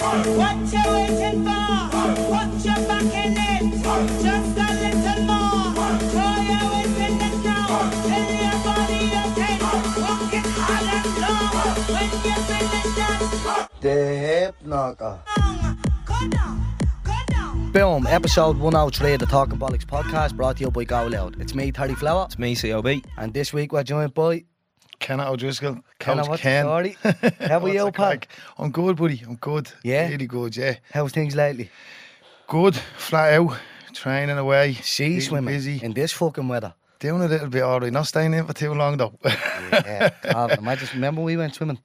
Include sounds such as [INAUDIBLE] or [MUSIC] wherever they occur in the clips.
What you waiting for? Put your back in it. Just a little more. Throw your weight in it now. Tell your body you're ten. Walk it hard and long. When you finish that The Hip Knocker. song, go down, go down. Boom, episode 103 of the Talking Bollocks podcast brought to you by Go Loud. It's me, Terry Flower, It's me, COB. and this week we're joined by Ken O'Driscoll, Ken, Coach what's the Ken. story? How are What's you, the pal? crack? I'm good, buddy. I'm good. Yeah? Really good, yeah. How's things lately? Good, flat out, training away. Sea keeping swimming Busy. in this fucking weather. Doing a little bit alright. Not staying in for too long, though. [LAUGHS] Yeah, Calvin, I just remember we went swimming.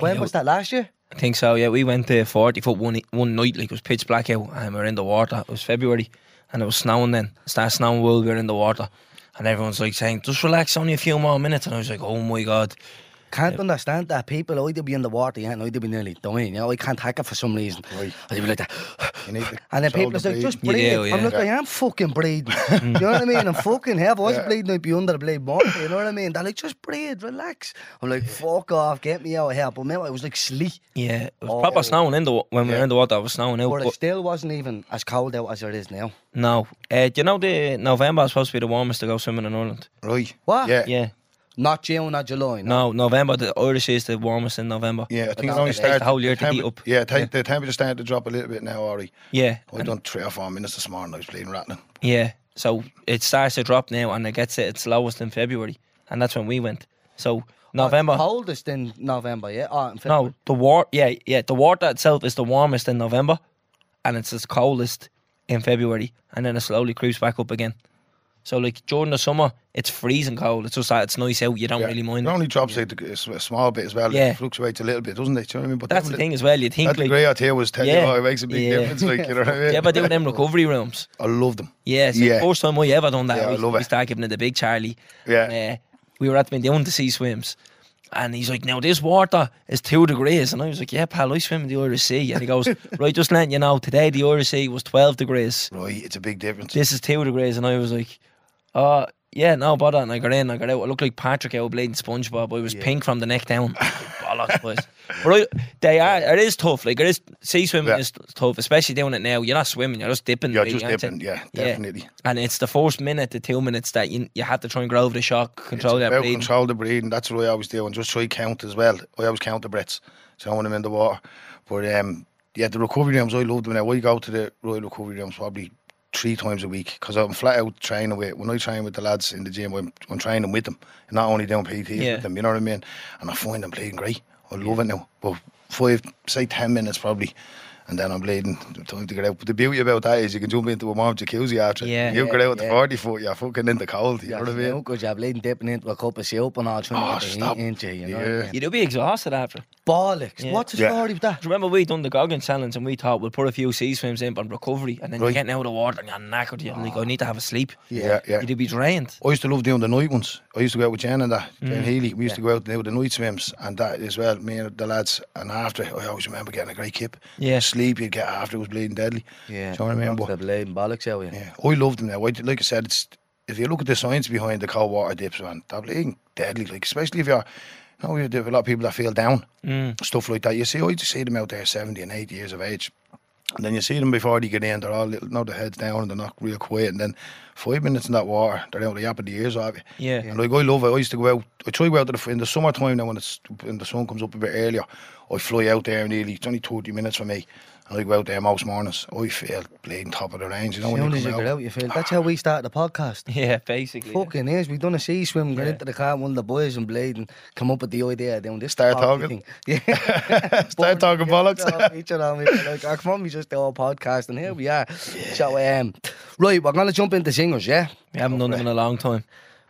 When Yeah. was that last year? I think so, yeah. We went to 40 foot one, one night, like it was pitch black out, and we were in the water. It was February, and it was snowing then. It started snowing while we were in the water. And everyone's like saying, just relax, only a few more minutes. And I was like, oh my God. Can't understand that people either be in the water yeah, and either be nearly dying. You know, I can't take it for some reason. Right. I'd be like that. You need to [SIGHS] And then people are the like, just breathing. You breathe. do, I'm yeah. like, I am fucking breathing. [LAUGHS] you know what I mean? I'm fucking hell. If I was Yeah. bleeding, I'd be under the blade more. You know what I mean? They're like, just breathe, relax. I'm like, fuck off, get me out of here. But man, it was like sleet. Yeah, it was Oh. proper snowing in the wa- when we were in the water. It was snowing out. But it still wasn't even as cold out as it is now. no, uh, do you know the November is supposed to be the warmest to go swimming in Ireland? Right. What? Yeah. Yeah, Not June, not July. no, November. The Irish is the warmest in November. Yeah, I think it's only started. the whole year to heat up. Yeah, take, Yeah. the temperature started to drop a little bit now, already. Yeah, I done three or four minutes this morning. I was bleeding rattling. Yeah, so it starts to drop now, and it gets at its lowest in February, and that's when we went. So uh, November. The coldest in November, yeah? Oh, in February. no, the war. Yeah, yeah. The water itself is the warmest in November, and it's its coldest in February, and then it slowly creeps back up again. So like during the summer, it's freezing cold. It's just that it's nice out. You don't Yeah. really mind. It only drops like a, s- a small bit as well. Yeah. It fluctuates a little bit, doesn't it? Do you know what I mean? But That's the thing as well. You think That like degree out here was telling Yeah. you, oh, it makes a big Yeah. difference. Like, you know what I mean? [LAUGHS] yeah, but doing them [LAUGHS] recovery rooms. I love them. Yeah, it's Yeah. the first time I ever done that. Yeah, I we, love we it. started giving it the big Charlie. Yeah. And, uh, we were at the down to see swims. And he's like, now this water is two degrees. And I was like, yeah, pal, I swim in the Irish Sea. And he goes, [LAUGHS] right, just letting you know, today the Irish Sea was 12 degrees. Right, it's a big difference. This is two degrees. And I was like, oh, yeah, no bother. And I got in, I got out. I looked like Patrick out bleeding SpongeBob. I was pink from the neck down. [LAUGHS] Bollocks, boys. But I, they are, it is tough. Like, it is, sea swimming Yeah. is tough, especially doing it now. You're not swimming, you're just dipping. You're just dipping, yeah, definitely. And it's the first minute to two minutes that you, you have to try and grow over the shock, control that breathing. control the breathing. That's what I always do, and just try count as well. I always count the breaths, so when I'm in the water. But um, yeah, the recovery rooms, I love them. Now I go to the Royal Recovery Rooms probably three times a week because I'm flat out training with. When I train with the lads in the gym, I'm, I'm training with them, and not only doing PTs Yeah. with them. You know what I mean? And I find them playing great. I love it now. But five, say ten minutes probably. And then I'm bleeding. Time to get out. But the beauty about that is you can jump into a warm jacuzzi after. Yeah. you Yeah, get out yeah. at 40 foot, you're fucking in the cold. You know what I mean? Because you're bleeding, dipping into a cup of soup and all trying Oh, to get the stop. heat into you, you know? Yeah. You'd be exhausted after. Bollocks. Yeah. What's the Yeah. story with that? Remember we done the Goggins challenge and we thought we'll put a few sea swims in on recovery and then you're getting out of the water and you're knackered. You're like, I need to have a sleep. Yeah, yeah. You'd be drained. I used to love doing the night ones. I used to go out with Jen and that, Mm. Jen Healy. We used to go out and do the night swims and that as well, me and the lads. And after, I always remember getting a great kip. Yeah. Sleep you'd get after it was bleeding deadly. Yeah. Do you know what I mean? The But, bleeding bollocks out, yeah. yeah, I love them now. Like I said, it's if you look at the science behind the cold water dips, man, they're bleeding deadly. Like, especially if you're, you know, you have a lot of people that feel down, Mm. stuff like that. You see, I just see them out there 70 and 80 years of age. And then you see them before they get in, they're all little, no, their heads down and they're not real quiet. And then five minutes in that water, they're out, they're yapping the ears off you. Yeah. And like I love it. I used to go out. I try to go out to in the summertime now when it's when the sun comes up a bit earlier. I fly out there nearly. It's only thirty minutes for me. And I go out there most mornings. I feel bleeding top of the range. You know As when soon you as you come get out. out, you feel. That's how we started the podcast. Yeah, basically. yeah. Fucking is. We done a sea swim, got Yeah. into the car, one of the boys and bleeding, come up with the idea of doing this. Start talking. Thing. [LAUGHS] Yeah. [LAUGHS] Start talking bollocks. Featured on me. Like, oh, come on, we just do a podcast, and here we are. So, um, right, we're gonna jump into zingers, yeah. We haven't done them in a long time.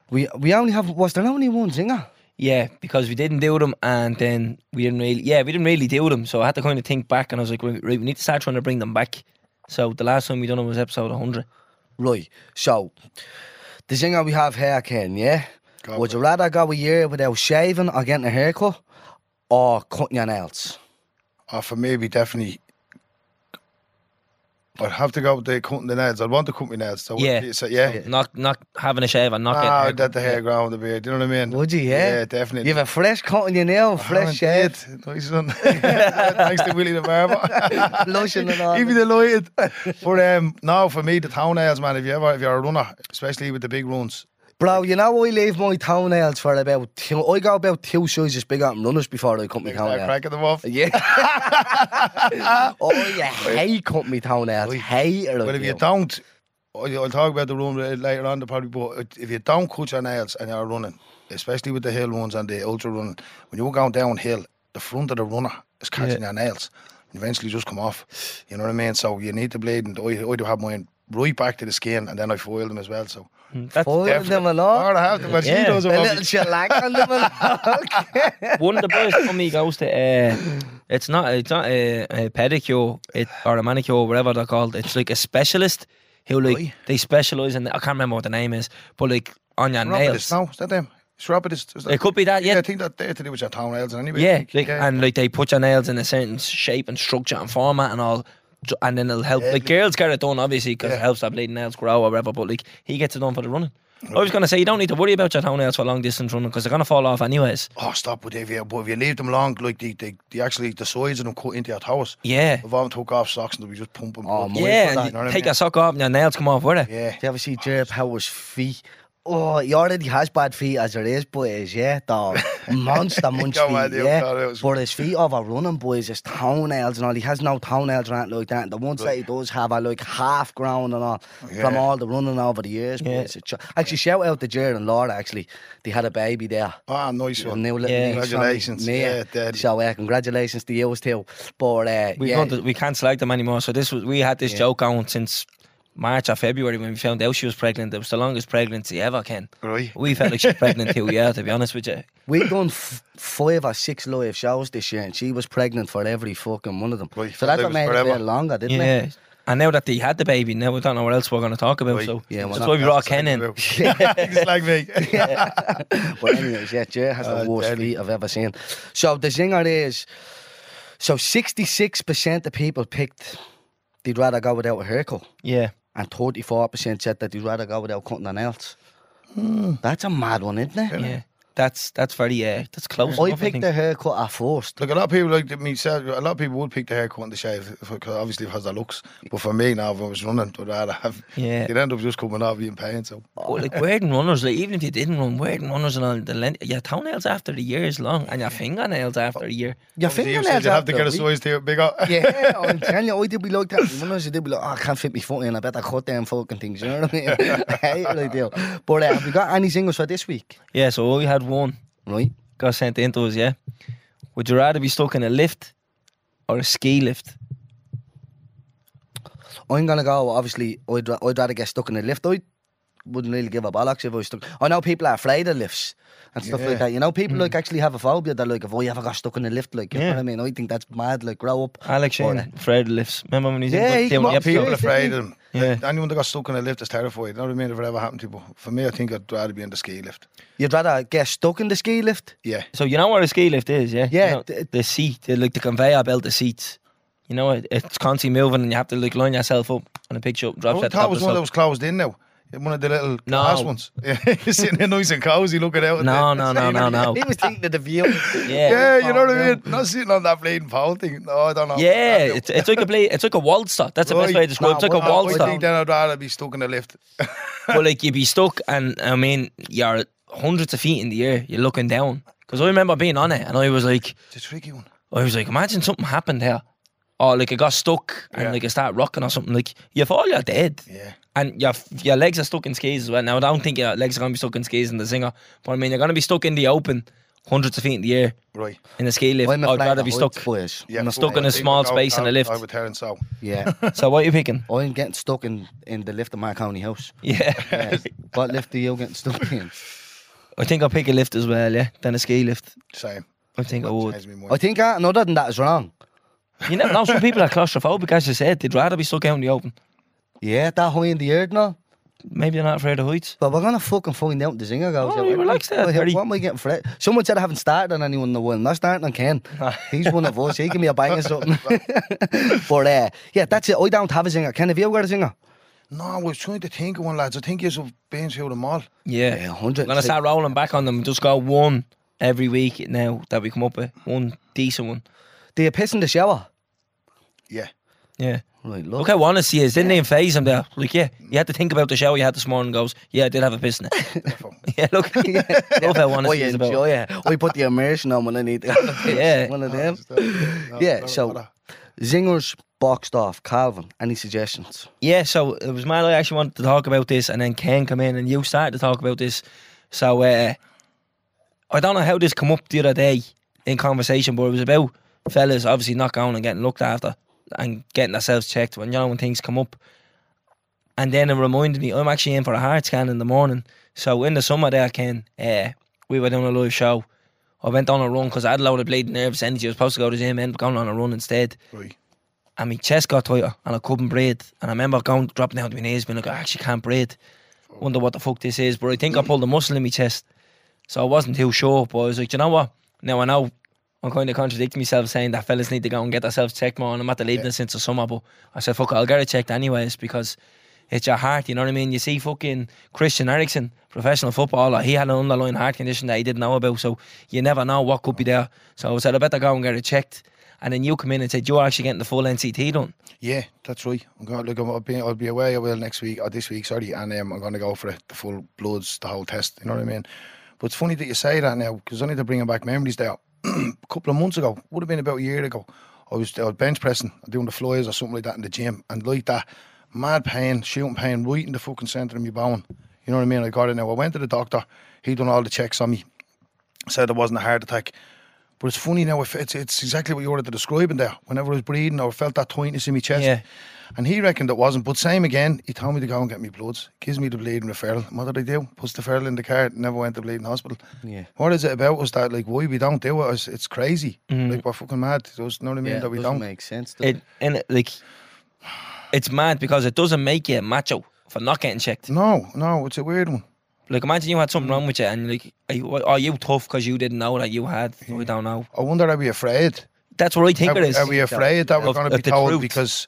We we only have was there only one zinger? Yeah, because we didn't do them and then we didn't really, yeah, we didn't really do them. So I had to kind of think back and I was like, right, right, we need to start trying to bring them back. So the last time we done it was episode 100. Right. So, the zinger we have here, Ken, yeah. Go Would for you rather go a year without shaving or getting a haircut, or cutting your nails? Oh, for me, it'd be definitely I'd have to go with the cutting the nails. I'd want to cut my nails. So Yeah. so, yeah. Not not having a shave and not Ah, getting that the hair ground a bit. Do you know what I mean? Would you, yeah? Yeah, definitely. You have a fresh cut on your nail, fresh shave. Nice one. [LAUGHS] Thanks to Willie the Barber. [LAUGHS] blushing and all. He'd be delighted. But um, no, for me, the toenails, man. If you ever, if you're a runner, especially with the big runs, Bro, you know I leave my toenails for about two, I go about two sizes bigger than runners before I cut my start toenails. cracking them off. Yeah. [LAUGHS] oh, you hate cut me toenails. Hate it. But if you don't, I'll talk about the room later on. The probably, but if you don't cut your nails and you're running, especially with the hill ones and the ultra running, when you're going downhill, the front of the runner is catching your nails. And eventually, just come off. You know what I mean? So you need to blade, and I, I do have mine right back to the skin, and then I foil them as well. So That's Foil them and all. Or I have to, but Yeah. she does it. A for little me. shellac on them and all. one of the boys for me goes to uh, it's not it's not a, a pedicure it, or a manicure or whatever they're called it's like a specialist who like Right. they specialize in I can't remember what the name is but like on your nails Rapidist, no, is that them? It's Rapidist. Is that- it could be that Yeah, yeah I think that they're to do with your toenails anyway. I yeah, think. like, and like they put your nails in a certain shape and structure and format and all ju- and then it'll help Yeah, like like- girls get it done obviously because Yeah. it helps their bleeding nails grow or whatever but like he gets it done for the running I was gonna say you don't need to worry about your toenails for long distance running because they're gonna fall off anyways Oh, stop with if you, but if you leave them long, like they, they, they actually the sides of them cut into your toes. yeah If I took off socks and they'll be just pumping. Oh, blood. yeah God, and you know what I take mean? a sock off and your nails come off with it Yeah. Do you ever see Jared Power's feet? Oh, he already has bad feet as it is, boys, yeah, dog. [LAUGHS] Monster munch Come on, feet, you yeah. thought it was- But his feet over running, boys, his toenails and all. He has no toenails or anything like that. The ones that he does have are like half ground and all from all the running over the years, Yeah. boys. It's- Actually, shout out to Jared and Laura, actually. They had a baby there. Ah, nice one. new little Yeah. Congratulations. me. Yeah, Daddy. So, uh, congratulations to you too. But, uh, we yeah. can't we can't select them anymore. So this was we had this joke going since March or February when we found out she was pregnant. It was the longest pregnancy ever, Ken. Right. We felt like she was pregnant too, yeah, to be honest with you. [LAUGHS] We done f- five or six live shows this year, and she was pregnant for every fucking one of them. Right, so that's it what was made it a bit longer, didn't Yeah. it? And now that they had the baby, now we don't know what else we're going to talk about. Right. So Yeah, that's why we brought Ken in. like [LAUGHS] It's [LAUGHS] like me. but anyways, yeah, Jay has the Oh, worst deadly. feet I've ever seen. So the zinger is, so sixty-six percent of people picked they'd rather go without a haircut, Yeah. And thirty-four percent said that they'd rather go without cutting their nails. Hmm. That's a mad one, isn't it? Yeah. That's that's very uh, that's close. I enough, picked think. the haircut at first. Look, a lot of people like me said. A lot of people would pick the haircut and the shave because obviously it has their looks. But for me now, if I was running, I'd rather have. Yeah. You'd end up just coming off being pain. So But like wearing runners, like even if you didn't run, wearing runners and all the length, your toenails after the year is long, and your fingernails after a year. Your Obviously, you fingernails said you have to get a week. size to it bigger. Yeah, I'm telling you, I did be like that. When I was, did be like, oh, I can't fit my foot in. I better cut them fucking things. You know what I mean? [LAUGHS] I hate it, I do. But uh, have we got any singles for this week? Yeah, so we had one Right. Mm-hmm. got sent into us. Yeah, would you rather be stuck in a lift or a ski lift? I'm gonna go. Obviously, I'd, ra- I'd rather get stuck in a lift. I wouldn't really give a bollocks if I was stuck. I know people are afraid of lifts and stuff Yeah. like that. You know, people mm. like actually have a phobia. They're like, if I ever got stuck in a lift, like, you know Yeah. what I mean? I think that's mad. Like, grow up. Alex Or, Shane, afraid of lifts. Remember when he's Yeah, in he doing come the up People episode? here. afraid of them. Yeah. Anyone that got stuck in a lift is terrified. You know what I mean? If it ever happened to you. But for me, I think I'd rather be in the ski lift. You'd rather get stuck in the ski lift? Yeah. So you know what a ski lift is, yeah? Yeah, You know, th- the seat, the, like the conveyor belt of seats. You know, it, it's constantly moving, and you have to like line yourself up, and it picks you up, I drops you thought at the it top was of the one that slope. was closed in now. One of the little No. glass ones. [LAUGHS] Yeah, you're sitting there nice and cozy looking out. No, no, no, no, no. [LAUGHS] He was thinking of the view. [LAUGHS] Yeah. Yeah, you know what I mean? Not sitting on that bleeding pole thing. No, I don't know. Yeah, it's, it's like a blade. it's like a waltzer. That's the best way to describe. it. It's like a what- I waltzer. think then I'd rather be stuck in the lift. Well, like you'd be stuck, and I mean, you're hundreds of feet in the air. You're looking down. Because I remember being on it, and I was like, It's a tricky one. I was like, imagine something happened here, or like it got stuck and Yeah. like it started rocking or something. Like you fall, you're dead. Yeah. And your your legs are stuck in skis as well. Now I don't think your legs are gonna be stuck in skis in the zinger, but I mean you're gonna be stuck in the open, hundreds of feet in the air Right. in a ski lift. I'm I'd rather be stuck. boys. Yeah, I'm full stuck in a small I'd go- space in a I- lift. I would turn so. Yeah. [LAUGHS] So what are you picking? I'm getting stuck in, in the lift of my county house. [LAUGHS] Yeah, Yeah. what lift are you getting stuck in? I think I'll pick a lift as well. Yeah, than a ski lift. Same. I think I would. Change me I mind. think that, and other than that is wrong. You never know. Some people are claustrophobic, as you said. They'd rather be stuck out in the open. Yeah, that high in the air now. maybe they're not afraid of heights. But we're gonna fucking find out the zinger goes. Oh, you relax there, What, Terry. what am I getting for it? Someone said I haven't started on anyone in the world. I'm not starting on Ken. [LAUGHS] He's one of us. He give me a bang or something. [LAUGHS] but uh, yeah, that's it. I don't have a zinger. Ken, have you ever got a zinger? No, I was trying to think of one, lads. I think you've been through them all. Yeah, Yeah, 100. I'm gonna start rolling back on them. Just go one every week now that we come up with one decent one. Do you piss in the shower? Yeah. Yeah. Right, Look look. how honest he is. Didn't even phase him there. Like, yeah, you had to think about the show you had this morning. Goes, yeah, I did have a piss in it. [LAUGHS] [LAUGHS] yeah, look, [LAUGHS] love how honest I he is about. enjoy it. it. I put the immersion on when I need to. have a piss. Yeah. One of them. No, Yeah, no, so- no, no. Zingers boxed off. Calvin, any suggestions? Yeah, so it was mad. I actually wanted to talk about this, and then Ken come in, and you started to talk about this. So uh, I don't know how this come up the other day in conversation, but it was about fellas obviously not going and getting looked after and getting ourselves checked when you know when things come up. And then it reminded me, I'm actually in for a heart scan in the morning. So in the summer there, Ken, uh, we were doing a live show. I went on a run because I had a load of bleeding nerves energy. I was supposed to go to the gym, ended up going on a run instead Right. and my chest got tighter and I couldn't breathe. And I remember going dropping down to my knees, being like, I actually can't breathe. Wonder what the fuck this is. But I think I pulled a muscle in my chest. So I wasn't too sure. But I was like, you know what? Now I know I'm kind of contradicting myself saying that fellas need to go and get themselves checked more. And I'm at the leading Yeah. since the summer. But I said, fuck it, I'll get it checked anyways because it's your heart, you know what I mean? You see fucking Christian Eriksen, professional footballer, he had an underlying heart condition that he didn't know about. So you never know what could be there. So I said, I better go and get it checked. And then you come in and said, you're actually getting the full NCT done. Yeah, that's right. I'm going. to Look, I'll be, I'll be away. I will next week or this week. Sorry, and um, I'm going to go for it, the full bloods, the whole test. You know what I mean? But it's funny that you say that now because I need to bring back memories there. A [CLEARS THROAT] couple of months ago, would have been about a year ago. I was, I was bench pressing, doing the flyers or something like that in the gym, and like that, mad pain, shooting pain, right in the fucking centre of my bone. You know what I mean? I got it now. I went to the doctor. He done all the checks on me. Said it wasn't a heart attack. But it's funny now. It's it's exactly what you describe in there. Whenever I was breathing, I felt that tightness in my chest. Yeah. And he reckoned it wasn't. But same again, he told me to go and get me bloods. Gives me the bleeding referral. And what did I do? Puts the referral in the car. Never went to bleeding hospital. Yeah. What is it about us that like why we don't do it? It's, it's crazy. Mm. Like we're fucking mad. Does know what I mean? Yeah, that we doesn't don't. make sense. does It and it, like it's mad because it doesn't make you macho for not getting checked. No, no, it's a weird one. Like imagine you had something wrong with you and like are you, are you tough because you didn't know that you had? I don't know. I wonder are we afraid? That's what I think Are, it is. are we afraid that we're going to be told truth. because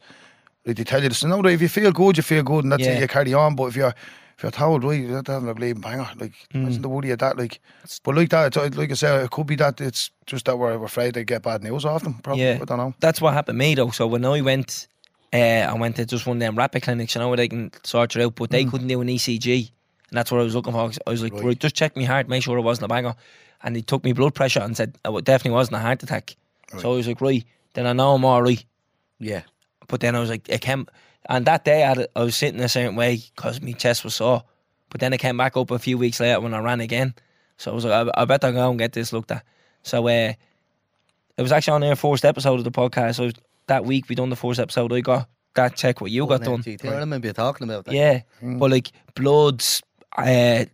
like, they tell you this? No, if you feel good, you feel good, and that's Yeah. it. You carry on. But if you're if you're told, right, you're having a bleeding banger, like Mm. imagine the worry of that. Like, but like that, it's, like I said, it could be that it's just that we're afraid to get bad news off them. Probably, Yeah. I don't know. That's what happened to me though. So when I went, uh, I went to just one of them rapid clinics, you know, where they can sort you out, but they couldn't do an ECG, and that's what I was looking for. I was like, Right. right. just check my heart, make sure it wasn't a banger, and he took me blood pressure and said oh, it definitely wasn't a heart attack. So I was like, right, then I know I'm all right. Yeah. But then I was like, it came, and that day I, I was sitting a certain way because my chest was sore. But then it came back up a few weeks later when I ran again. So I was like, I, I better go and get this looked at. So uh, it was actually on their first episode of the podcast. So that week we done the first episode. I got that check what you got done. I remember you talking about that. Yeah, but like bloods, uh,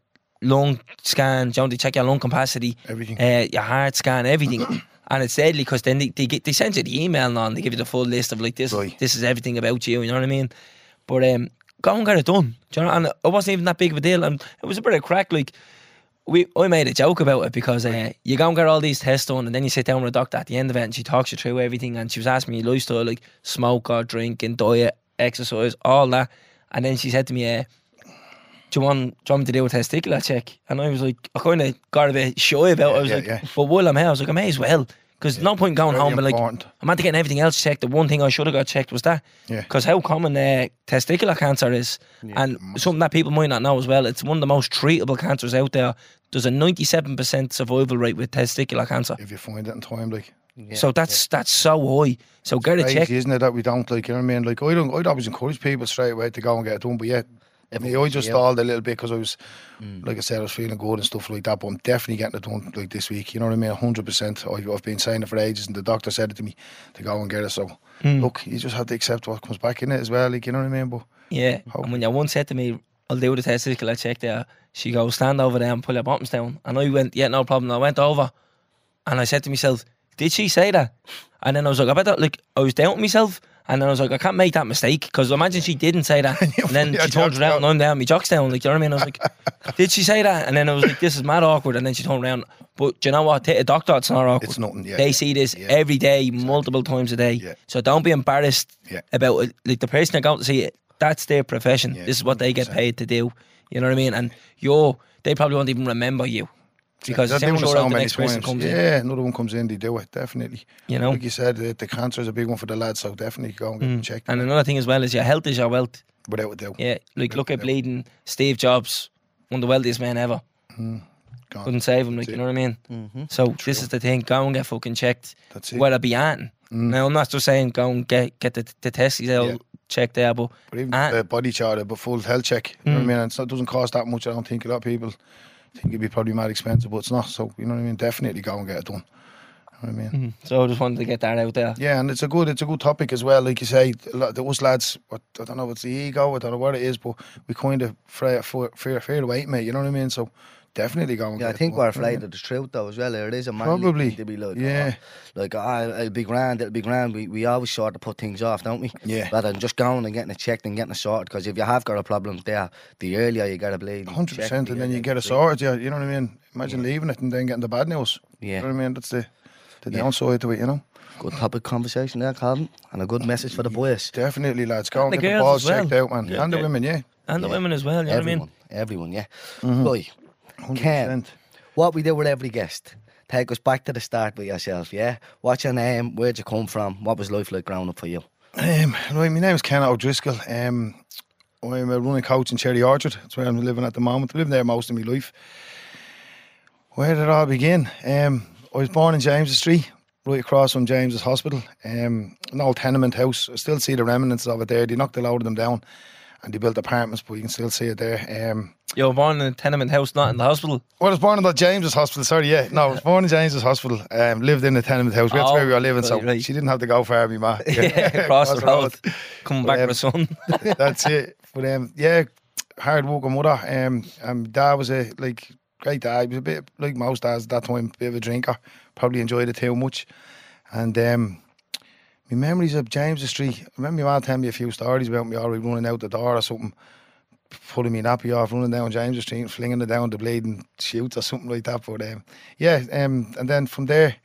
lung scan, know, they check your lung capacity, Everything. uh, your heart scan, everything. And it's deadly because then they, they get they send you the email now and they give you the full list of like this Right. this is everything about you. You know what I mean? But um, go and get it done. Do you know? And it wasn't even that big of a deal, and it was a bit of crack. Like we, I made a joke about it because uh, you go and get all these tests done, and then you sit down with a doctor at the end of it, and she talks you through everything, and she was asking me lifestyle, like smoke or drink and diet, exercise, all that, and then she said to me, uh, "Do you want, do you want me to do a testicular check?" And I was like, I kind of got a bit shy about. it. I was yeah, like, yeah. but while I'm here, I was like, I may as well. Because no point going home, but like. I'm after getting everything else checked. The one thing I should have got checked was that. Yeah. Because how common uh, testicular cancer is, and something that people might not know as well, it's one of the most treatable cancers out there. There's a 97% survival rate with testicular cancer. If you find it in time, like. so that's that's so high. So get it crazy, checked. isn't it, that we don't like, you know what I mean? Like, I don't, I'd always encourage people straight away to go and get it done, but yeah, I, mean, I just stalled a little bit because I was, Mm. like I said, I was feeling good and stuff like that, but I'm definitely getting it done like this week, you know what I mean? 100%. I've, I've been saying it for ages, and the doctor said it to me to go and get it, so Mm. look, you just have to accept what comes back in it as well, like, you know what I mean? But Yeah. How- And when your one said to me, I'll do the testicular check there, she goes, stand over there and pull your bottoms down. And I went, yeah, no problem. I went over and I said to myself, did she say that? And then I was like, I better, like, I was doubting myself. And then I was like, I can't make that mistake because imagine she didn't say that, [LAUGHS] and then she turns jocks around and I'm down, my jocks down. Like, you know what I mean? I was like, [LAUGHS] did she say that? And then I was like, this is mad awkward. And then she turned around. But do you know what? A doctor, it's not awkward. It's nothing, yeah, they yeah, see this yeah. every day, multiple times a day. So don't be embarrassed about it. Like the person going to see it. That's their profession. This is what they get paid to do. You know what I mean? And you're, they probably won't even remember you because They're it's how doing sure so many next person times. comes in. Yeah, another one comes in, they do it, definitely. You know? Like you said, the, the cancer is a big one for the lads, so definitely go and get them checked. Mm. And another thing as well is your health is your wealth. without a doubt. Yeah, like look at Yeah. bleeding Steve Jobs, one of the wealthiest men ever. Gone. Couldn't save him, like you know what I mean. Mm-hmm. So this is the thing: go and get fucking checked. That's it. Whether it be Anton. Now I'm not just saying go and get get the the testes all Yeah. checked there, but But even Ant- the body chart, but full health check. You know Mm. what I mean? And it's not, it doesn't cost that much. I don't think a lot of people think it'd be probably mad expensive, but it's not. So you know what I mean? Definitely go and get it done. You know what I mean? Mm-hmm. so I just wanted to get that out there. Yeah, and it's a good it's a good topic as well. Like you say, a lot, the us lads, what, I don't know, if it's the ego, I don't know what it is, but we kind of fear fear fear, fear the weight, mate. You know what I mean? So definitely going. yeah, I think we're afraid of the truth though as well. It is a man probably to be like, yeah, oh, like oh, it'll be grand, it'll be grand. We we always sort to put things off, don't we? Yeah, rather than just going and getting it checked and getting it sorted. Because if you have got a problem there, the earlier you get a bleed, hundred percent, and then you get it sorted. Yeah, you know what I mean. Imagine yeah. leaving it and then getting the bad news. Yeah, you know what I mean. That's the the yeah. downside to it, you know. Good topic conversation there, Colin, and a good uh, message for the boys. Definitely, lads. Go and, the get the balls well. checked out, man, yeah, and the women, yeah, and the women as well. You everyone, know what I mean? Everyone, yeah. Mm-hmm. Boy, 100%. what we do with every guest, take us back to the start with yourself, yeah? What's your name? Where'd you come from? What was life like growing up for you? Um, right, my name's Ken O'Driscoll. Um, I'm a running coach in Cherry Orchard. That's where I'm living at the moment. I've lived there most of my life. Where did it all begin? Um, I was born in James Street, right across from James's Hospital. Um, an old tenement house. I still see the remnants of it there. They knocked a lot of them down and they built apartments, but you can still see it there. Um, You were born in a tenement house, not in the hospital. well, I was born in the James's Hospital. Sorry, yeah. No, I was born in James's Hospital. Um, lived in the tenement house. That's Oh, where we were living, so right, she didn't have to go far, me ma. [LAUGHS] Yeah, [LAUGHS] Across the road, coming back um, with son. [LAUGHS] That's it. But um, yeah, hard working mother. Um, and dad was a like great dad. He was a bit like most dads at that time, bit of a drinker. Probably enjoyed it too much. And um, my memories of James Street. I remember my mum telling me a few stories about me already running out the door or something, pulling me nappy off, running down James Street, and flinging it down the bleeding chutes or something like that. But um, yeah, um, and then from there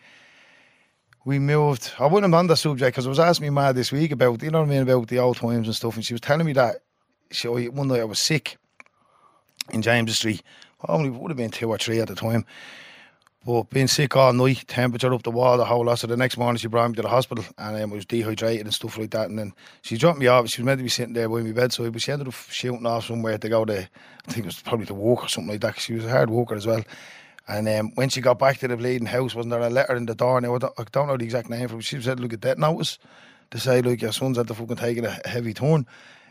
we moved. I wouldn't have on the subject because I was asking my mad this week about, you know what I mean, about the old times and stuff, and she was telling me that she, one night I was sick in James Street. I only would have been two or three at the time. But being sick all night, temperature up the wall, the whole lot. So the next morning she brought me to the hospital and um, I was dehydrated and stuff like that. And then she dropped me off. She was meant to be sitting there by my bedside, but she ended up shooting off somewhere to go to, I think it was probably to walk or something like that. she was a hard walker as well. And um, when she got back to the bleeding house, wasn't there a letter in the door? Now I don't, I don't know the exact name from. it. She said, "Look at that notice to say like your son's at the fucking taking a heavy turn."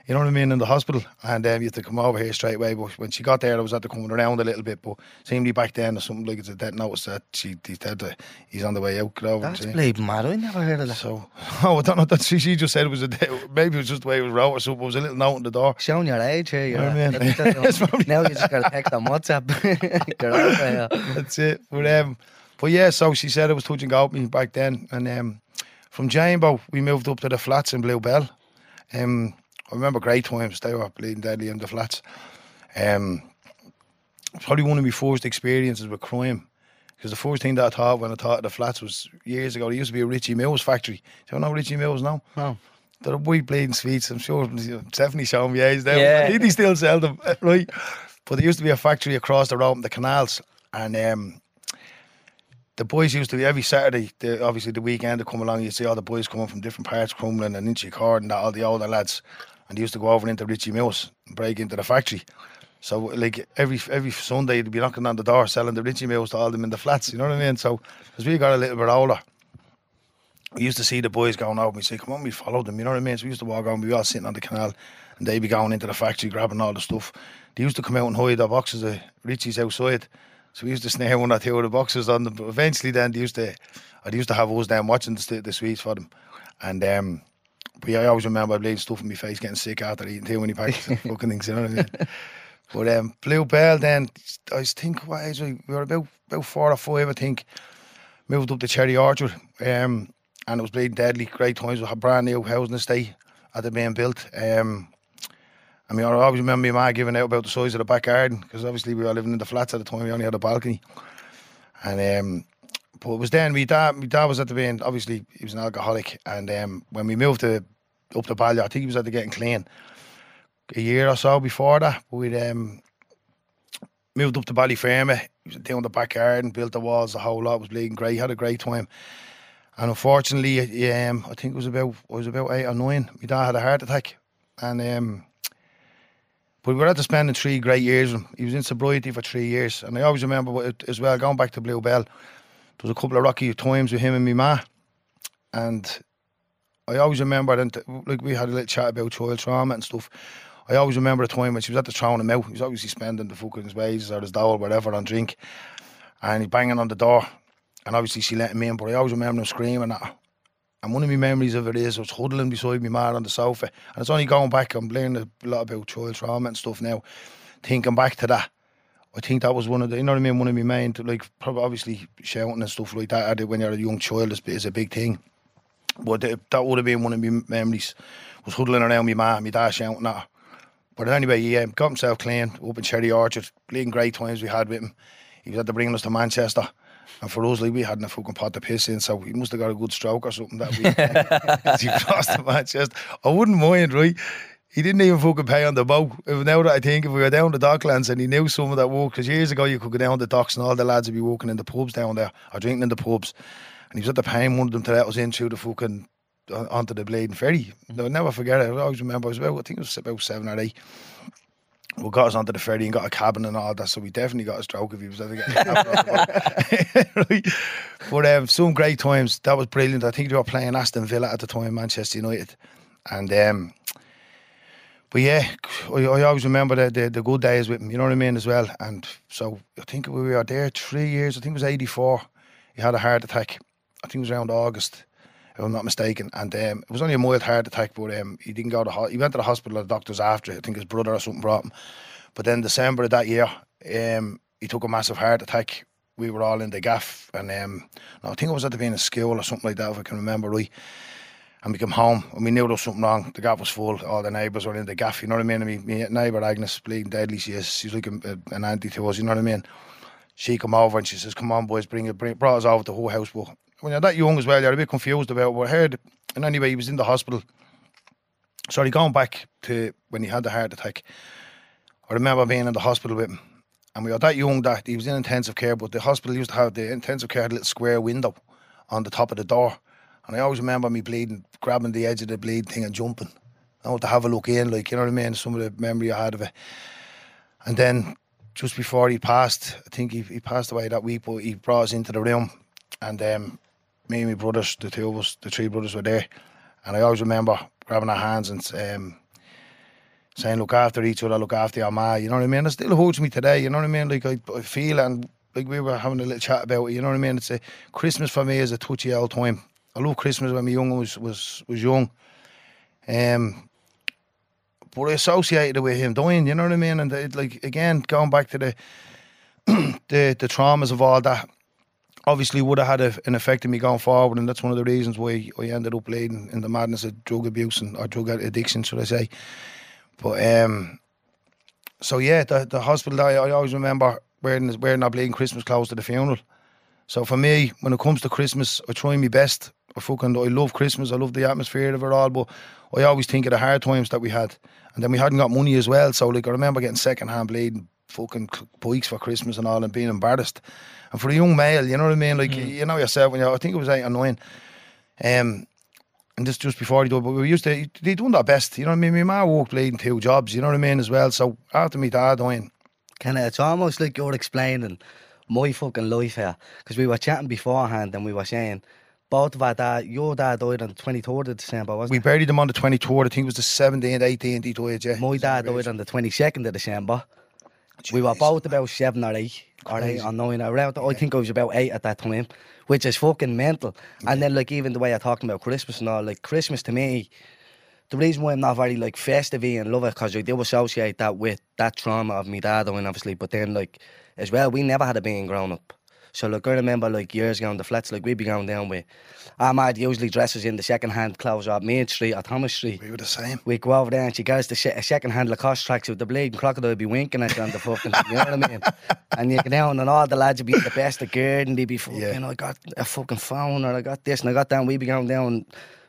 You know what I mean in the hospital, and um, you have to come over here straight away. But when she got there, I was at the coming around a little bit. But seemingly back then or something like it's a dead notice that she he said that he's on the way out. Get over That's bleeding mad. I never heard of that. So, [LAUGHS] oh, I don't know. That she, she just said it was a day, maybe it was just the way it was wrote or something. It was a little note on the door. Showing your age here, you're know what I mean? let me tell you, It's probably- now you just got to text on WhatsApp. [LAUGHS] Over. That's it. But um, but yeah. So she said it was touch and go me back then, and um, from Jambo we moved up to the flats in Bluebell. Um, I remember great times. They were bleeding deadly in the flats. Um, probably one of my first experiences with crime. Because the first thing that I thought when I thought of the flats was years ago. There used to be a Richie Mills factory. Do you know Richie Mills now? No. They're white bleeding sweets. I'm sure Stephanie showing me age there. Yeah. I think they still sell them, right? But there used to be a factory across the road in the canals, and um, the boys used to be every Saturday. The, obviously, the weekend to come along, you'd see all the boys coming from different parts, Crumlin and Inchicore and that, all the older lads, and they used to go over into Richie Mills and break into the factory. So, like every every Sunday, they'd be knocking on the door selling the Richie Mills to all them in the flats. You know what I mean? So, as we got a little bit older, we used to see the boys going over. We say, "Come on, we followed them." You know what I mean? So we used to walk on. We were all sitting on the canal, and they'd be going into the factory grabbing all the stuff. They used to come out and hide their boxes of Richie's outside. So we used to snare one or two of the boxes on them. But eventually, then they used to, they used to have us down watching the, the sweets for them. And um, but yeah, I always remember bleeding stuff in my face, getting sick after eating too many packets of [LAUGHS] fucking things. You know what I mean? But um, Bluebell, then I think what age we we were about about four or five, I think moved up to Cherry Orchard. Um, and it was bleeding deadly. Great times. We had brand new housing estate at the being built. Um, I mean, I always remember my ma giving out about the size of the back garden because obviously we were living in the flats at the time. We only had a balcony, and um, but it was then my dad. My dad was at the being obviously he was an alcoholic, and um, when we moved to up to Balliol, I think he was at the getting clean a year or so before that. We um, moved up to Ballyfermot, down the back garden, built the walls, the whole lot was bleeding great. Had a great time. And unfortunately, um, I think it was about I was about eight or nine. My dad had a heart attack, and um, but we were at to spending three great years. He was in sobriety for three years, and I always remember as well going back to Bluebell. There was a couple of rocky times with him and me ma, and I always remember that like we had a little chat about child trauma and stuff. I always remember a time when she was at the throwing him out. He was obviously spending the fucking his wages or his dough or whatever on drink, and he's banging on the door, and obviously she let him in. But I always remember him screaming at her. And one of my memories of it is I was huddling beside me ma on the sofa, and it's only going back. I'm learning a lot about child trauma and stuff now. Thinking back to that, I think that was one of the, you know what I mean, one of my main, like, probably obviously shouting and stuff like that I did when you're a young child is, is a big thing. But th- that would have been one of my memories, was huddling around my mum, my dad shouting at her. But anyway, he um, got himself clean in Cherry Orchard, bleeding great times we had with him. He was at the bringing us to Manchester. And for us, like, we hadn't a fucking pot to piss in, so he must have got a good stroke or something that week. [LAUGHS] he crossed to Manchester. I wouldn't mind, right? He didn't even fucking pay on the boat. Now that I think, if we were down the docklands and he knew some of that walk, because years ago you could go down the docks and all the lads would be walking in the pubs down there or drinking in the pubs. And he was at the paying one of them to let us in through the fucking onto the Bleeding Ferry. I'll never forget it. I always remember. I was about, I think it was about seven or eight. We got us onto the ferry and got a cabin and all that, so we definitely got a stroke if he was ever getting [LAUGHS] right? But um, some great times. That was brilliant. I think they were playing Aston Villa at the time, Manchester United, and um, but yeah, I, I always remember the, the the good days with him. You know what I mean as well. And so I think we were there three years. I think it was eighty four. He had a heart attack. I think it was around August, if I'm not mistaken. And um, it was only a mild heart attack, but um, he didn't go to ho- he went to the hospital. The doctors after. it. I think his brother or something brought him. But then December of that year, um, he took a massive heart attack. We were all in the gaff, and um, I think it was at the being in school or something like that, if I can remember right. And we come home and we knew there was something wrong. The gaff was full. All the neighbours were in the gaff. You know what I mean? And my, my neighbour Agnes, bleeding deadly, she is. She's like a, an auntie to us. You know what I mean? She come over and she says, "Come on, boys, bring it." Bring, it. brought us over to the whole house. But when you're that young as well, you're a bit confused about. What I heard, and anyway, he was in the hospital. Sorry, going back to when he had the heart attack. I remember being in the hospital with him, and we were that young that he was in intensive care. But the hospital used to have the intensive care had a little square window on the top of the door, and I always remember me bleeding, grabbing the edge of the bleed thing and jumping. I want to have a look in, like you know what I mean. Some of the memory I had of it, and then just before he passed, I think he, he passed away that week, but he brought us into the room, and um, me and my brothers, the two of us, the three brothers were there, and I always remember grabbing our hands and um, saying, "Look after each other, look after your ma." You know what I mean? It still holds me today. You know what I mean? Like I, I feel and like we were having a little chat about it. You know what I mean? It's a Christmas for me is a touchy old time. I love Christmas when my young was was was young. Um, but I associated it with him dying. You know what I mean? And it, like again, going back to the [CLEARS THROAT] the the traumas of all that. Obviously, would have had a, an effect on me going forward, and that's one of the reasons why I ended up leading in the madness of drug abuse and or drug addiction, should I say? But um, so yeah, the the hospital. I, I always remember wearing wearing our bleeding Christmas clothes to the funeral. So for me, when it comes to Christmas, I try my best. I fucking I love Christmas. I love the atmosphere of it all. But I always think of the hard times that we had, and then we hadn't got money as well. So like I remember getting second hand bleeding fucking bikes for Christmas and all, and being embarrassed. And for a young male, you know what I mean? Like you know yourself when you I think it was eight or nine. Um, and this just before he died, but we used to, they done their best, you know what I mean? My ma worked bleeding two jobs, you know what I mean, as well. So after me dad dying, Kind of, it's almost like you're explaining my fucking life here. Because we were chatting beforehand and we were saying, both of our dad, your dad died on the 23rd of December, wasn't we it? buried him on the 23rd, I think it was the 17th, 18th, he died, yeah. My dad died on the 22nd of December. We were both about seven or eight, or eight or nine. Around, I think I was about eight at that time, which is fucking mental. And then, like, even the way you're talking about Christmas and all, like, Christmas to me, the reason why I'm not very, like, festive and love it, because I do associate that with that trauma of me dad dying, obviously. But then, like, as well, we never had a being grown up. So like I remember like years ago in the flats, like we'd be going down with Ahmad usually dresses in the second hand clothes at Main Street or Thomas Street. We were the same. We go over there and she goes to sh- a second hand Lacoste tracks with the bleeding crocodile be winking at you on the fucking, you know what I mean? [LAUGHS] And you get down and all the lads would be the best of gear and they'd be fucking, Yeah. I got a fucking phone or I got this and I got that and we'd be going down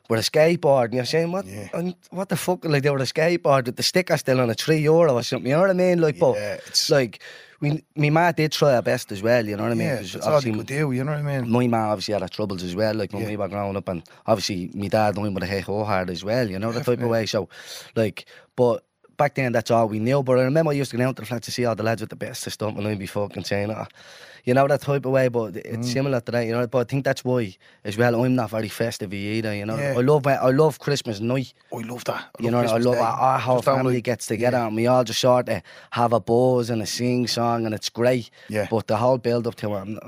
with a skateboard and you're saying, what, Yeah. and what the fuck, like they were a skateboard with the sticker still on a three euro or something, you know what I mean? Like, but, it's- like, we, me ma did try her best as well, you know what I mean? Yeah, that's all obviously could do, you know what I mean? my ma obviously had her troubles as well, like when Yeah. we were growing up, and obviously my dad knowing with a hey ho hard as well, you know, the type of way. So, like, but back then that's all we knew. But I remember I used to go down to the flats to see all the lads with the best stuff, and I'd be fucking saying, oh, you know, that type of way. But it's Mm. similar to that, you know. But I think that's why as well. I'm not very festive either, you know. Yeah. I love I love Christmas night. I love that. I You know, I love our, our whole family like- gets together yeah. and we all just sort of have a buzz and a sing song and it's great. Yeah. But the whole build up to it, I'm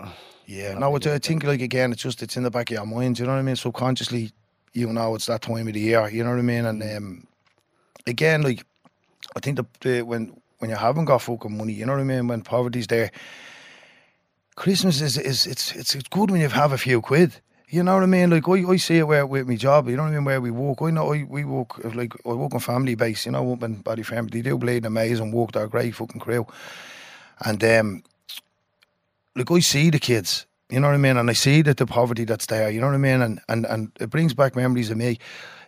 Yeah, no, it's, I think like again, it's just it's in the back of your mind. You know what I mean? Subconsciously, you know, it's that time of the year. You know what I mean? And um, again, like I think the, the when when you haven't got fucking money, you know what I mean? When poverty's there, Christmas is is it's it's it's good when you have a few quid. You know what I mean? Like I, I see it where with my job. You know what I mean? Where we walk, I know I, we walk like I walk on Familibase. You know, up in Ballyfermot. They do bleed amazing work. They're great fucking crew. And um, like I see the kids, you know what I mean, and I see that the poverty that's there, you know what I mean, and and, and it brings back memories of me.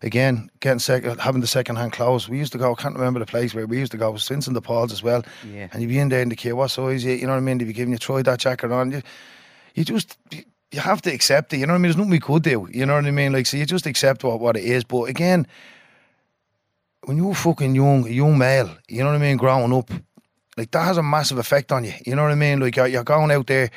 Again, getting second, having the second hand clothes. We used to go. I can't remember the place where we used to go. It was Vincent de as well. Yeah. And you'd be in there in the kid, what size? You you know what I mean? They'd be giving you try that jacket on. You, you just you, you have to accept it. You know what I mean? There's nothing we could do. You know what I mean? Like so, you just accept what what it is. But again, when you're fucking young, a young male, you know what I mean, growing up, like that has a massive effect on you. You know what I mean? Like you're, you're going out there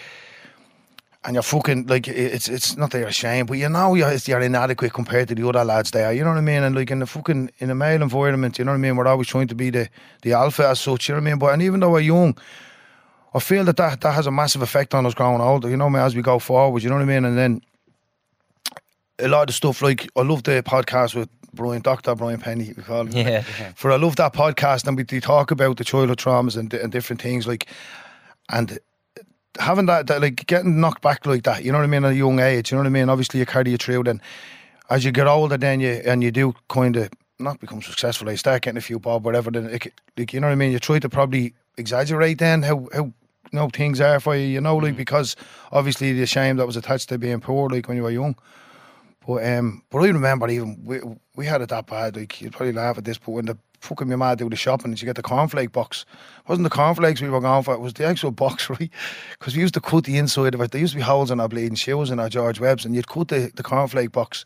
and you're fucking like it's it's not that you're ashamed, but you know you're, it's- you're inadequate compared to the other lads there. You know what I mean? And like in the fucking in the male environment, you know what I mean? We're always trying to be the the alpha as such. You know what I mean? But and even though we're young. I feel that, that that has a massive effect on us growing older, you know, me as we go forward, you know what I mean? And then a lot of the stuff, like I love the podcast with Brian, Dr. Brian Penny, we call him. Yeah. [LAUGHS] For I love that podcast, and we they talk about the childhood traumas and, and different things, like, and having that, that, like, getting knocked back like that, you know what I mean, at a young age, you know what I mean? Obviously, you carry you through. Then, as you get older, then you and you do kind of not become successful. You start getting a few bob, whatever. Then, like, like, you know what I mean? You try to probably exaggerate then how how you know things are for you, you know, like because obviously the shame that was attached to being poor, like when you were young. But um, but I remember even we we had it that bad. Like you'd probably laugh at this, but when the fucking my mad do the shopping and you get the cornflake box, it wasn't the cornflakes we were going for? It was the actual box, [LAUGHS] right? Because we used to cut the inside of it. There used to be holes in our bleeding shoes in our George Webb's, and you'd cut the the cornflake box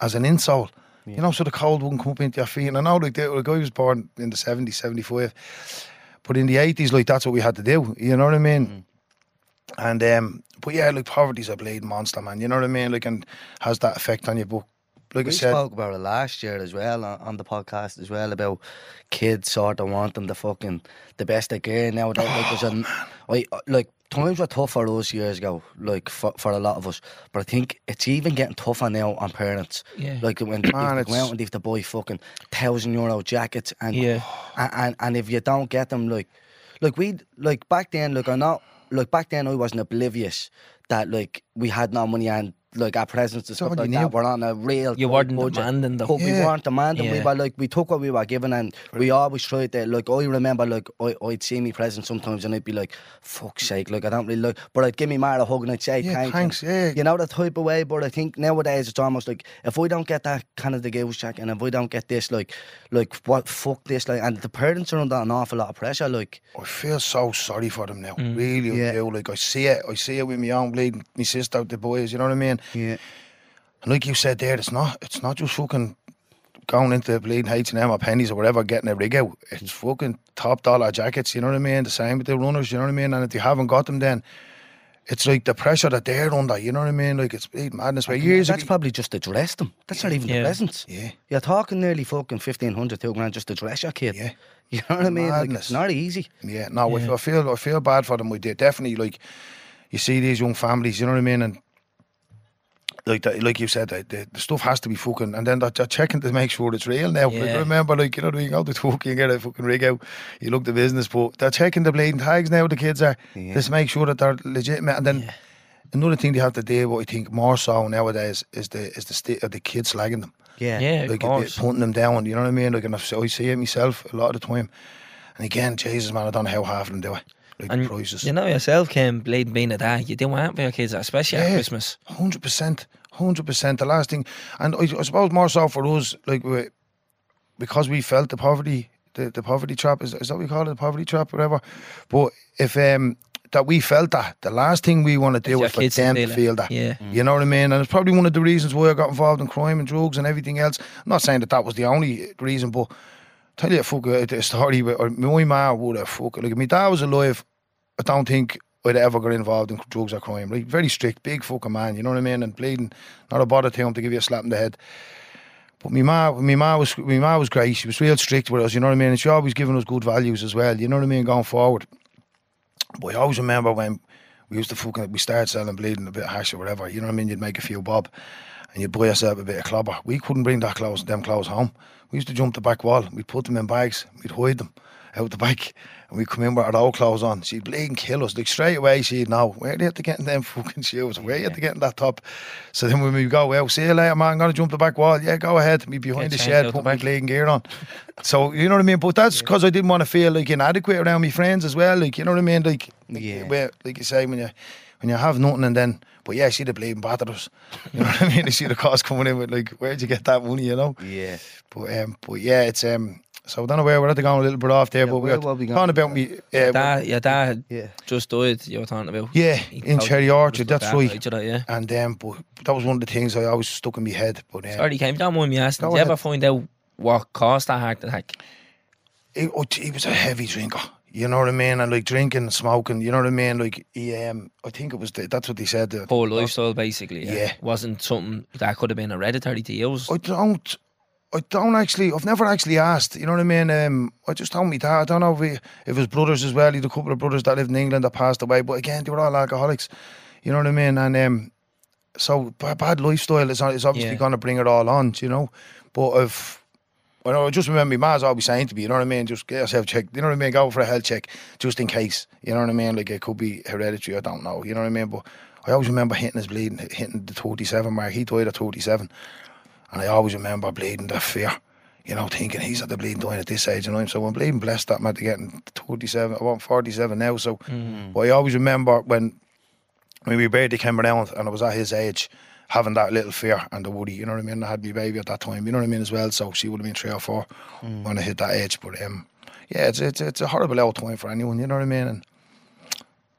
as an insole. You know, so the cold wouldn't come up into your feet. And I know, like, the, the guy was born in the 70s, 75. But in the 80s, like, that's what we had to do. You know what I mean? And um, but yeah, like poverty's a bleeding monster, man. You know what I mean? Like, and has that effect on you. But like We I said, spoke about it last year as well on, on the podcast as well about kids sort of wanting the fucking the best they can now. That, like, there's Oh, a, I, like times were tough for us years ago, like for, for a lot of us. But I think it's even getting tougher now on parents. Yeah. Like when they [CLEARS THROAT] Man, to go out and they have to buy fucking thousand euro jackets and Yeah. and, and and if you don't get them, like like we like back then, like I'm not like back then I wasn't oblivious that like we had no money and like our presence and stuff like knew. that were on a real You weren't budget. demanding them. But we weren't demanding. We were like we took what we were given, and we always tried to like. I remember like I, I'd see me present sometimes, and I'd be like, "Fuck's sake!" Like I don't really like, but I'd give me Mara a hug and I'd say Yeah, thanks. thanks, and, yeah. You know that type of way. But I think nowadays it's almost like if we don't get that kind of the goose check and if we don't get this, like, like what fuck this, like, and the parents are under an awful lot of pressure. Like, I feel so sorry for them now. Mm. Really, Yeah. I do. Like I see it. I see it with my own bleeding, my sister, the boys. You know what I mean? Yeah, And like you said there, it's not. It's not just fucking going into bleeding H and M or Penneys or whatever, getting a rig out. It's fucking top dollar jackets. You know what I mean? The same with the runners. You know what I mean? And if you haven't got them, then it's like the pressure that they're under. You know what I mean? Like it's madness. Where years that's ago, probably just to dress them. That's not even the Yeah. presents. Yeah. You're talking nearly fucking fifteen hundred, two grand just to dress your kid. Yeah. [LAUGHS] You know what I mean? Like, Madness. it's not easy. Yeah, no, I- Yeah. I feel I feel bad for them. We did definitely like you see these young families. You know what I mean? And like that, like you said, the, the, the stuff has to be fucking, and then they're, they're checking to make sure it's real now. Like, remember, like you know, you go to talk, you get a fucking rig out, you look the business, but they're checking the bleeding tags now. The kids are Yeah. just make sure that they're legitimate, and then. another thing they have to do, what I think more so nowadays, is the is the state of the kids slagging them. Yeah. Yeah, of like course. they- putting them down. You know what I mean? Like, and I've, I see it myself a lot of the time. And again, Jesus, man, I don't know how half of them do it. Like And the prices. you know yourself, Kim, bleeding being a dad, you do want for your kids, especially at Christmas. Hundred percent, hundred percent. The last thing, and I, I suppose more so for us, like we, because we felt the poverty, the, the poverty trap is, is that what we call it, the poverty trap, whatever. But if um that we felt that, the last thing we want to do Your is for them to feel that. Yeah. You know what I mean? And it's probably one of the reasons why I got involved in crime and drugs and everything else. I'm not saying that that was the only reason, but i tell you a fuck a, a story. But or my ma would have fuck like if my dad was alive. I don't think I'd ever got involved in drugs or crime. Very strict, big fucking man. You know what I mean? And bleeding, not a bother to him to give you a slap in the head. But my ma, my ma was my ma was great. She was real strict with us. You know what I mean? And she always giving us good values as well. You know what I mean? Going forward. But I always remember when we used to fucking we started selling bleeding a bit of hash or whatever. You know what I mean? You'd make a few bob, and you'd buy yourself a bit of clobber. We couldn't bring that clothes, them clothes home. We used to jump the back wall. We'd put them in bags. We'd hide them out the back, and we'd come in with our old clothes on. She'd bleed and kill us. Like straight away, she'd know where they had to get in them fucking shoes. Where you had to get in that top. So then when we go, well, see you later, man. I'm gonna jump the back wall. Yeah, go ahead. Me behind the shed, put my bleeding gear on. [LAUGHS] So you know what I mean. But that's because I didn't want to feel like inadequate around my friends as well. Like you know what I mean. Like Yeah. where, like you say, when you when you have nothing and then, but yeah, she'd have bleeding battered us. You know what I mean? You see the cost coming in with like, where'd you get that money? You know. Yeah. But um, but yeah, it's um. So I don't know where we're at to go a little bit off there, Yeah, but were we talking going? about me. Yeah, dad, your dad Yeah. just died, you were talking about. yeah, He in Cherry Orchard. That's right. each yeah. And um, but that was one of the things I always stuck in my head. But um, Sorry, Kim, don't mind me asking, did you ever find out what caused that heart attack? he, oh, he was a heavy drinker. You know what I mean? And like drinking smoking. You know what I mean? Like he, um, I think it was the, that's what they said. The, Poor lifestyle, basically. Yeah. Yeah. Wasn't something that could have been hereditary to you. I don't. I don't actually. I've never actually asked. You know what I mean? Um, I just told me dad. I don't know if, he, if his brothers as well. He had a couple of brothers that lived in England that passed away. But again, they were all alcoholics. You know what I mean? And um, so bad, bad lifestyle is, is obviously Yeah. going to bring it all on. You know, but if. I know, er er I just remember my ma's always saying to me, you know what I mean? Just get yourself checked. You er know what I mean? Go for a health check just in case. You know what I mean? Like it could be hereditary. I don't know. You know what I mean? But I always remember hitting his bleeding, hitting the 37 mark. He died at 37. And I always remember bleeding the fear, you know, thinking he's at the bleeding dying at this age, you know. So I'm bleeding blessed that man to getting 27, I want 47 now. So, but I always remember when when my birthday came around and I was at his age, having that little fear and the woody, you know what I mean? I had my baby at that time, you know what I mean, as well. So she would have been three or four when I hit that age. But um, yeah, it's, it's it's a horrible old time for anyone, you know what I mean? And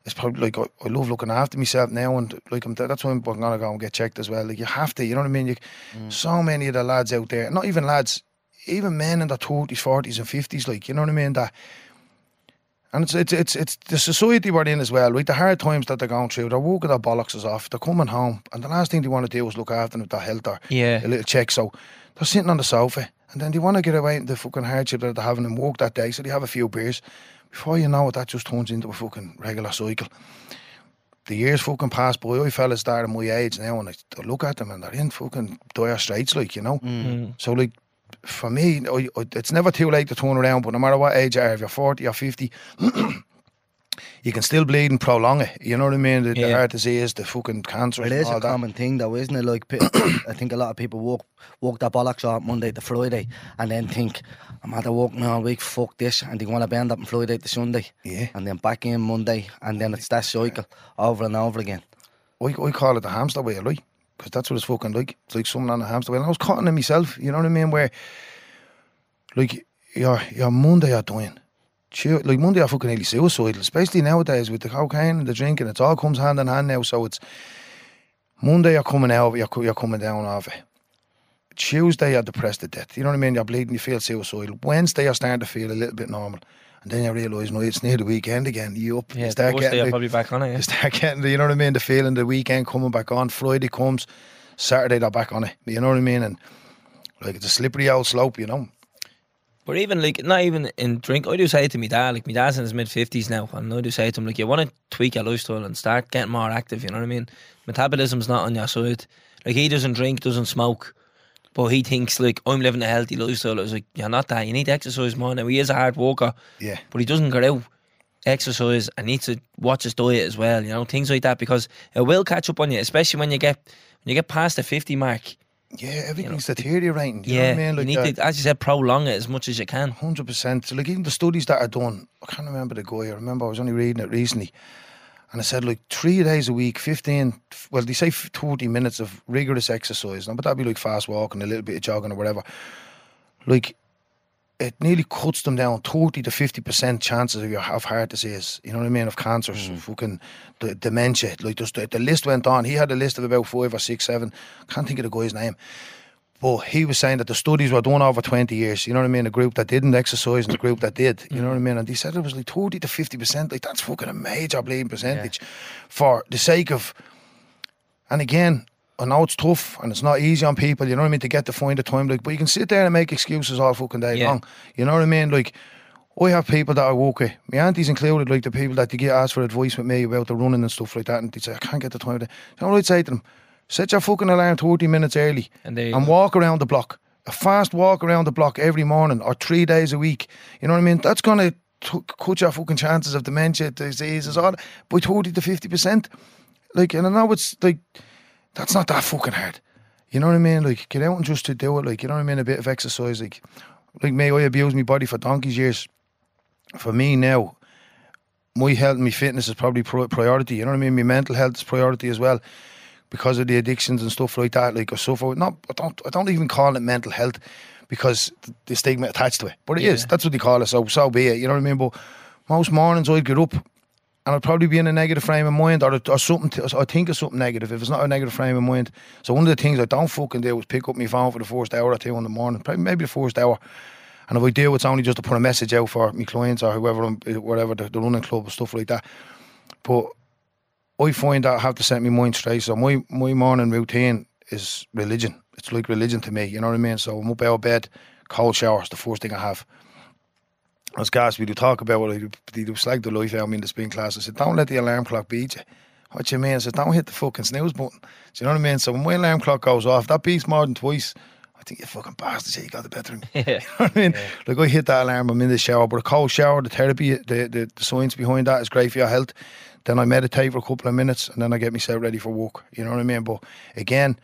it's probably like I, I love looking after myself now, and like I'm, that's why I'm gonna go and get checked as well. Like you have to, you know what I mean? You, So many of the lads out there, not even lads, even men in their thirties, forties, and fifties, like you know what I mean. That, and it's it's it's it's the society we're in as well. Right, the hard times that they're going through, they're walking their bollocks off. They're coming home, and the last thing they want to do is look after them with their health or Yeah. a little check. So they're sitting on the sofa, and then they want to get away the fucking hardship that they're having and work that day. So they have a few beers. Before you know it, that just turns into a fucking regular cycle. The years fucking pass by. I fellas start at my age now, and I, I look at them and they're in fucking dire straits, like you know. Mm. So like, for me, I, I, it's never too late to turn around. But no matter what age you are, if you're forty or fifty, [CLEARS THROAT] you can still bleed and prolong it. You know what I mean? The, the heart disease, the fucking cancer, It and is a that. common thing, though, isn't it? Like, [CLEARS THROAT] I think a lot of people walk walk their bollocks off Monday to Friday, and then think, "I'm at working all week. Fuck this," and they want to bend up on Friday to Sunday, Yeah. and then back in Monday, and then it's that cycle over and over again. I, I call it the hamster wheel, right? Because that's what it's fucking like. It's like someone on a hamster wheel. And I was caught in it myself, you know what I mean? Where, like, your, your Monday you're doing. Like, Monday you're fucking nearly suicidal, especially nowadays with the cocaine and the drinking. It all comes hand in hand now. So it's Monday you're coming out you're, you're coming down off it. Tuesday you're depressed to death. You know what I mean? You're bleeding, you feel suicidal. Wednesday you're starting to feel a little bit normal. And then you realise, no, it's near the weekend again. You up, Yeah, you start getting the- probably back on it. you Yeah. start getting, the, you know what I mean, the feeling the weekend coming back on. Friday comes, Saturday they're back on it. You know what I mean? And like it's a slippery old slope, you know. But even like not even in drink, I do say to my dad, like my dad's in his mid fifties now, and I do say to him, like you want to tweak your lifestyle and start getting more active. You know what I mean? Metabolism's not on your side. Like he doesn't drink, doesn't smoke, but he thinks like I'm living a healthy lifestyle. I was like, you're not that. You need to exercise more. Now he is a hard worker, Yeah. but he doesn't go out exercise and needs to watch his diet as well. You know, things like that because it will catch up on you, especially when you get when you get past the fifty mark. Yeah, everything's deteriorating. You yeah, know what I mean? Like you need that. to, uh, as you said, prolong it as much as you can. Hundred percent. Like even the studies that are done, I can't remember the guy. I remember I was only reading it recently, and I said like three days a week, fifteen. Well, they say thirty minutes of rigorous exercise, now, but that'd be like fast walking, a little bit of jogging or whatever. Like it nearly cuts them down thirty to fifty percent chances of your of heart disease. You know what I mean? Of cancers, mm. fucking the dementia. Like just the, the list went on. He had a list of about five or six, seven. Can't think of the guy's name. But he was saying that the studies were done over 20 years, you know what I mean? A group that didn't exercise and a group that did, you know what I mean? And he said it was like 30 to 50%. Like, that's fucking a major bleeding percentage for the sake of. And again, I know it's tough and it's not easy on people, you know what I mean, to get to find the time. Like, but you can sit there and make excuses all fucking day Yeah. long. You know what I mean? Like, I have people that I work with, my aunties included, like the people that they get asked for advice with me about the running and stuff like that, and they say, I can't get the time. You know what I'd say to them? Set your fucking alarm 30 minutes early And and walk around the block. A fast walk around the block every morning or three days a week. You know what I mean? That's going to cut your fucking chances of dementia, diseases, all that, by 30 to 50%. Like, and I know it's like, that's not that fucking hard. You know what I mean? Like, get out and just to do it. Like, you know what I mean? A bit of exercise. Like, like me, I abused my body for donkey's years. For me now, my health and my fitness is probably pri- priority. You know what I mean? My mental health is priority as well because of the addictions and stuff like that. Like I suffer not I don't I don't even call it mental health because the stigma attached to it. But it is. Yeah. That's what they call it. So so be it. You know what I mean? But most mornings I'd get up and I'd probably be in a negative frame of mind or, or something. I think of something negative. If it's not a negative frame of mind, so one of the things I don't fucking do is pick up my phone for the first hour or two in the morning, probably maybe the first hour. And if I do, it's only just to put a message out for my clients or whoever, whatever the, the running club or stuff like that. But I find that I have to set my mind straight. So my, my morning routine is religion. It's like religion to me, you know what I mean? So I'm up out of bed, cold showers, the first thing I have. As guys, we do talk about it, they do slag the life out of me in the spin class. I said, don't let the alarm clock beat you. What you mean? I said, don't hit the fucking snooze button. Do you know what I mean? So when my alarm clock goes off, that beats more than twice. I think you fucking bastard, yeah, you got the better of me. Yeah. [LAUGHS] You know what I mean? Like I hit that alarm, I'm in the shower, but a cold shower, the therapy, the, the, the science behind that is great for your health. Then I meditate for a couple of minutes and then I get myself ready for work. You know what I mean? But again,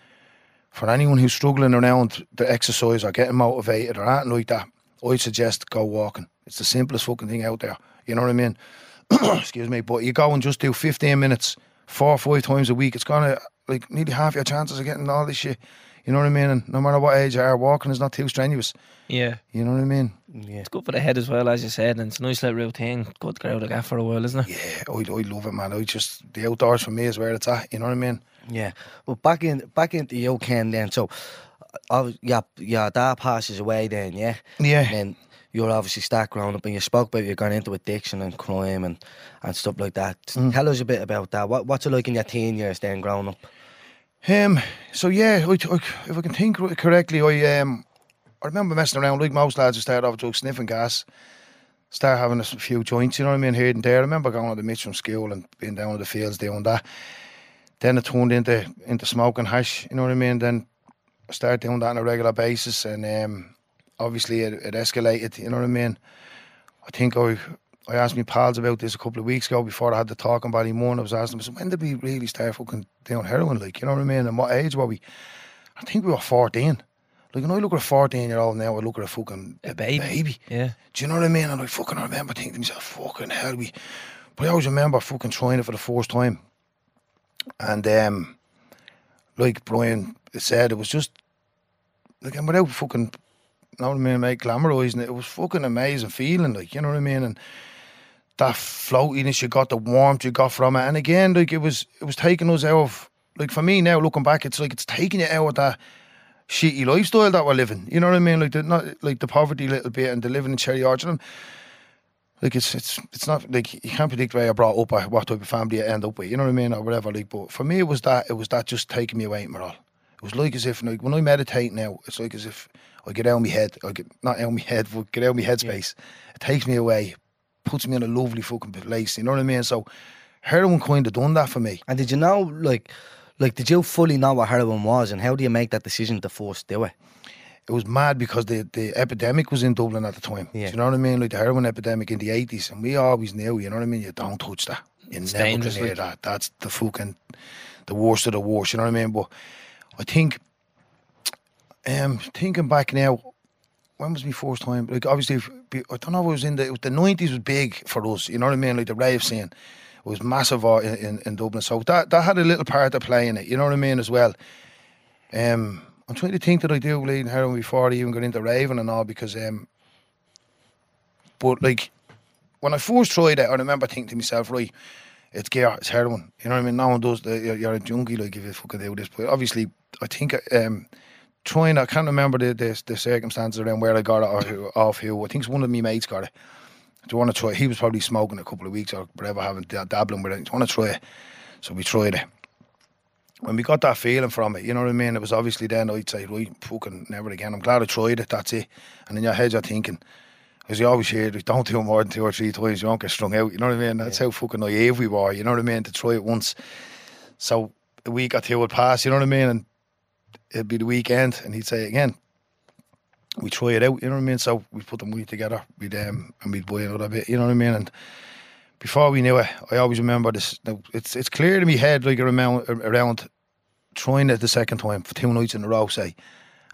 for anyone who's struggling around the exercise or getting motivated or anything like that, I'd suggest go walking. It's the simplest fucking thing out there. You know what I mean? [CLEARS THROAT] Excuse me. But you go and just do 15 minutes four or five times a week. It's gonna like nearly half your chances of getting all this shit. You know what I mean? And no matter what age you are, walking is not too strenuous. Yeah. You know what I mean? Yeah. It's good for the head as well, as you said, and it's a nice little routine. Good to get for a while, isn't it? Yeah, I, I love it, man. I just the outdoors for me is where it's at. You know what I mean? Yeah. Well, back in back into you, Ken. Then so, uh, yeah, yeah, that passes away. Then yeah. Yeah. And you're obviously start growing up, and you spoke about you're going into addiction and crime and, and stuff like that. Tell us a bit about that. What what's it like in your teen years then, growing up? Um. So yeah, I, I, if I can think correctly, I um, I remember messing around like most lads who started off drugs, sniffing gas, start having a few joints. You know what I mean? Here and there. I remember going to the Mitch from school and being down in the fields doing that. Then it turned into into smoking hash. You know what I mean? Then I started doing that on a regular basis, and um, obviously it, it escalated. You know what I mean? I think I I asked my pals about this a couple of weeks ago before I had the talk Ballymun. I was asking them, when did we really start fucking doing heroin? Like, you know what I mean? And what age were we? I think we were 14. Like, when I look at a 14 year old now, I look at a fucking A baby. baby. Yeah. Do you know what I mean? And I fucking remember thinking to myself, fucking hell, we. But I always remember fucking trying it for the first time. And, um, like Brian said, it was just, like, and without fucking, you know what I mean, make glamorizing it, it was fucking amazing feeling, like, you know what I mean? And that floatiness you got, the warmth you got from it. And again, like, it was, it was taking us out of, like, for me now, looking back, it's like, it's taking you out of that shitty lifestyle that we're living. You know what I mean? Like the not like the poverty a little bit and the living in Cherry Orchard. Like it's it's it's not like you can't predict where you're brought up or what type of family you end up with. You know what I mean or whatever. Like, but for me, it was that it was that just taking me away from it all. It was like as if like when I meditate now, it's like as if I get out of my head. I get not out of my head, but get out of my headspace. It takes me away, puts me in a lovely fucking place. You know what I mean? So heroin kind of done that for me. And did you know, like, like, did you fully know what heroin was, and how do you make that decision to force do it? it was mad because the, the epidemic was in Dublin at the time. Yeah. Do you know what I mean? Like the heroin epidemic in the 80s. And we always knew, you know what I mean? You don't touch that. You It's never can hear that. That's the fucking, the worst of the worst, you know what I mean? But I think, um, thinking back now, when was my first time? Like obviously, I don't know. If it was in the the nineties was big for us. You know what I mean? Like the rave scene it was massive in, in, in Dublin. So that that had a little part to play in it. You know what I mean as well. Um, I'm trying to think that I do bleeding heroin before I even got into raving and all because um. But like, when I first tried it, I remember thinking to myself, right, it's gear, it's heroin. You know what I mean? No one does. The, you're, you're a junkie, like if you fucking do this. But obviously, I think um, trying. I can't remember the, the the circumstances around where I got it or who, off who. I think one of my mates got it. Do you want to try? He was probably smoking a couple of weeks or whatever, having dabbling with it. Do you want to try it? So we tried it. When we got that feeling from it, you know what I mean? It was obviously then I'd say, right, fucking never again. I'm glad I tried it. That's it. And in your head, you're thinking, because you always hear, don't do it more than two or three times. You won't get strung out. You know what I mean? That's how fucking naive we were. You know what I mean? To try it once. So a week or two would pass. You know what I mean? And it'd be the weekend, and he'd say again. We try it out. You know what I mean? So we put the money together. We'd um, and we'd buy another bit. You know what I mean? And before we knew it, I always remember this. It's it's clear to me head like around around trying it the second time for two nights in a row, say,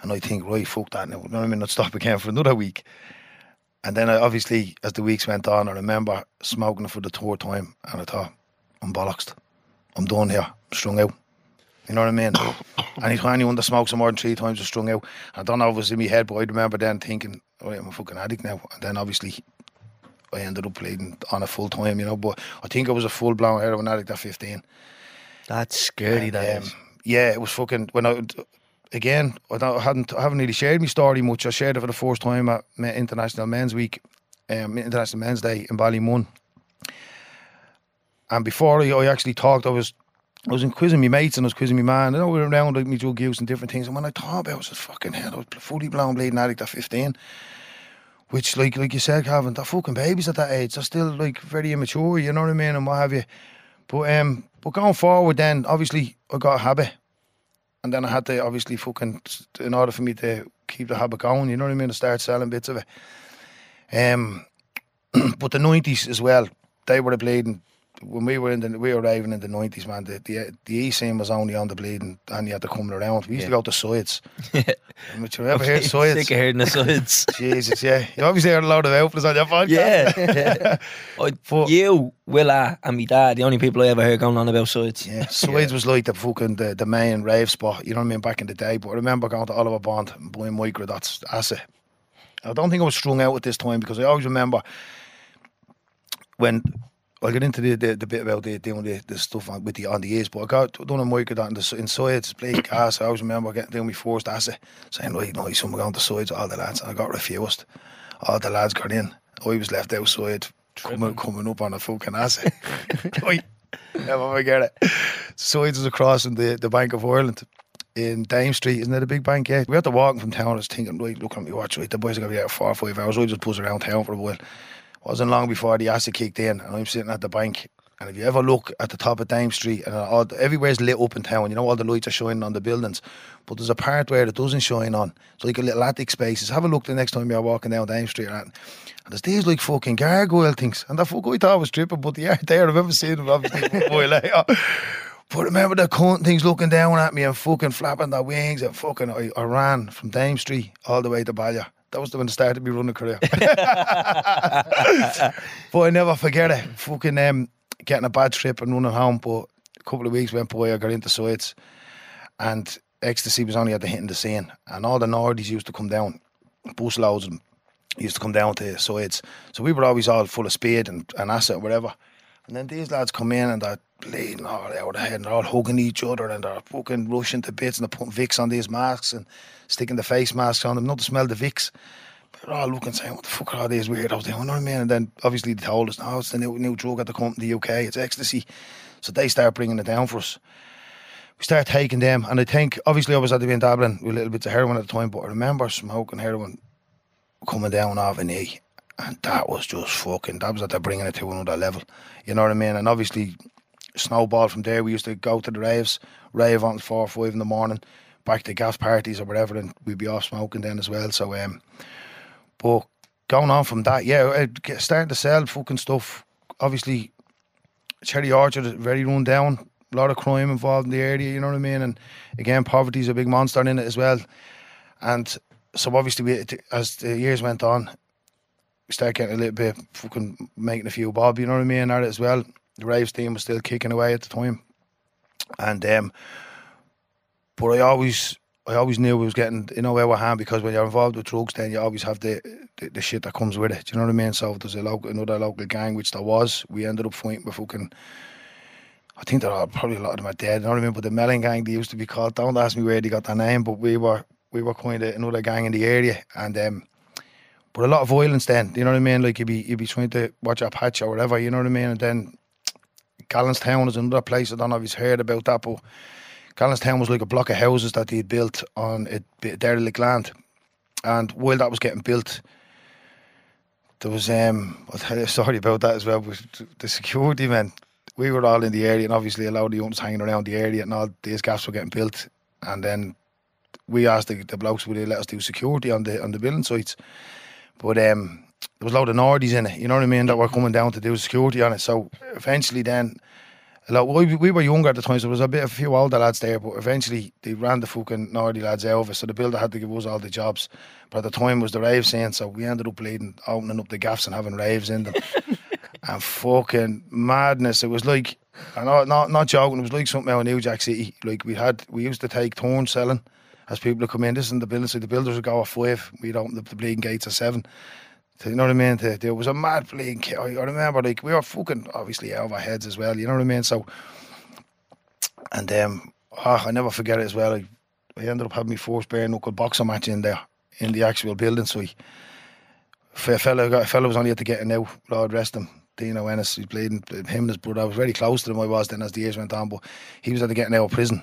and I think right, fuck that now. You know what I mean? I'd stop again for another week. And then I, obviously, as the weeks went on, I remember smoking for the third time, and I thought, I'm bollocksed. I'm done here. I'm strung out. You know what I mean? Anytime anyone that smokes more than three times is strung out. I don't know if it was in my head, but I remember then thinking, oh, I'm a fucking addict now. And then obviously, I ended up bleeding on a full time, you know. But I think I was a full blown heroin addict at 15. That's scary. And, That um, yeah, it was fucking when I again I, don't, I hadn't I haven't really shared my story much. I shared it for the first time at International Men's Week, um, International Men's Day in Ballymun. And before I, I actually talked, I was I was in quizzing my mates and I was quizzing my man. You know, we were around like me drug use and different things. And when I thought about it, I was just fucking hell, I was fully blown bleeding addict at fifteen. Which, like like you said, Calvin, they're fucking babies at that age. They're still like very immature, you know what I mean, and what have you. But um, but going forward, then obviously I got a habit, and then I had to obviously fucking in order for me to keep the habit going, you know what I mean, to start selling bits of it. Um, [CLEARS THROAT] but the nineties as well, they were the bleeding. When we were in the we were arriving in the nineties, man, the the the E scene was only on the bleeding, and you had to come around. We used to go to sides. [LAUGHS] Would you ever hear sides? Sick of hearing the sides. [LAUGHS] Jesus, yeah. You obviously heard a load of outfits on your podcast. yeah. [LAUGHS] I, But- you, Willa, and me dad, the only people I ever heard going on about sides. Yeah, Sides was like the fucking the, the main rave spot, you know what I mean, back in the day. But I remember going to Oliver Bond and buying micro dots acid. I don't think I was strung out at this time because I always remember when I'll get into the, the, the bit about the, doing the, the stuff on, with the on the ears, but I got done a micro dot in the, inside it's bleak. I always remember getting doing my first acid, saying, right, no, someone going to the sides, all the lads, and I got refused. All the lads got in. I was left outside, coming, coming up on a fucking. Right. [LAUGHS] Never forget it. Sides was across in the, the Bank of Ireland in Dame Street, isn't it a big bank? Yeah. We had to walk from town. I was thinking, right, look at me watch, right, the boys are going to be out four or five hours. I just buzz around town for a while. Wasn't long before the acid kicked in, and I'm sitting at the bank. And if you ever look at the top of Dame Street, and all, everywhere's lit up in town, you know, all the lights are shining on the buildings, but there's a part where it doesn't shine on. It's like a little attic spaces. Have a look the next time you're walking down Dame Street. And there's these like fucking gargoyle things. And the fuck I thought I was tripping, but [LAUGHS] they aren't there. I remember seeing them obviously [LAUGHS] while later. But remember the cunt things looking down at me and fucking flapping their wings and fucking I, I ran from Dame Street all the way to Ballia. That was the when I started my running career. [LAUGHS] but I never forget it. Fucking um, getting a bad trip and running home. But a couple of weeks went by, I got into Sides and ecstasy was only at the hitting the scene. And all the Nordies used to come down, bus loads them used to come down to sides. So we were always all full of speed and, and acid, whatever. And then these lads come in and they're bleeding all out of head and they're all hugging each other and they're fucking rushing to bits and they're putting Vicks on these masks and sticking the face masks on them, not to smell the Vicks. They're all looking saying, what the fuck are all these weirdos doing? You know what I mean? And then obviously they told us, no, it's the new, new drug at the company, the UK, it's ecstasy. So they start bringing it down for us. We start taking them and I think, obviously I was at the in Dublin with a little bits of heroin at the time, but I remember smoking heroin coming down off an E. And that was just fucking, that was that they're bringing it to another level. You know what I mean? And obviously, snowball from there. We used to go to the raves, rave on four or five in the morning, back to gas parties or whatever, and we'd be off smoking then as well. So, um, but going on from that, yeah, uh, starting to sell fucking stuff. Obviously, Cherry Orchard is very run down. A lot of crime involved in the area, you know what I mean? And again, poverty's a big monster in it as well. And so obviously, we, as the years went on, we started getting a little bit fucking making a few bob, you know what I mean, at as well. The Raves team was still kicking away at the time. And um but I always I always knew we was getting you know of hand because when you're involved with drugs then you always have the, the the shit that comes with it. Do you know what I mean? So there's a local another local gang which there was, we ended up fighting with fucking I think there are probably a lot of them are dead, you know what I mean? But the Melon gang they used to be called don't ask me where they got their name, but we were we were kind of another gang in the area and um but a lot of violence then, you know what I mean? Like you'd be you'd be trying to watch a patch or whatever, you know what I mean? And then Gallanstown is another place. I don't know if you've heard about that, but Gallanstown was like a block of houses that they'd built on a bit derelict land. And while that was getting built, there was um story [LAUGHS] about that as well. But the security men, we were all in the area and obviously a lot of the youngsters hanging around the area and all these gaps were getting built and then we asked the, the blokes would they let us do security on the on the building sites. But um there was a load of Nordies in it, you know what I mean, that were coming down to do security on it. So eventually then a lot, we, we were younger at the time, so there was a bit of a few older lads there, but eventually they ran the fucking Nordy lads out of it, so the builder had to give us all the jobs. But at the time it was the rave scene, so we ended up bleeding, opening up the gaffs and having raves in them. [LAUGHS] and fucking madness. It was like I know not not joking, it was like something out in New Jack City. Like we had we used to take turns selling as people would come in. This is in the building, so the builders would go off five, we'd open up the bleeding gates at seven. So, you know what I mean? The- There was a mad bleeding. I remember like we were fucking obviously out of our heads as well, you know what I mean? So and um ah, I never forget it as well. I, I ended up having my first bare knuckle boxer match in there in the actual building. So he, a fella, got, a fella was only had to get now. Lord rest him. Dino Ennis, he's bleeding. Him and his brother. I was very close to them. I was then as the years went on, but he was at to getting out of prison,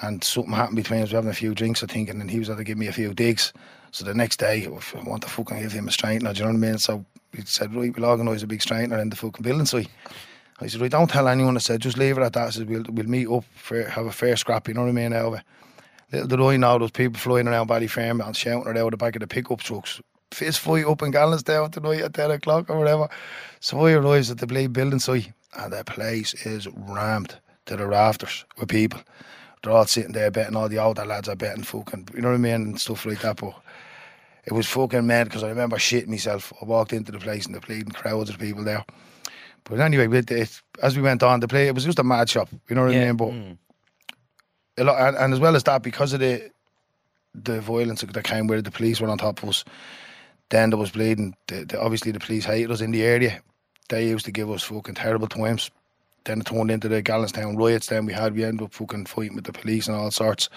and something happened between us. We were having a few drinks, I think, and then he was at to give me a few digs. So the next day, I want to fucking give him a straightener. Do you know what I mean? So he said, right, we'll organise a big straightener in the fucking building. So I said, right, don't tell anyone. I said, just leave it at that. I said, we'll, we'll meet up, fair, have a fair scrap, you know what I mean, it. Little did I know, those people flying around Ballyfermot and shouting it out the back of the pickup trucks. Fist fight up in Gallanstown tonight at 10 o'clock or whatever. So I arrives at the Blade building site and the place is rammed to the rafters with people. They're all sitting there betting, all the older lads are betting fucking, you know what I mean, and stuff like that. But it was fucking mad because I remember shitting myself. I walked into the place and the bleeding crowds of people there. But anyway, it, as we went on, the play it was just a mad shop. You know what I mean? But mm. a lot, and, and as well as that, because of the the violence that came where the police were on top of us, then there was bleeding. The, the, obviously, the police hated us in the area. They used to give us fucking terrible times. Then it turned into the Gallanstown riots. Then we had we ended up fucking fighting with the police and all sorts.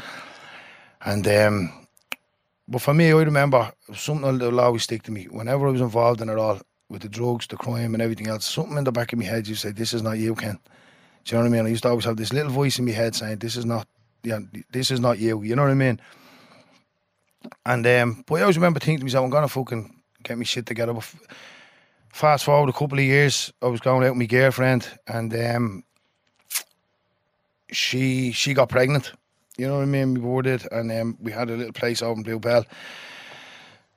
And um, but for me, I remember something that will always stick to me. Whenever I was involved in it all, with the drugs, the crime, and everything else, something in the back of my head, you say, "This is not you, Ken." Do you know what I mean? I used to always have this little voice in my head saying, "This is not, yeah, this is not you." You know what I mean? And um, but I always remember thinking to myself, "I'm gonna fucking get me shit together." But fast forward a couple of years, I was going out with my girlfriend, and um, she she got pregnant. You know what I mean? We boarded, and um, we had a little place over in Bluebell.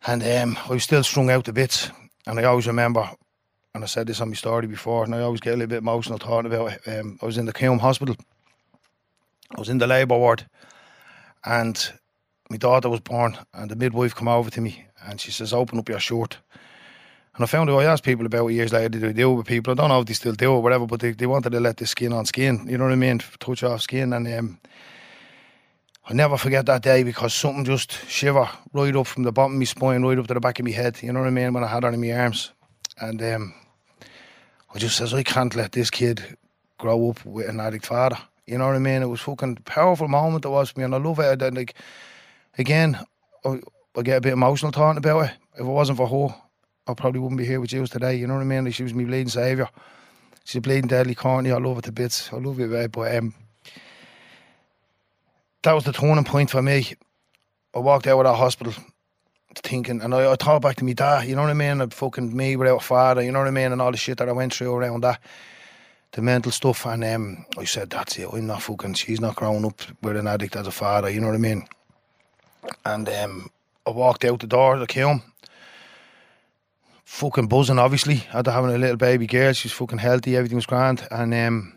And um, I was still strung out to bits. And I always remember, and I said this on my story before, and I always get a little bit emotional talking about it. Um, I was in the Coombe Hospital. I was in the labour ward. And my daughter was born, and the midwife come over to me, and she says, open up your shirt. And I found out, I asked people about it years later, did they do it with people? I don't know if they still do it or whatever, but they, they wanted to let the skin on skin, you know what I mean? Touch off skin. And um, I'll never forget that day because something just shiver right up from the bottom of my spine, right up to the back of my head. You know what I mean? When I had her in my arms, and um, I just says I can't let this kid grow up with an addict father. You know what I mean? It was fucking powerful moment it was for me, and I love it. And like again, I, I get a bit emotional talking about it. If it wasn't for her, I probably wouldn't be here with you today. You know what I mean? Like she was my bleeding saviour. She's a bleeding deadly corny. I love it to bits. I love it. But um, that was the turning point for me. I walked out of that hospital thinking, and I, I thought back to me dad, you know what I mean? And fucking me without a father, you know what I mean? And all the shit that I went through around that. the mental stuff. And um, I said, that's it. I'm not fucking. She's not growing up with an addict as a father. You know what I mean? And um, I walked out the door. I came. Fucking buzzing, obviously. After having a little baby girl, she's fucking healthy. Everything was grand. And um,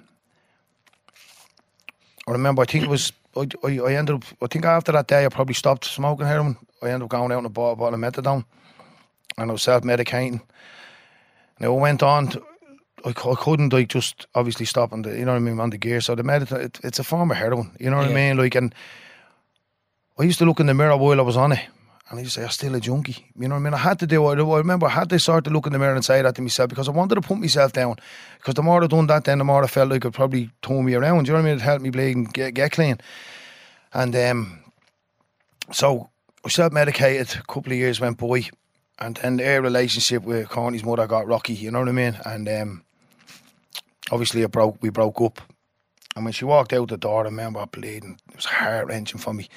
I remember, I think it was. I, I, I ended up. I think after that day, I probably stopped smoking heroin. I ended up going out and bought a bottle of methadone, and I was self-medicating. Now I went on. To, I, I couldn't like just obviously stop on the you know what I mean on the gear. So the methadone, it, it's a form of heroin. You know what I mean? Like and I used to look in the mirror while I was on it. And I to say, I'm still a junkie. You know what I mean? I had to do it. I remember I had to sort of look in the mirror and say that to myself because I wanted to put myself down. Because the more I done that, then the more I felt like it probably turn me around. You know what I mean? It helped me bleed and get, get clean. And um, so I self medicated. A couple of years went by. And then their relationship with Corny's mother got rocky. You know what I mean? And um, obviously, it broke. we broke up. And when she walked out the door, I remember bleeding. It was heart wrenching for me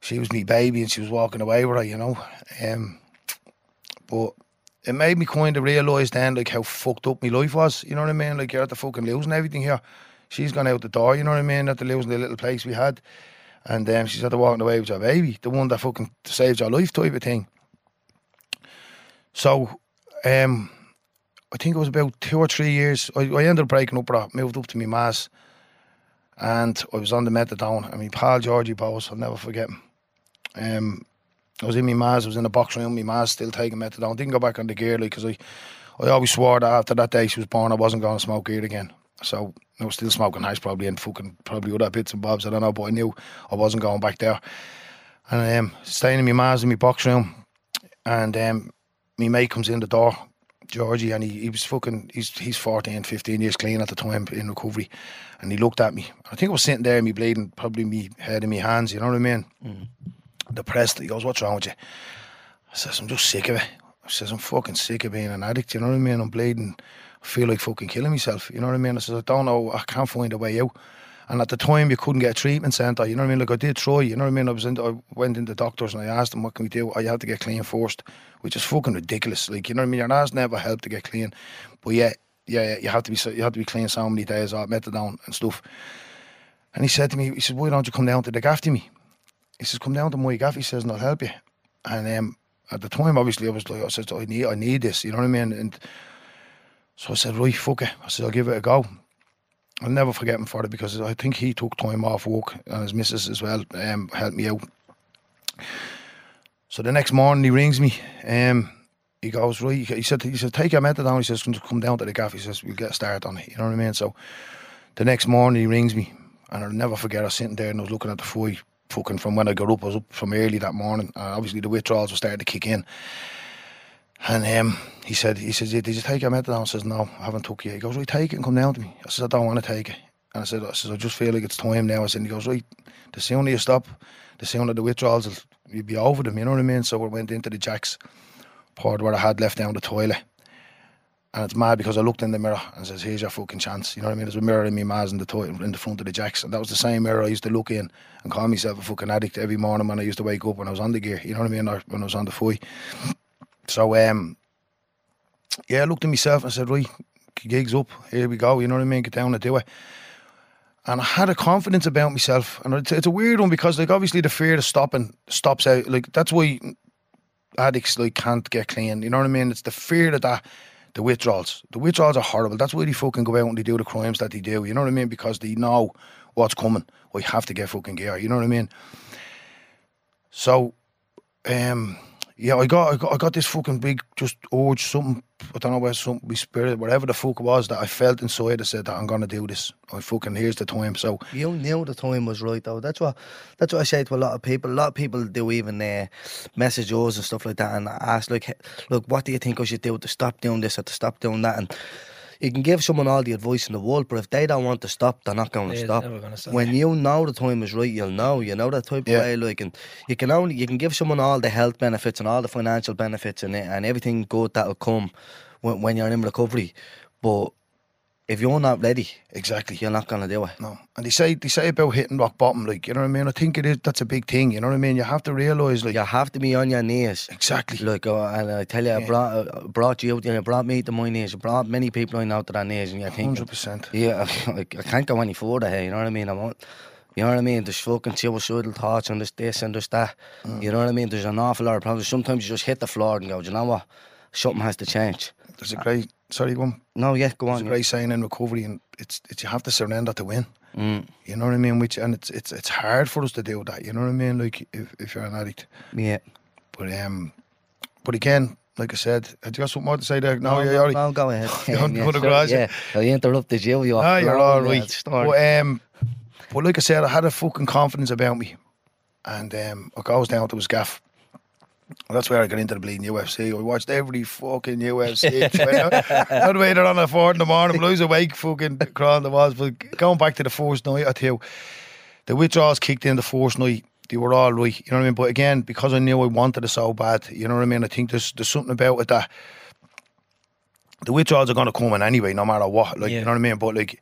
she was me baby and she was walking away with her, you know. Um, but it made me kind of realise then like how fucked up my life was. You know what I mean? Like you're at the fucking losing everything here. She's gone out the door. You know what I mean? At the losing the little place we had, and um, she's had to walking away with her baby, the one that fucking saved your life type of thing. So, um, I think it was about two or three years. I, I ended up breaking up with her, moved up to my mass, and I was on the methadone. And my pal Georgie Bowes, I'll never forget him. Um, I was in my ma's, I was in the box room, my ma's still taking methadone. Didn't go back on the gear like because I, I always swore that after that day she was born, I wasn't going to smoke gear again. So I was still smoking hash probably and fucking probably other bits and bobs, I don't know, but I knew I wasn't going back there. And um, staying in my ma's in my box room, and um, my mate comes in the door, Georgie, and he, he was fucking, he's, he's 14, 15 years clean at the time in recovery. And he looked at me. I think I was sitting there, me bleeding, probably me head in my hands, you know what I mean? Depressed. He goes, What's wrong with you? I says, I'm just sick of it. I says, I'm fucking sick of being an addict, you know what I mean? I'm bleeding. I feel like fucking killing myself, you know what I mean? I says, I don't know, I can't find a way out. And at the time, you couldn't get a treatment centre, you know what I mean? Like I did try, you know what I mean? I was in, I went into doctors and I asked them, what can we do? I had to get clean first, which is fucking ridiculous. Like, you know what I mean? Your ass never helped to get clean. But yeah, yeah, you have to be, you have to be clean so many days, or methadone and stuff. And he said to me, he said, why don't you come down to the gaff to me? He says, come down to my gaff, he says, and I'll help you. And um, at the time, obviously, I was like, I said, I need, I need this, you know what I mean? And so I said, right, fuck it. I said, I'll give it a go. I'll never forget him for it because I think he took time off work and his missus as well um, helped me out. So the next morning he rings me. Um, he goes, right, he said, he said, take your methadone. He says, come down to the gaff. He says, we'll get started on it. You know what I mean? So the next morning he rings me and I'll never forget I was sitting there and I was looking at the fight fucking from when I got up. I was up from early that morning. Uh, obviously the withdrawals were starting to kick in. And um, he said, he says, did you take your methadone? I says, no, I haven't took it. yet." He goes, right, take it and come down to me. I said, I don't want to take it. And I said, I said, I just feel like it's time now. I said, he goes, right, the sooner you stop, the sooner the withdrawals will you'll be over them, you know what I mean? So we went into the jacks, poured what I had left down the toilet. And it's mad because I looked in the mirror and says, here's your fucking chance. You know what I mean? There's a mirror in me ma's in the toilet in the front of the jacks. And that was the same mirror I used to look in and call myself a fucking addict every morning when I used to wake up when I was on the gear. You know what I mean? Or when I was on the fight. So um yeah, I looked at myself and said, right, gigs up, here we go, you know what I mean? Get down and do it. And I had a confidence about myself. And it's, it's a weird one because like obviously the fear of stopping stops out. Like that's why addicts like can't get clean. You know what I mean? It's the fear of that the withdrawals. The withdrawals are horrible. That's why they fucking go out and they do the crimes that they do. You know what I mean? Because they know what's coming. We have to get fucking gear. You know what I mean? So, um, yeah, I got, I got, I got this fucking big just urge, something. I don't know where something, my spirit, whatever the fuck was that I felt inside. I said that I'm gonna do this. I fucking here's the time. So You knew the time was right though. That's what that's what I say to a lot of people. A lot of people do even uh, message us and stuff like that and ask like, look, what do you think I should do to stop doing this or to stop doing that? And you can give someone all the advice in the world, but if they don't want to stop, they're not going to stop. stop. When you know the time is right, you'll know. You know that type Yeah. of way. Like, and you can only you can give someone all the health benefits and all the financial benefits and and everything good that'll come when, when you're in recovery, but if you're not ready, Exactly. you're not gonna do it. No, and they say they say about hitting rock bottom, like you know what I mean. I think it is. That's a big thing. You know what I mean. You have to realize, like You have to be on your knees. exactly. Like, uh, and I tell you, I brought, uh, brought you out, you brought me to my knees, you brought many people I know to their knees, and you think, Hundred percent. yeah, [LAUGHS] I, I can't go any further here, you know what I mean? I want, you know what I mean? There's fucking suicidal thoughts, and there's this and there's that. Mm. You know what I mean? There's an awful lot of problems. Sometimes you just hit the floor and go, do you know what? Something has to change. There's a great. Sorry, one. No, yeah, go on. a yeah. great saying in recovery, and it's, it's you have to surrender to win. Mm, You know what I mean? Which and it's it's it's hard for us to do that. You know what I mean? Like if, if you're an addict, yeah. but um, but again, like I said, had you got something more to say there? No, yeah, no, go ahead. [LAUGHS] You yeah, sure, grass yeah. I interrupted you. you Ah, you're all right. But, um, but like I said, I had a fucking confidence about me, and um, I goes down to his gaff. Well, that's where I got into the bleeding UFC. I watched every fucking UFC. [LAUGHS] [LAUGHS] Not waiting on a four in the morning, was awake fucking crawling the walls. But going back to the first night, I tell you, the withdrawals kicked in the first night. They were all right, you know what I mean? But again, because I knew I wanted it so bad, you know what I mean? I think there's there's something about it that the withdrawals are going to come in anyway, no matter what. Like, Yeah. you know what I mean? But like,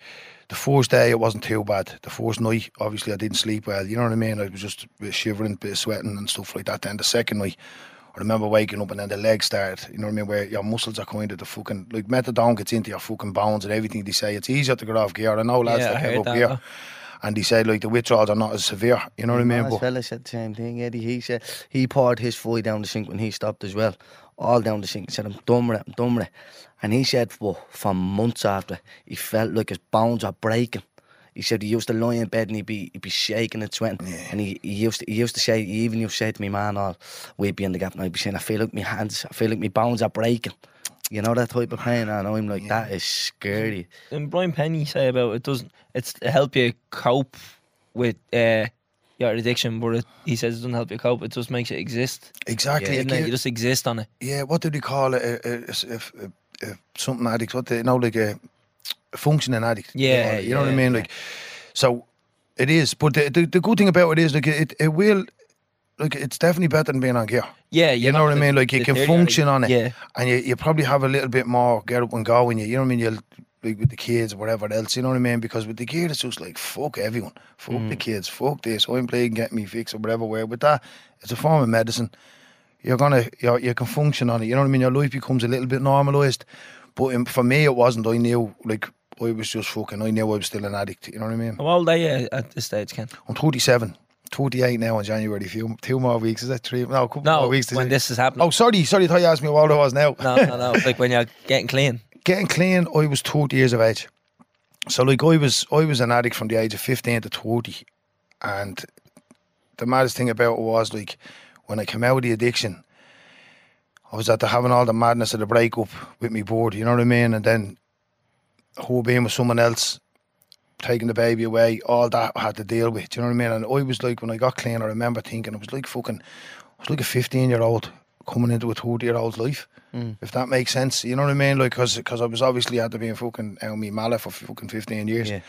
the first day it wasn't too bad. The first night, obviously, I didn't sleep well. You know what I mean? I was just a bit shivering, a bit sweating and stuff like that. Then the second night, I remember waking up and then the legs started. You know what I mean? Where your muscles are kind of the fucking like methadone gets into your fucking bones and everything. They say it's easier to get off gear. I know lads Yeah, that get up gear. though. And he said like the withdrawals are not as severe. You know what I mean? But fella said the same thing, Eddie. He said he poured his phy down the sink when he stopped as well. All down the sink. He said, I'm done with it, I'm done with it. And he said for, for months after, he felt like his bones are breaking. He said he used to lie in bed and he'd be, he'd be shaking and sweating. And he, he used to he used to say, he even used to say to me, man, all, we'd be in the gap and I'd be saying, I feel like my hands, I feel like my bones are breaking. You know that type of pain? And I'm like, that is scary. And Brian Penny say about it doesn't it's to help you cope with uh, your addiction, but it, he says it doesn't help you cope. It just makes it exist. exactly. Isn't it? You just exist on it. yeah, what do they call it? A, a, a, a, something addict. What they you know, like a, a functioning addict. you Yeah, know, you know what I mean. yeah. Like, so it is. But the, the the good thing about it is like it it will. Like it's definitely better than being on gear. Yeah, You know what I mean? Like you can function on it, Yeah, and you, you probably have a little bit more get up and go in you. You know what I mean? You'll like with the kids or whatever else. You know what I mean? Because with the gear, it's just like fuck everyone, fuck Mm. the kids, fuck this. I'm playing, get me fixed or whatever. Where with that, it's a form of medicine. You're gonna you you can function on it. You know what I mean? Your life becomes a little bit normalised. But um, for me, it wasn't. I knew like I was just fucking. I knew I was still an addict. You know what I mean? how old are you at this stage, Ken? I'm 37. 28 now in January. Few two more weeks. Is that three? No, a couple No, more weeks. when this is happening. Oh, sorry, sorry. I thought you asked me how old I was now. No, no, no. [LAUGHS] like when you're getting clean. Getting clean, I was 30 years of age. So like I was, I was an addict from the age of 15 to 30, and the maddest thing about it was like when I came out of the addiction, I was after having all the madness of the breakup with me board. You know what I mean? And then who being with someone else, taking the baby away, all that I had to deal with. You know what I mean? And I was like, when I got clean, I remember thinking I was like fucking, I was like a 15 year old coming into a 30 year old's life. Hmm. If that makes sense, you know what I mean? Like, cause, cause I was obviously had to be in fucking me mallet for fucking 15 years, Yeah.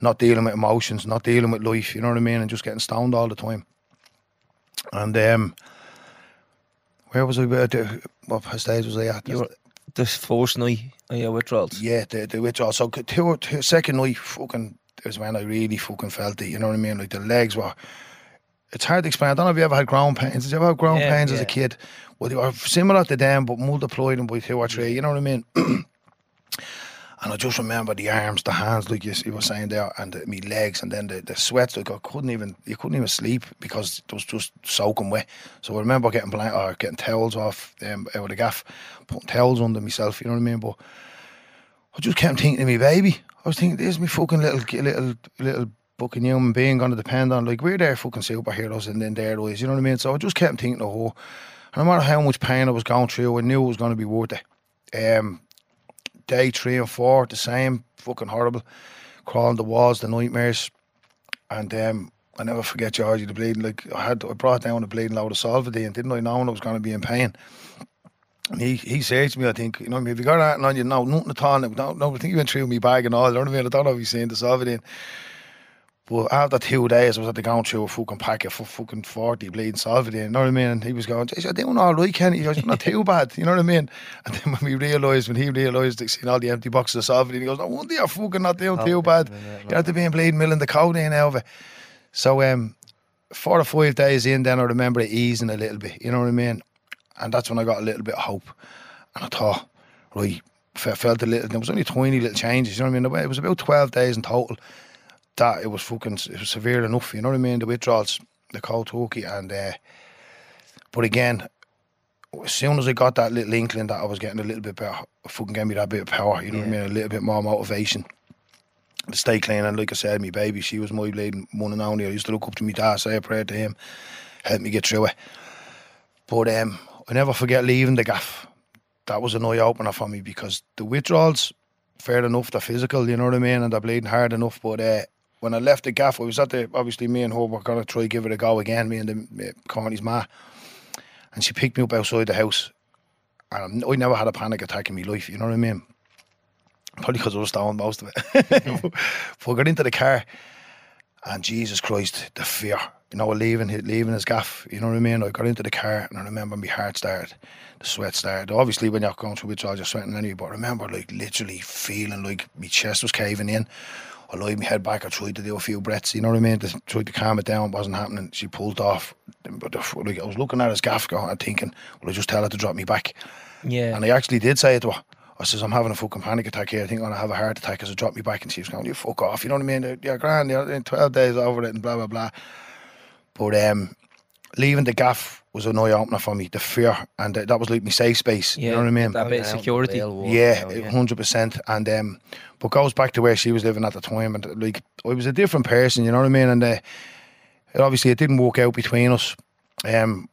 not dealing with emotions, not dealing with life, you know what I mean? And just getting stoned all the time. And, um, where was I? What stage was I at? You were this first night of your withdrawals. Yeah, the, the withdrawal. So two, two, second night, fucking, is when I really fucking felt it. You know what I mean? Like the legs were. It's hard to explain. I don't know if you ever had ground pains. Did you ever have ground Yeah, pains as a kid? Well, they were similar to them, but multiplied them by two or three. You know what I mean? [CLEARS THROAT] [CLEARS THROAT] and I just remember the arms, the hands, like you, you were saying there, and the, me legs, and then the, the sweats. Like I couldn't even, you couldn't even sleep because it was just soaking wet. So I remember getting blank or getting towels off um, out of the gaff, putting towels under myself. You know what I mean? But I just kept thinking to me, baby. I was thinking, there's me fucking little, little, little fucking human being going to depend on. Like, we're their fucking superheroes and then their eyes, you know what I mean? So I just kept thinking, oh, and no matter how much pain I was going through, I knew it was going to be worth it. Um, day three and four, the same, fucking horrible. Crawling the walls, the nightmares. And um, I never forget Georgie, the bleeding. Like, I had, I brought down a bleeding load of Solpadeine, didn't I know I was going to be in pain. And he, he said to me, I think, you know, if you got that on you, no, nothing at all. No, no, I think he went through me bag and all. You know what I mean? I don't know if he's saying the Solpadeine. But after two days, I was at the going through a fucking packet for fucking 40 bleeding Solpadeine, you know what I mean? And he was going, you're doing all right, Kenny. He goes, not too bad, you know what I mean? And then when we realised, when he realised, he'd seen all the empty boxes of Solpadeine, he goes, no wonder you're fucking not doing too bad. You're the being bleeding milling the codeine it. So, um, four or five days in, then I remember it easing a little bit, you know what I mean? And that's when I got a little bit of hope. And I thought, right, felt a little, there was only tiny little changes, you know what I mean? It was about 12 days in total that it was fucking, it was severe enough, you know what I mean? The withdrawals, the cold turkey. And, uh, but again, as soon as I got that little inkling that I was getting a little bit better, fucking gave me that bit of power, you know what I mean? A little bit more motivation to stay clean. And like I said, my baby, she was my bleeding one and only. I used to look up to my dad, say a prayer to him, help me get through it. But um, I never forget leaving the gaff. That was an eye opener for me because the withdrawals, fair enough, they're physical, you know what I mean, and they're bleeding hard enough. But uh, when I left the gaff, I was at the obviously me and her were gonna try give it a go again, me and the uh, Corny's ma, and she picked me up outside the house. And I never had a panic attack in my life, you know what I mean? Probably because I was stoned most of it. [LAUGHS] but I got into the car, and Jesus Christ, the fear. You know, leaving leaving his gaff. You know what I mean? I got into the car, and I remember my heart started, the sweat started. Obviously, when you're going through withdrawals, you're sweating anyway. But I remember, like, literally feeling like my chest was caving in. I laid my head back. I tried to do a few breaths. You know what I mean? To, tried to calm it down. It wasn't happening. She pulled off. But like, I was looking at his gaff, going, and thinking, "Will I just tell her to drop me back?" Yeah. And I actually did say it to her. I says, I'm having a fucking panic attack here. I think I'm going to have a heart attack because I dropped me back. And she was going, you fuck off. You know what I mean? You're grand. You're 12 days over it and blah, blah, blah. But um, leaving the gaff was an eye opener for me. The fear. And that that was like my safe space. yeah. You know what I mean? That bit of security. Yeah, hundred percent. And um, but goes back to where she was living at the time, and like I was a different person. You know what I mean? And uh, it, obviously, it didn't work out between us. Um,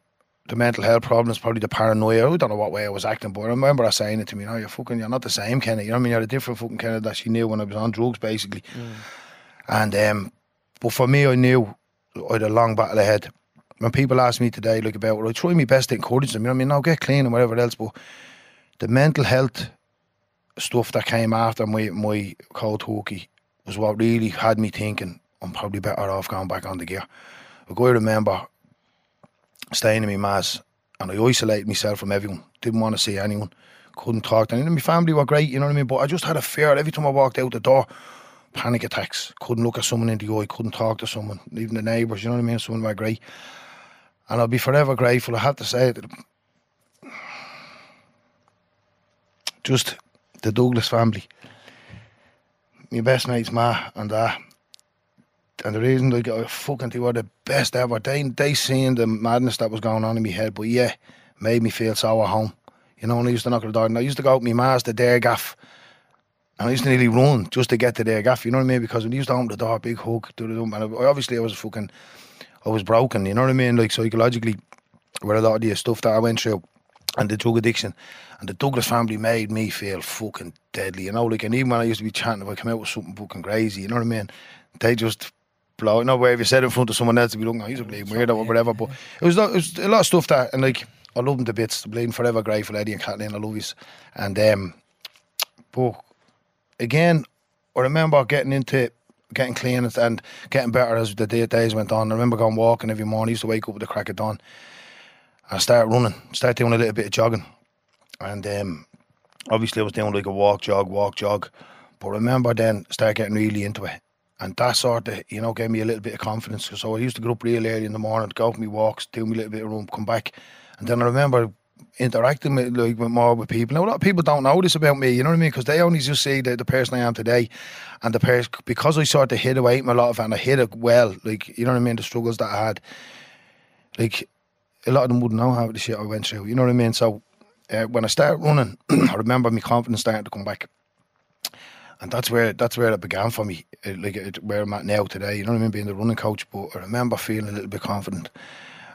the mental health problems, probably the paranoia. I don't know what way I was acting, but I remember her saying it to me. No, you're fucking, you're not the same Kenny. You know what I mean? You're a different fucking Kenny that she knew when I was on drugs, basically. And um, but for me, I knew I had a long battle ahead. When people ask me today, like about, well, I try my best to encourage them. You know what I mean? No, get clean and whatever else, but the mental health stuff that came after my my cold turkey was what really had me thinking I'm probably better off going back on the gear. I remember staying in my mass and I isolated myself from everyone. Didn't want to see anyone. Couldn't talk to anyone. My family were great, you know what I mean? But I just had a fear every time I walked out the door. Panic attacks. Couldn't look at someone in the eye. Couldn't talk to someone. Even the neighbours, you know what I mean? Someone were great. And I'll be forever grateful. I have to say it. Just the Douglas family. My best mate's ma and that. And the reason they got fucking they were the best ever. They they seen the madness that was going on in my head, but yeah, made me feel so at home. You know, and I used to knock on the door and I used to go out my ma's the gaff. And I used to nearly run just to get to their gaff, you know what I mean? Because when he used to open the door, big do the and obviously I was a fucking I was broken, you know what I mean? Like psychologically with a lot of the stuff that I went through and the drug addiction. And the Douglas family made me feel fucking deadly, you know. Like, and even when I used to be chanting, if I come out with something fucking crazy, you know what I mean? They just blow. You know, where if you said in front of someone else, to be looking, oh, he's a weirdo or whatever. But it was, it was a lot of stuff that, and like, I love them to bits. Bleeding forever grateful, Eddie and Kathleen, I love yous. And, um, but again, I remember getting into getting clean and- getting better as the day, days went on. I remember going walking every morning. I used to wake up with the crack of dawn. I started running, started doing a little bit of jogging. And um, obviously I was doing like a walk, jog, walk, jog. But remember then start getting really into it. And that sort of, you know, gave me a little bit of confidence. So I used to get up real early in the morning, go for my walks, do my little bit of run, come back. And then I remember interacting with like with more with people. Now a lot of people don't know this about me, you know what I mean? Because they only just see the, the person I am today, and the person because I sort of hid away from a lot of it and I hid it well, like you know what I mean. The struggles that I had, like a lot of them wouldn't know how the shit I went through. You know what I mean? So uh, when I started running, [CLEARS THROAT] I remember my confidence starting to come back. And that's where that's where it began for me, uh, like it, where I'm at now today. You know what I mean, being the running coach. But I remember feeling a little bit confident,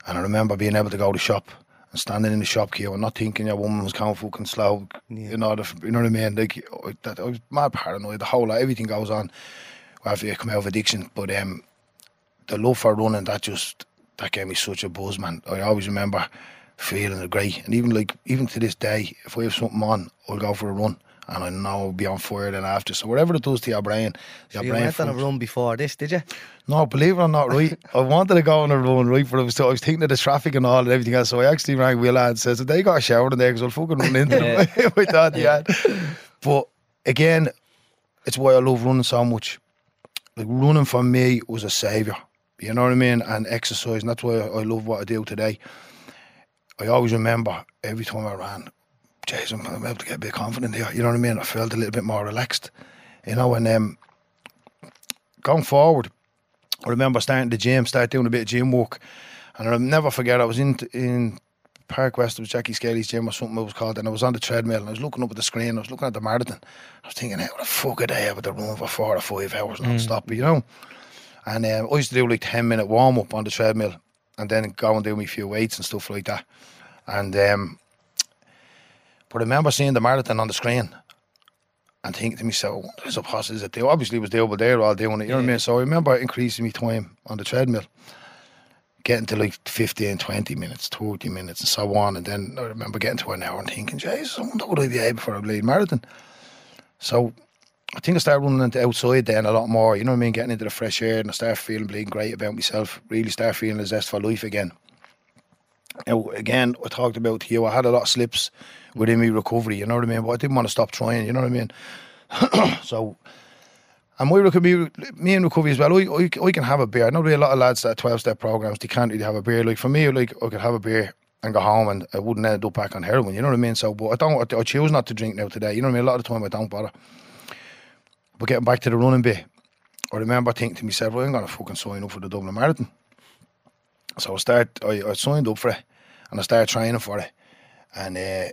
and I remember being able to go to shop standing in the shop queue and not thinking your woman was coming fucking slow. You know, the, you know what I mean? Like I- that, I was mad paranoid. The whole lot, everything goes on after you come out of addiction. But um, the love for running that just that gave me such a buzz, man. I always remember feeling great, and even like even to this day, if I have something on, I'll go for a run. And I know I'll be on fire then after. So whatever it does to your brain, your So you brain. went on a run before this, did you? no, believe it or not, right? [LAUGHS] I wanted to go on a run, right? But I was, I was thinking of the traffic and all and everything else. So I actually rang Will and says, they got a shower in there because I'll fucking run into them. [LAUGHS] I thought they had. But again, it's why I love running so much. Like running for me was a saviour. You know what I mean? And exercise, and that's why I love what I do today. I always remember every time I ran, Jason, I'm able to get a bit confident here. You know what I mean? I felt a little bit more relaxed. You know, and um, going forward, I remember starting the gym, start doing a bit of gym work, and I'll never forget. I was in in Park West, it was Jackie Skelly's gym or something it was called, and I was on the treadmill and I was looking up at the screen. I was looking at the marathon. I was thinking, how the fuck are they able to run for four or five hours non-stop, you know? And um, I used to do like ten minute warm up on the treadmill, and then go and do me few weights and stuff like that. And um, but I remember seeing the marathon on the screen and thinking to myself, there's a possibility that they obviously was doable there all doing it, you know what I mean? So I remember increasing my time on the treadmill, getting to like 15, 20 minutes, 30 minutes, and so on. And then I remember getting to an hour and thinking, Jesus, I wonder would I be able for a bleed marathon? So I think I started running into outside then a lot more, you know what I mean? Getting into the fresh air and I started feeling bleeding great about myself, really start feeling a zest for life again. Again, I talked about you, I had a lot of slips within me recovery, you know what I mean? But I didn't want to stop trying, you know what I mean? [CLEARS THROAT] so, and my recovery, me and recovery as well, I, I, I can have a beer. I know there are a lot of lads that 12 step programs, they can't really have a beer. Like for me, like I could have a beer and go home and I wouldn't end up back on heroin, you know what I mean? So, but I don't, I choose not to drink now today, you know what I mean? A lot of the time I don't bother. But getting back to the running bit, I remember thinking to myself, well, I'm going to fucking sign up for the Dublin Marathon. So I start, I, I signed up for it and I started training for it. And uh,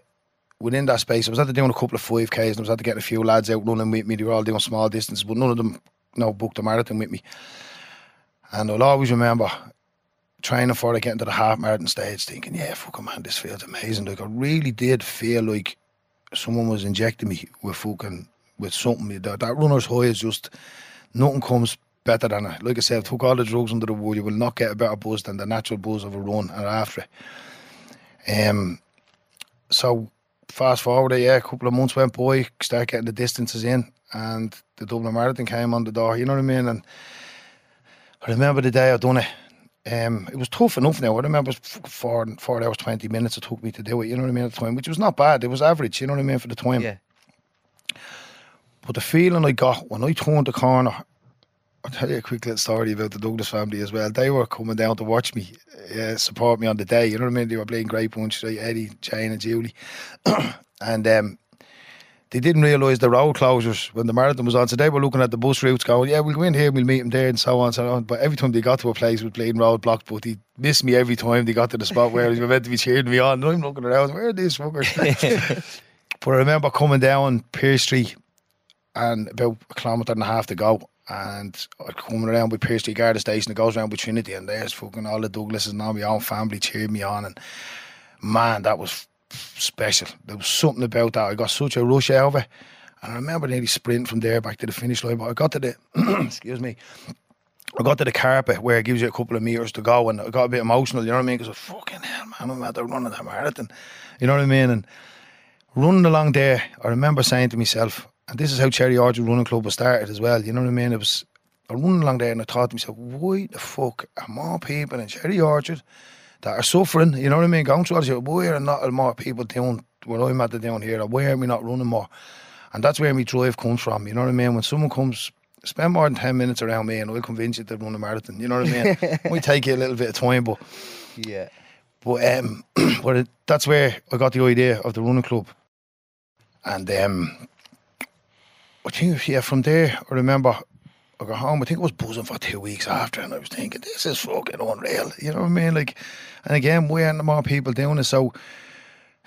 within that space, I was at to doing a couple of 5Ks and I was at to getting a few lads out running with me. They were all doing small distances, but none of them know, booked a marathon with me. And I'll always remember training for it, getting to the half marathon stage, thinking, yeah, fucking man, this feels amazing. Like, I really did feel like someone was injecting me with fucking, with something. That, that runner's high is just, nothing comes better than it. Like I said, took all the drugs under the wood, you will not get a better buzz than the natural buzz of a run and after it. Um, so fast forward, yeah, a couple of months went by, start getting the distances in, and the Dublin Marathon came on the door. You know what I mean? And I remember the day I done it. Um, it was tough enough now. I remember it was four, four hours, 20 minutes it took me to do it, you know what I mean, at the time, which was not bad. It was average, you know what I mean, for the time. Yeah. But the feeling I got when I turned the corner, I'll tell you a quick little story about the Douglas family as well. They were coming down to watch me, uh, support me on the day. You know what I mean? They were playing great punch, like Eddie, Jane, and Julie. [CLEARS THROAT] and um, they didn't realise the road closures when the marathon was on. So they were looking at the bus routes going, yeah, we'll go in here, we'll meet them there, and so on and so on. But every time they got to a place with playing road blocked, but they missed me every time they got to the spot where they were meant to be cheering me on. And I'm looking around, where are these fuckers? [LAUGHS] but I remember coming down Pearse Street and about a kilometre and a half to go. And coming around with Pearse Street Garda Station, it goes around with Trinity, and there's fucking all the Douglases and all my own family cheering me on. And man, that was special. There was something about that. I got such a rush out of it. And I remember nearly sprinting from there back to the finish line. But I got to the, [CLEARS THROAT] excuse me, I got to the carpet where it gives you a couple of meters to go, and I got a bit emotional, you know what I mean? Because fucking hell, man, I'm out there running that marathon. You know what I mean? And running along there, I remember saying to myself, and this is how Cherry Orchard Running Club was started as well, you know what I mean? It was, I was running along there and I thought to myself, why the fuck are more people in Cherry Orchard that are suffering, you know what I mean? Going through all this, why are not more people doing what I'm at the down here? Or why are we not running more? And that's where my drive comes from, you know what I mean? When someone comes, spend more than 10 minutes around me and I'll convince you to run a marathon, you know what I mean? [LAUGHS] we take you a little bit of time, but Yeah. but um, [CLEARS THROAT] but it, that's where I got the idea of the running club, and um, I think yeah, from there I remember I got home. I think I was buzzing for two weeks after, and I was thinking, this is fucking unreal. You know what I mean? Like, and again, we aren't more people doing it. So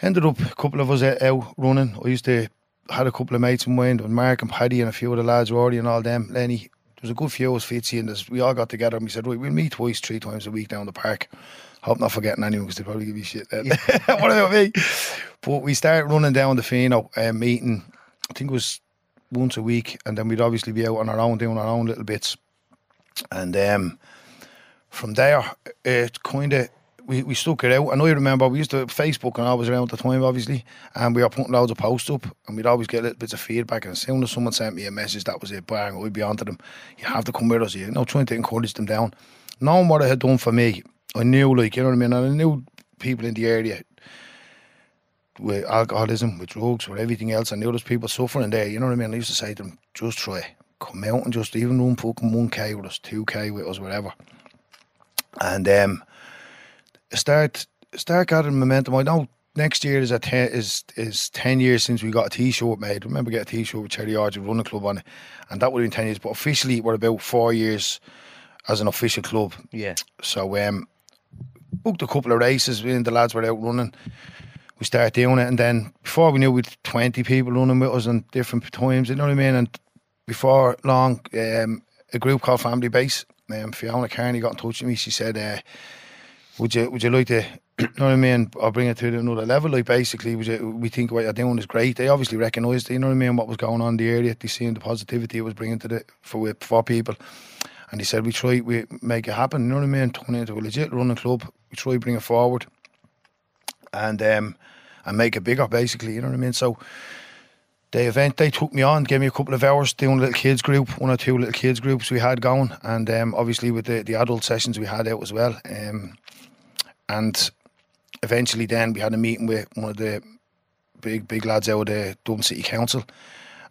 ended up a couple of us out running. I used to had a couple of mates in mind, and Mark and Paddy and a few of the lads, Rory and all them, Lenny. There was a good few of us, Fitzy, and there's- we all got together and we said, right, we'll meet twice, three times a week down the park. Hope not forgetting anyone because they'll probably give you shit then. [LAUGHS] what about me? But we started running down the Fino, uh, meeting, I think it was once a week, and then we'd obviously be out on our own, doing our own little bits. And um, from there, it kind of we, we stuck it out. I remember we used to Facebook and I was around at the time, obviously, and we were putting loads of posts up, and we'd always get little bits of feedback. And as soon as someone sent me a message, that was it, bang, I'd be onto them. You have to come with us, you know, trying to encourage them down. Knowing what it had done for me, I knew, like, you know what I mean, and I knew people in the area with alcoholism, with drugs, with everything else. I knew there's people suffering there, you know what I mean? I used to say to them, just try, come out and just even run fucking 1k with us, 2k with us, whatever. And um, start start gathering momentum. I know next year is a ten, is is ten years since we got a T-shirt made. I remember getting a T-shirt with Cherry Orchard Running Club on it, and that would have been ten years. But officially, we're about four years as an official club. Yeah. So um, booked a couple of races. And the lads were out running. We started doing it, and then before we knew, we'd twenty people running with us on different times. You know what I mean? And before long, um, a group called Familibase. Um, Fiona Carney got in touch with me. She said, uh, "Would you would you like to, [CLEARS THROAT] you know what I mean? I'll bring it to another level. Like basically, would you, we think what you're doing is great. They obviously recognised, you know what I mean, what was going on in the area. They seen the positivity it was bringing to the for for people." And they said, "We try, we make it happen. You know what I mean? Turn it into a legit running club. We try bring it forward, and um, and make it bigger. Basically, you know what I mean. So the event they took me on, gave me a couple of hours doing a little kids group, one or two little kids groups we had going, and um, obviously with the, the adult sessions we had out as well. Um, and eventually, then we had a meeting with one of the big big lads out of the Dublin City Council,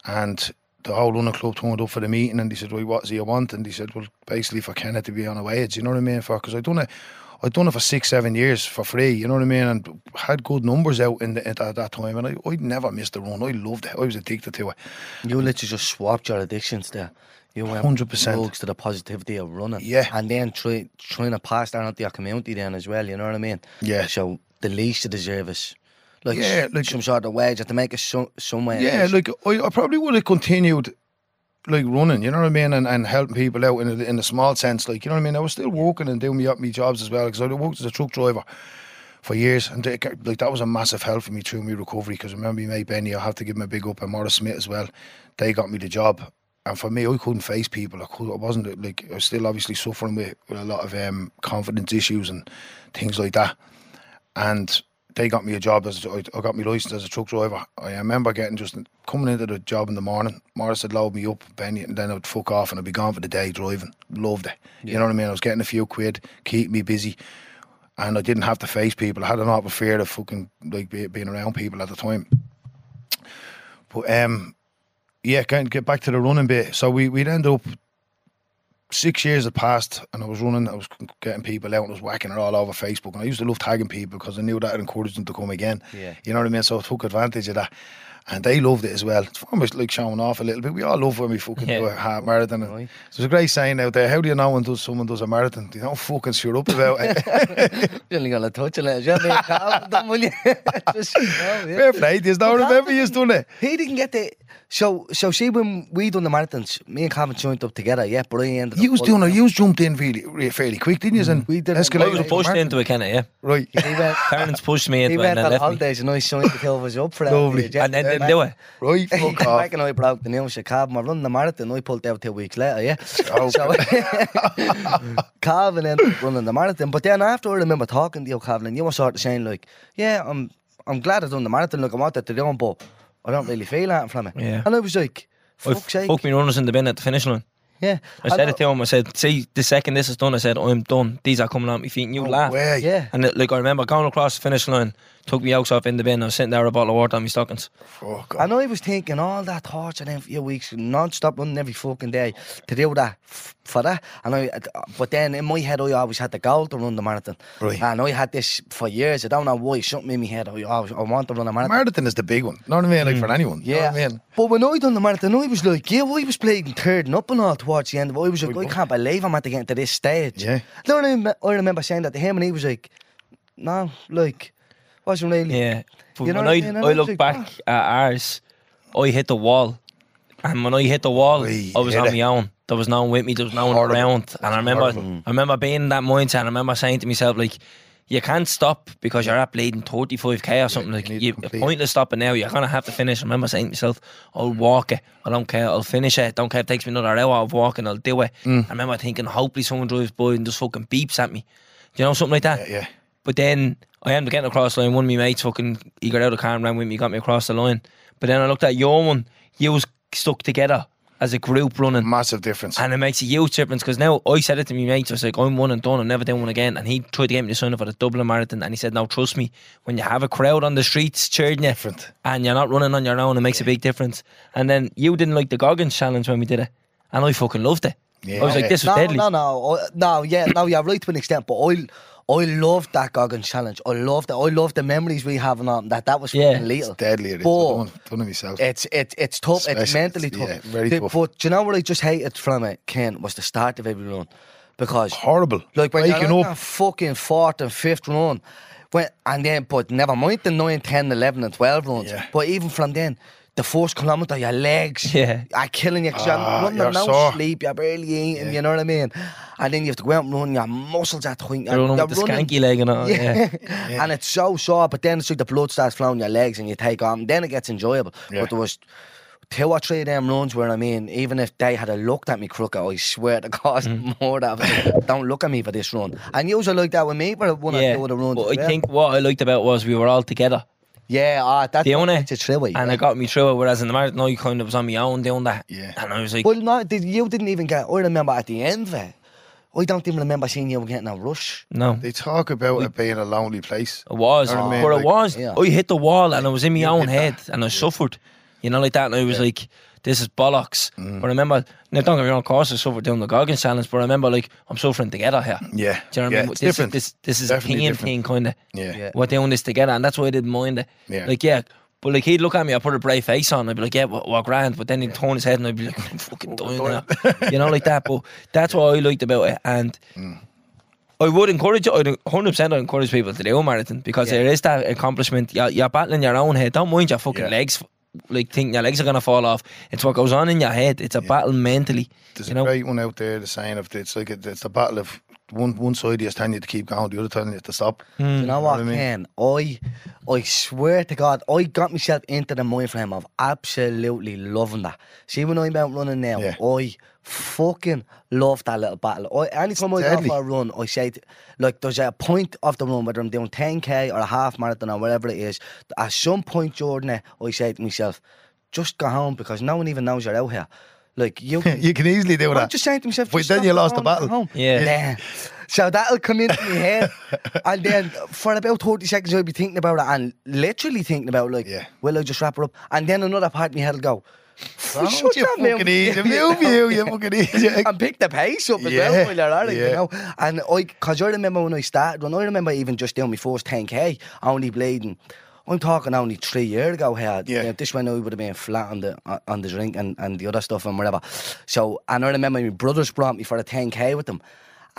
and the whole running club turned up for the meeting, and they said, "Well, what does he want?" And he said, "Well, basically for Kenneth to be on a wage, you know what I mean? For because I done it." I'd done it for six, seven years for free, you know what I mean, and had good numbers out in the, at that, that time. And I, I'd never missed a run. I loved it. I was addicted to it. You literally just swapped your addictions there. You went 100%. drugs to the positivity of running. Yeah. And then try, trying to pass that on to your community then as well, you know what I mean? Yeah. So the least you deserve is like, Yeah, like- some sort of wage, you have to make it some, some way. Yeah, like I, I probably would have continued like running, you know what I mean, and, and helping people out in a, in a small sense, like you know what I mean. I was still working and doing me up me jobs as well because I worked as a truck driver for years, and they, like that was a massive help for me through my recovery. Because remember my mate Benny, I have to give him a big up, and Morris Smith as well. They got me the job, and for me, I couldn't face people. I, could, I wasn't like I was still obviously suffering with, with a lot of um, confidence issues and things like that, and they got me a job as I got my license as a truck driver. I remember getting just coming into the job in the morning. Morris had load me up, Benny, and then I'd fuck off and I'd be gone for the day driving. Loved it. You know what I mean? I was getting a few quid, keep me busy, and I didn't have to face people. I had an awful fear of fucking like be, being around people at the time. But um, yeah, get get back to the running bit. So we we'd end up six years had passed and I was running, I was getting people out and I was whacking it all over Facebook. And I used to love tagging people because I knew that encouraged them to come again. Yeah. You know what I mean? So I took advantage of that. And they loved it as well. It's almost like showing off a little bit. We all love when we fucking Yeah. do a half marathon. Right. There's a great saying out there. How do you know when does someone does a marathon? You don't fucking shut up about it. [LAUGHS] You're only to touch little. [LAUGHS] You know what I mean? will you? Just, you know, yeah. Fair play. You don't remember you've done it? He didn't get the. So, so see, when we done the marathons, me and Calvin joined up together, yeah, but I ended up. You was doing it. out. You was jumped in really, really fairly quick, didn't you? Mm-hmm. And We did. escalated I was pushed into it, kind of, yeah. Right. He went, [LAUGHS] Parents pushed me he into it went and on then left me. holidays and I signed the Kilvers up for that. Lovely. Yeah, And then didn't do it. Right. [LAUGHS] Fuck off. back and I broke the news. Said, Calvin, we're running the marathon. I pulled out two weeks later, yeah. Oh, So, [LAUGHS] Calvin ended up running the marathon. But then after I remember talking to you, Calvin, and you were sort of saying, like, yeah, I'm I'm glad I done the marathon. Look, I wanted to do it, but I don't really feel that from it. Yeah. And I was like, I fuck's sake. fuck me runners in the bin at the finish line. Yeah. I said it to him. I said, "See, the second this is done, I said I'm done. These are coming on my feet." And you oh, No laugh. way. Yeah. And it, like I remember going across the finish line, took me out off in the bin. I was sitting there with a bottle of water on my stockings. Fuck off. And I was thinking all that torture then for a few weeks, non-stop running every fucking day to do that f- for that. And I, but then in my head, I always had the goal to run the marathon. Right. And I had this for years. I don't know why. Something in my head. I always, I want to run a marathon. Marathon is the big one. Know what I mean? Like for mm. anyone. Yeah. Know what I mean? But when I done the marathon, I was like, yeah, well, I was playing third and up and all towards the end. of. I was like, I can't believe I'm at to get to this stage. Yeah. You know what I, mean? I remember saying that to him, and he was like, no, like, wasn't really. Yeah. But You know when I I, mean? I I look like, back at ours, I hit the wall. And when I hit the wall, Oi, I was on it. my own. There was no one with me. There was no one Horrible. around. And I remember, horrible. I remember being in that mindset. And I remember saying to myself, like, you can't stop because you're at bleeding 35k or something. like, you need you, to you're pointless stopping now. You're gonna have to finish. I remember saying to myself, I'll walk it. I don't care. I'll finish it. Don't care if it takes me another hour of walking. I'll do it. Mm. I remember thinking, hopefully someone drives by and just fucking beeps at me. Do you know something like that? Yeah, yeah. But then I ended up getting across the line. One of my mates fucking he got out of the car and ran with me, got me across the line. But then I looked at your one, you was stuck together as a group running. Massive difference. And it makes a huge difference because now I said it to my mates. I was like, I'm one and done. I'm never doing one again. And he tried to get me to sign up for the Dublin Marathon. And he said, Now, trust me, when you have a crowd on the streets cheering you Different. and you're not running on your own, it makes a big difference. And then you didn't like the Goggins challenge when we did it. And I fucking loved it. Yeah. I was like, This was no, deadly. no, no, I- no. Yeah, no, you're right to an extent, but I, I love that Goggins challenge. I love that. I love the memories we have on that. That was Yeah. fucking lethal. It's deadly. It. But- done myself. It's it's it's tough. it's Especially- mentally tough. yeah, very The- tough. But do you know what I just hated from it, Ken, was the start of every run, because Horrible. like when Waking you're up. fucking fourth and fifth run, when and then but never mind the 9, 10, 11 and twelve runs. Yeah. But even from then. The first kilometre, your legs Yeah. are killing you 'cause you're Ah, running you're on no sore. sleep, you're barely eating, you know what I mean? And then you have to go out and run, your muscles are tight. You're running with the skanky leg and all. [LAUGHS] Yeah. And it's so sore, but then it's like the blood starts flowing your legs and you take on, then it gets enjoyable. Yeah. But there was two or three of them runs where I mean, even if they had a looked at me crooked, I swear to God, Mm. [LAUGHS] more that don't look at me for this run. And you also like that with me for one or Yeah. two of the runs. But I well. think what I liked about it was we were all together. Yeah, ah, that's The what only makes it and yeah. it got me through it. Whereas in the marathon, I kind of was on my own doing that. Yeah. And I was like, Well, no, did, you didn't even get. I remember at the end of it. I don't even remember seeing you getting a rush. no. They talk about it being a lonely place. It was, You know what I mean? but it was. Yeah. I hit the wall and I was in my You own hit that. head and I suffered, you know, like that. And I was like, "This is bollocks." Mm. But I remember, now don't get me wrong, of course, I suffered doing the Goggins challenge, but I remember like I'm suffering together here. Yeah. Do you know what yeah, I mean? It's this different. is this this is a Definitely pain different. thing, kind of. Yeah. Yeah. We're doing this together, and that's why I didn't mind it. Yeah. Like yeah. But like he'd look at me, I put a brave face on, I'd be like, "Yeah, we're, we're grand." But then he'd turn his head, and I'd be like, "I'm fucking dying now," you know, like that. But that's what I liked about it, and Mm. I would encourage, I'd 100% I'd encourage people to do a marathon because Yeah. there is that accomplishment. You're, you're battling your own head. Don't mind your fucking Yeah. legs, like thinking your legs are gonna fall off. It's what goes on in your head. It's a battle mentally. There's you a know, great one out there, the saying of it's like a, it's a battle of one one side is telling you to keep going, the other telling you to stop. Hmm. Do you know what, what I mean? Ken? I, I swear to God, I got myself into the mind frame of absolutely loving that. See, when I'm out running now, Yeah. I fucking love that little battle. I, anytime I go deadly. for a run, I say, like, there's a point of the run, whether I'm doing 10k or a half marathon or whatever it is, at some point Jordan, it, I say to myself, just go home because no one even knows you're out here. Like, you [LAUGHS] you can easily do I'm that. just saying to myself, But then you the lost the battle. go home. Yeah. Yeah. So that'll come into my head, [LAUGHS] and then for about thirty seconds I'll be thinking about it and literally thinking about like, Yeah. will I just wrap her up? And then another part of my head will go, Don't shut you that mouth. fucking easy, [LAUGHS] move you, you fucking easy. and pick the pace up as Yeah, well while you're at it, you know. And I, cause I remember when I started, when I remember even just doing my first 10k, only bleeding. I'm talking only three years ago here. Yeah. You know, this when I would have been flat on the on the drink and, and the other stuff and whatever. So and I remember my brothers brought me for a 10k with them.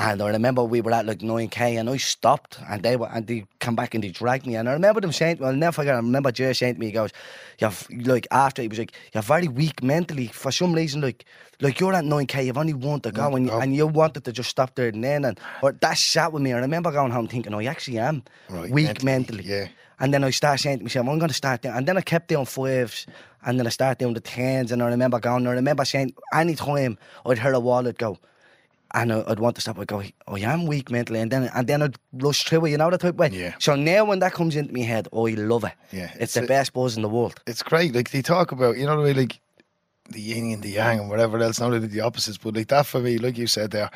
And I remember we were at like 9k and I stopped and they were and they come back and they dragged me. And I remember them saying, well, I'll never forget, I remember Jay saying to me, he goes, You're like after he was like, You're very weak mentally for some reason, like like you're at 9k, you've only one to go One and, and you wanted to just stop there and then and or that sat with me. I remember going home thinking, oh, I actually am Right, weak mentally, mentally. yeah. And then I started saying to myself, I'm going to start doing, and then I kept doing fives, and then I started doing the tens, and I remember going, I remember saying, any time I'd hear a wall, I'd go, and I- I'd want to stop, I'd go, Oh, I am weak mentally, and then and then I'd rush through it, you know, that type of way. Yeah. So now when that comes into my head, oh, I love it. Yeah, It's, it's the a- best buzz in the world. it's great. Like they talk about, you know, the way like the yin and the yang and whatever else. Not really the opposites, but like that for me, like you said there,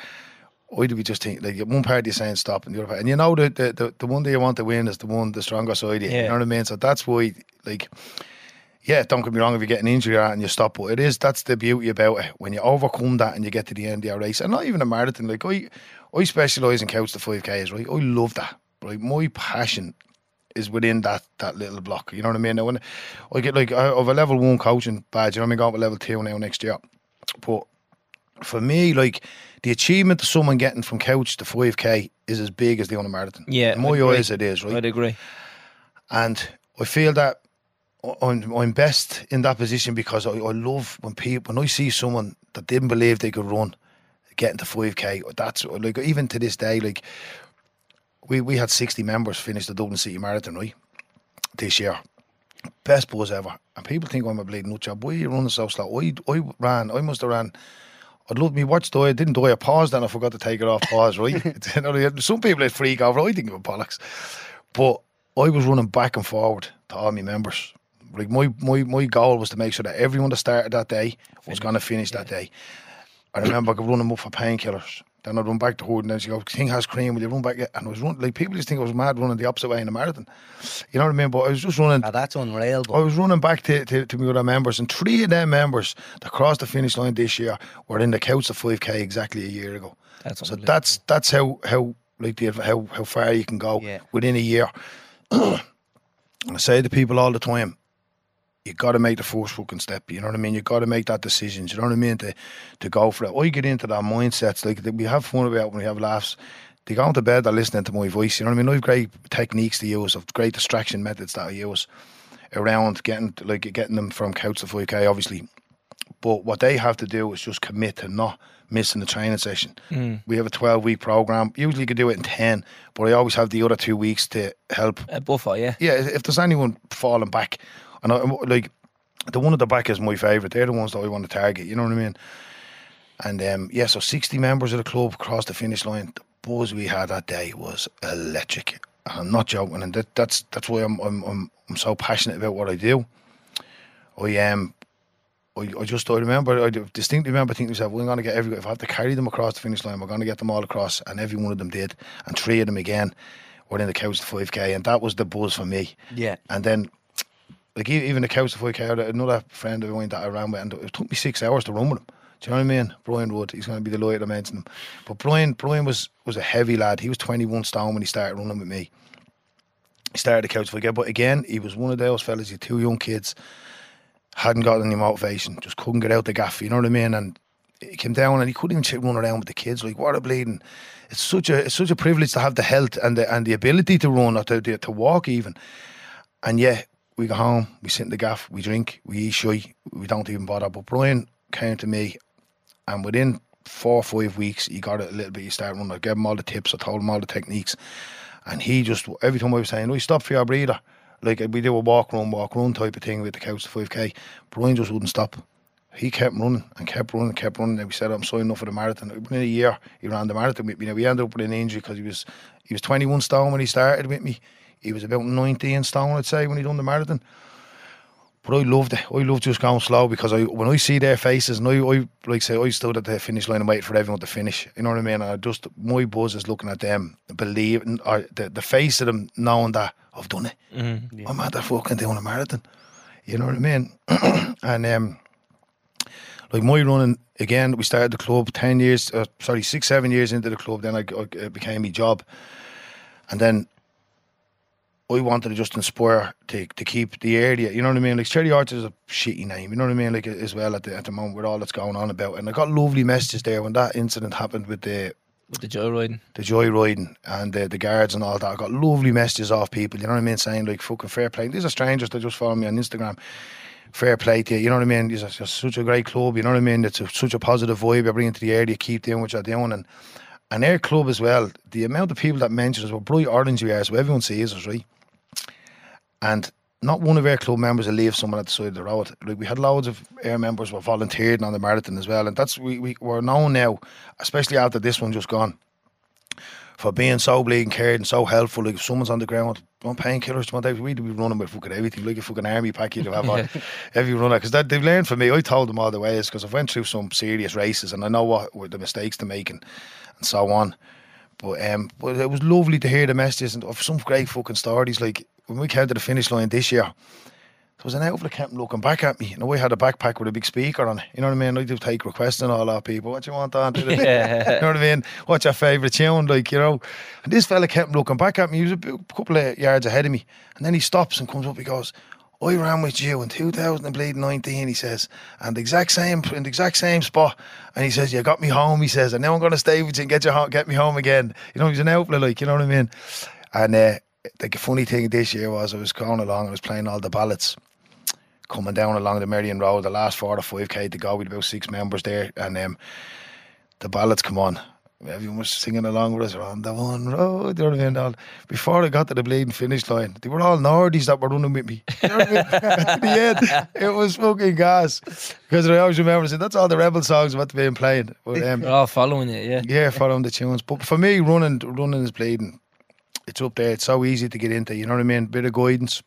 why do we just think like one party is saying stop and the other party, and you know the the, the the one that you want to win is the one the stronger side. you, Yeah. You know what I mean? So that's why like. Yeah, don't get me wrong. If you get an injury that and you stop, but it is that's the beauty about it. When you overcome that and you get to the end of your race, and not even a marathon. Like I, I specialise in couch to five k's. Right, I love that. Right, my passion is within that that little block. You know what I mean? Now, when I get like I have a level one coaching badge, you know what I mean? Going to level two now next year. But for me, like the achievement of someone getting from couch to five k is as big as the on marathon. Yeah, in my I'd agree. eyes, it is right. I'd agree. And I feel that I'm, I'm best in that position because I, I love when people when I see someone that didn't believe they could run getting to five k. That's like even to this day, like we we had sixty members finish the Dublin City Marathon right this year. Best buzz ever. And people think I'm a bleeding nut job. Why are you running so slow? I, I ran, I must have ran, I'd love me watch die. I didn't die. I paused and I forgot to take it off pause, right? [LAUGHS] [LAUGHS] Some people would freak over. I think of bollocks. But I was running back and forward to all my members. Like my, my, my goal was to make sure that everyone that started that day was going to finish that day. I remember running them up for painkillers. Then I'd run back to Hood and she go, King has cream, will you run back? yet?" And I was running, like people just think I was mad running er the opposite way in a marathon. You know what I mean? But I was just running Ah, that's unreal. I was running back to, to, to my other members, and three of them members that crossed the finish line this year were in the Couch of 5K exactly a year ago. That's so that's that's how how like the, how how far you can go Yeah. within a year. [CLEARS THROAT] I say to people all the time, you got to make the first fucking step. You know what I mean? You got to make that decision. You know what I mean? To to go for it. I get into that mindsets like we have fun about when we have laughs. They go to bed, they're listening to my voice. You know what I mean? I have great techniques to use, of great distraction methods that I use around getting like getting them from couch to 5k, obviously. But what they have to do is just commit to not missing the training session. Mm. We have a 12 week program. Usually you could do it in 10, but I always have the other two weeks to help A buffer, yeah. yeah, if there's anyone falling back, and I, like the one at the back is my favourite. They're the ones that I want to target. You know what I mean? And um, yeah, so 60 members of the club crossed the finish line. The buzz we had that day was electric. And I'm not joking, and that, that's that's why I'm, I'm I'm I'm so passionate about what I do. I um. I, I just I remember I distinctly remember thinking to myself, we're going to get every if I have to carry them across the finish line, we're going to get them all across, and every one of them did, and three of them again were in the couch to five k, and that was the buzz for me. yeah, And then, like even the couch before I came out, another friend of mine that I ran with, and it took me six hours to run with him. Do you know what I mean? Brian Wood, he's going to be the lawyer to mention him. But Brian, Brian was was a heavy lad. He was 21 stone when he started running with me. He started the couch for but again, he was one of those fellas. He had two young kids, hadn't got any motivation, just couldn't get out the gaff. You know what I mean? And he came down and he couldn't even run around with the kids. Like what a bleeding! It's such a it's such a privilege to have the health and the and the ability to run or to to, to walk even. And yeah, we go home, we sit in the gaff, we drink, we eat shy, we don't even bother. But Brian came to me, and within four or five weeks, he got it a little bit. He started running. I gave him all the tips, I told him all the techniques, and he just every time I was saying, "Oh, you stop for your breather," like we do a walk run, walk run type of thing with the couch to five k. Brian just wouldn't stop. He kept running and kept running, and kept running. And we said, "I'm signing up for the marathon." Within a year, he ran the marathon with me. Now we ended up with an injury because he was he was 21 stone when he started with me. He was about 19 stone, I'd say, when he done the marathon. But I loved it. I loved just going slow because I when I see their faces and I, I like say I stood at the finish line and waited for everyone to finish. You know what I mean? And I just my buzz is looking at them, believing or the, the face of them knowing that I've done it. I'm at the fucking doing a marathon. You know what I mean? [CLEARS THROAT] and um like my running again, we started the club ten years, uh, sorry, six, seven years into the club. Then I, I it became my job, and then I wanted to just inspire to to keep the area. You know what I mean? Like Cherry Arts is a shitty name. You know what I mean? Like as well at the at the moment with all that's going on about. And I got lovely messages there when that incident happened with the With the joyriding. the joyriding and the, the guards and all that. I got lovely messages off people, you know what I mean, saying like fucking fair play. These are strangers that just follow me on Instagram. Fair play to you, you know what I mean? It's such a great club, you know what I mean? It's a, such a positive vibe you're bringing to the area, keep doing what you're doing. And and their club as well, the amount of people that mention us, well, bright orange we are, so everyone sees us, right? And not one of our club members will leave someone at the side of the road. Like we had loads of air members were volunteering on the marathon as well, and that's we, we we're known now, especially after this one just gone, for being so bleeding cared and so helpful. Like if someone's on the ground, want painkillers, want everything? We'd be running with fucking everything, like a fucking army pack you'd have on [LAUGHS] every runner. Because they've learned from me. I told them all the ways because I've went through some serious races and I know what were the mistakes to make and, and so on. But um, but it was lovely to hear the messages and of some great fucking stories. Like when we came to the finish line this year, there was an outfit kept looking back at me, and I had a backpack with a big speaker on it. You know what I mean? I do take requests and all that. People, what you want [LAUGHS] on? you know what I mean? What's your favourite tune? Like you know, and this fella kept looking back at me. He was a couple of yards ahead of me, and then he stops and comes up. He goes. I ran with you in 2019, he says, and the exact same in the exact same spot. And he says, You got me home, he says, and now I'm gonna stay with you and get you home, get me home again. You know, he's an outlet, like, you know what I mean? And uh, the funny thing this year was I was going along, I was playing all the ballots coming down along the Merrion Road, the last four or five K to go with about six members there, and um, the ballots come on. Everyone was singing along with us on the one road. You know what I mean? All, before I got to the bleeding finish line, they were all Nordies that were running with me. [LAUGHS] You know what I mean? [LAUGHS] At the end, it was fucking gas. Because I always remember saying, that's all the rebel songs about to be playing. But um, They're all following it, yeah. yeah, following the tunes. But for me, running running is bleeding. It's up there. It's so easy to get into. You know what I mean? Bit of guidance.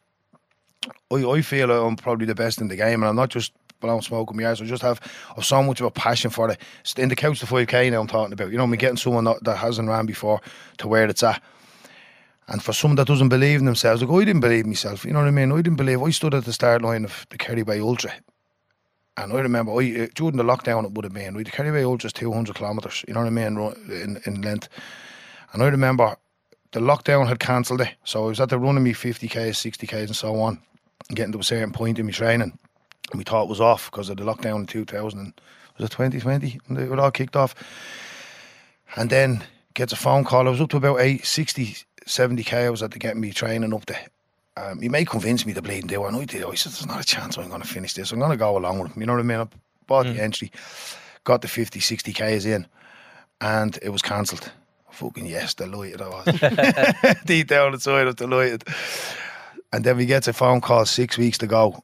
I, I feel I'm probably the best in the game, and I'm not just blowing smoke in my eyes. I just have I've so much of a passion for it. In the couch to 5k now I'm talking about. You know, me getting someone that, that hasn't ran before to where it's at. And for someone that doesn't believe in themselves, like I didn't believe myself. You know what I mean? I didn't believe. I stood at the start line of the Kerry Way Ultra. And I remember, I, uh, during the lockdown, it would have been, the Kerry Way Ultra's 200 kilometres, you know what I mean, in, in length. And I remember the lockdown had cancelled it. So I was at the running me 50Ks, 60Ks, and so on, getting to a certain point in my training. And we thought it was off because of the lockdown in 2000. and- Was it 2020? And it all kicked off. And then gets a phone call. I was up to about 8, 60, 70k. I was at the getting me training up there. Um, he may convince me to bleed and do and I did. I said, There's not a chance I'm going to finish this. I'm going to go along with him. You know what I mean? I bought the entry, got the 50, 60k's in, and it was cancelled. Fucking yes, delighted I was. Deep down inside, I was delighted. And then we get a phone call six weeks to go.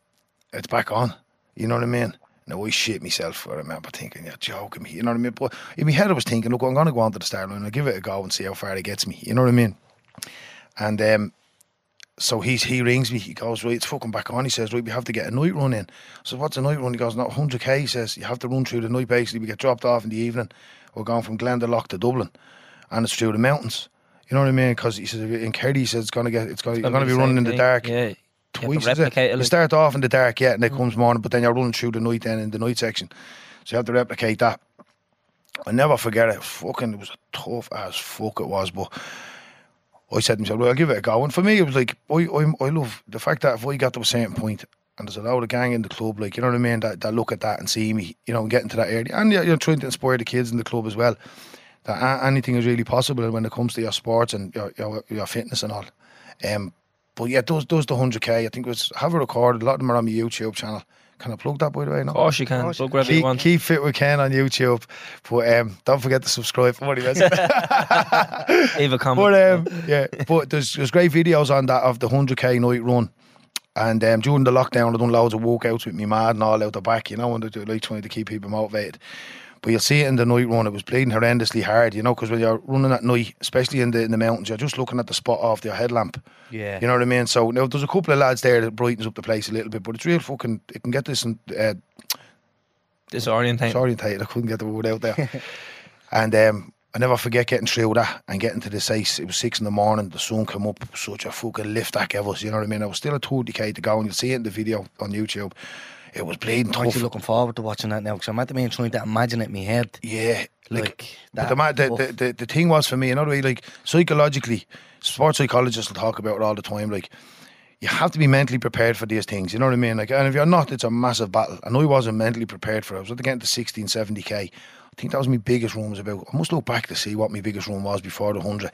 It's back on. You know what I mean? Now I shit myself. I remember thinking, you're joking me. You know what I mean? But in my head, I was thinking, look, I'm going to go on to the start line. I'll give it a go and see how far it gets me. You know what I mean? And um, so he's, he rings me. He goes, right, it's fucking back on. He says, right, we have to get a night run in. So what's a night run? He goes, not 100k. He says, you have to run through the night. Basically, we get dropped off in the evening. We're going from Glendalough to Dublin, and it's through the mountains. You know what I mean? Because he says in Kerry, he says it's gonna get, it's gonna, you're gonna be the running same in the dark Yeah. You twice. to it? it. You start off in the dark, yeah, and then comes morning, but then you're running through the night then in the night section. So you have to replicate that. I never forget it. Fucking, it was a tough as fuck it was, but I said to myself, well, I'll give it a go. And for me, it was like, I, I, I love the fact that if I got to a certain point and there's a lot of gang in the club, like, you know what I mean, that, that look at that and see me, you know, and getting to that area. And you're, you're trying to inspire the kids in the club as well. That a- anything is really possible when it comes to your sports and your, your, your fitness and all. Um, but yeah, those those the hundred k. I think it was have a recorded. A lot of them are on my YouTube channel. Can I plug that by the way? No. Of course you can. course you Plug wherever you Keep, want. keep fit with Ken on YouTube, but um, don't forget to subscribe. For what do [LAUGHS] Leave a comment. But um, yeah, but there's there's great videos on that of the hundred k night run, and um, during the lockdown, I done loads of walkouts with me mad and all out the back, you know, and they're like trying to keep people motivated. But you'll see it in the night run. It was bleeding horrendously hard, you know, because when you're running at night, especially in the in the mountains, you're just looking at the spot off your headlamp. Yeah. You know what I mean? So now there's a couple of lads there that brightens up the place a little bit, but it's real fucking. It can get this and uh, Disorientating. disorientated. I couldn't get the word out there. [LAUGHS] and um, I never forget getting through that and getting to this ice. It was six in the morning. The sun came up. Such a fucking lift that gave us. You know what I mean? I was still a 30k to go, and you'll see it in the video on YouTube. It was bleeding I'm tough. actually looking forward to watching that now because I'm at the main trying to imagine it in my head. Yeah, like, Like, that the, the, the, the thing was for me, in another way, like psychologically, sports psychologists will talk about it all the time. Like, you have to be mentally prepared for these things. You know what I mean? Like, and if you're not, it's a massive battle. I know I wasn't mentally prepared for it. I was at the getting to 16, 70k. I think that was my biggest run was about. I must look back to see what my biggest run was before the hundred.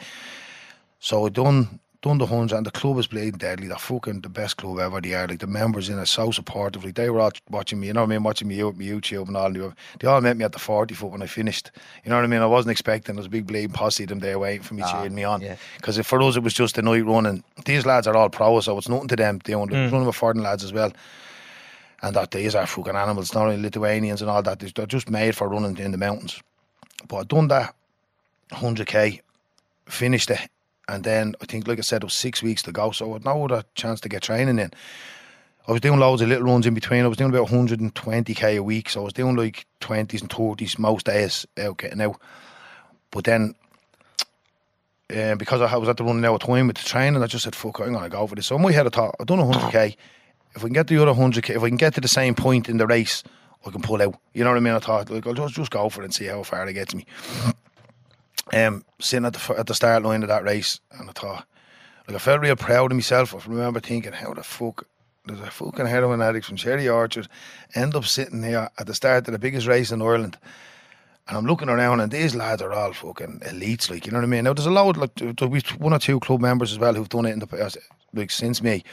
So I done done the hundred, and the club is bleeding deadly. They're fucking the best club ever. They are like the members in it so supportive. Like they were all watching me. You know what I mean? Watching me out, me YouTube and all. They, they all met me at the forty foot when I finished. You know what I mean? I wasn't expecting. There was a big bleeding posse them there waiting for me, Ah, cheering me on. yeah. Because for us, it was just a night running. These lads are all pros, so it's nothing to them. They own mm. running with foreign lads as well. And that these are fucking animals, not only Lithuanians and all that. They're just made for running in the mountains. But I done that 100k, finished it, and then I think, like I said, it was six weeks to go, so I had no other chance to get training in. I was doing loads of little runs in between. I was doing about 120k a week, so I was doing like 20s and 30s most days out getting out. But then, uh, because I was at the running out of time with the training, I just said, "Fuck, I'm gonna go for this." So in my head, I thought, I've done 100k. If we can get the other 100k, if we can get to the same point in the race, I can pull out. You know what I mean? I thought, like, I'll just just go for it and see how far it gets me um, sitting at the at the start line of that race, and I thought, like, I felt real proud of myself. I remember thinking, how the fuck does a fucking heroin addict from Cherry Orchard end up sitting here at the start of the biggest race in Ireland? And I'm looking around, and these lads are all fucking elites, like you know what I mean. Now there's a load, like there'll be one or two club members as well who've done it in the past, like since me.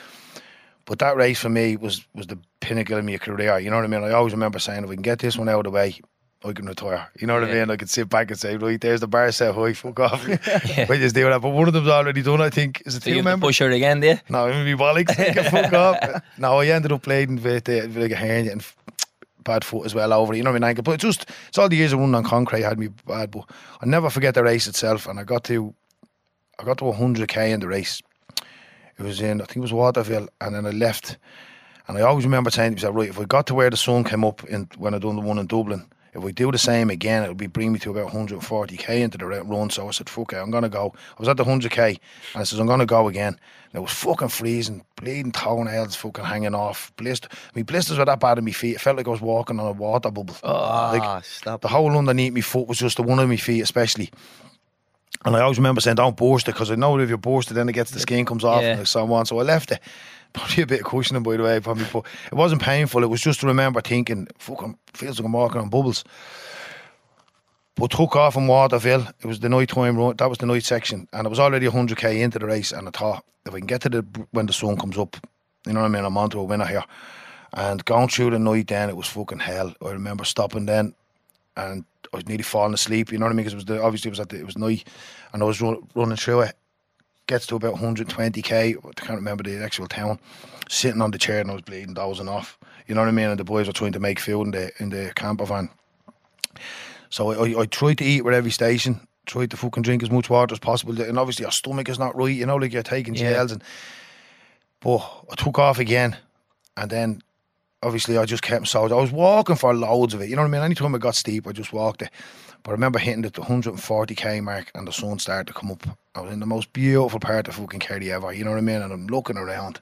But that race for me was was the pinnacle of my career. You know what I mean? I always remember saying, if we can get this one out of the way, I can retire. You know what I mean? I can sit back and say, right, there's the bar set high, fuck off. [LAUGHS] We [LAUGHS] just do that. But one of them's already done, I think. Is it So two you push her again, there. No, would be bollocks. [LAUGHS] Fuck off. No, I ended up playing with, uh, with like a hand and [TSK] bad foot as well over it. You know what I mean? Ankle. But it's just, it's all the years of running on concrete had me bad. But I never forget the race itself. And I got to, I got to 100k in the race. It was in, I think it was Waterville. And then I left. And I always remember saying to myself, right, if I got to where the sun came up in, when I done the one in Dublin, if we do the same again, it'll be bring me to about 140k into the run. So I said, fuck it, I'm going to go. I was at the 100k and I said, I'm going to go again. And it was fucking freezing, bleeding toenails fucking hanging off. Blister. I mean, blisters were that bad in my feet. It felt like I was walking on a water bubble. Ah, like, stop. the whole underneath my foot was just the one of my feet, especially. And I always remember saying, don't burst it, because I know if you burst it, then it gets the skin comes off Yeah. and so on. So I left it. Probably a bit of cushioning, by the way, probably, but it wasn't painful. It was just to remember thinking, fucking feels like I'm walking on bubbles. But took off in Waterville. It was the night time run. That was the night section, and it was already 100k into the race. And I thought, if I can get to the when the sun comes up, you know what I mean, I'm onto a winner here. And going through the night, then it was fucking hell. I remember stopping then, and I was nearly falling asleep. You know what I mean? Because it was the, obviously it was at the, it was night, and I was run, running through it. Gets to about 120k. I can't remember the actual town. Sitting on the chair and I was bleeding, dozing off. You know what I mean? And the boys were trying to make food in the in the camper van. So I, I, tried to eat with every station. Tried to fucking drink as much water as possible. And obviously your stomach is not right. You know, like you're taking Yeah. gels and. But I took off again, and then obviously I just kept massaging. I was walking for loads of it. You know what I mean? Anytime I got steep, I just walked it. But I remember hitting at the 140k mark and the sun started to come up. I was in the most beautiful part of fucking Kerry ever. You know what I mean? And I'm looking around.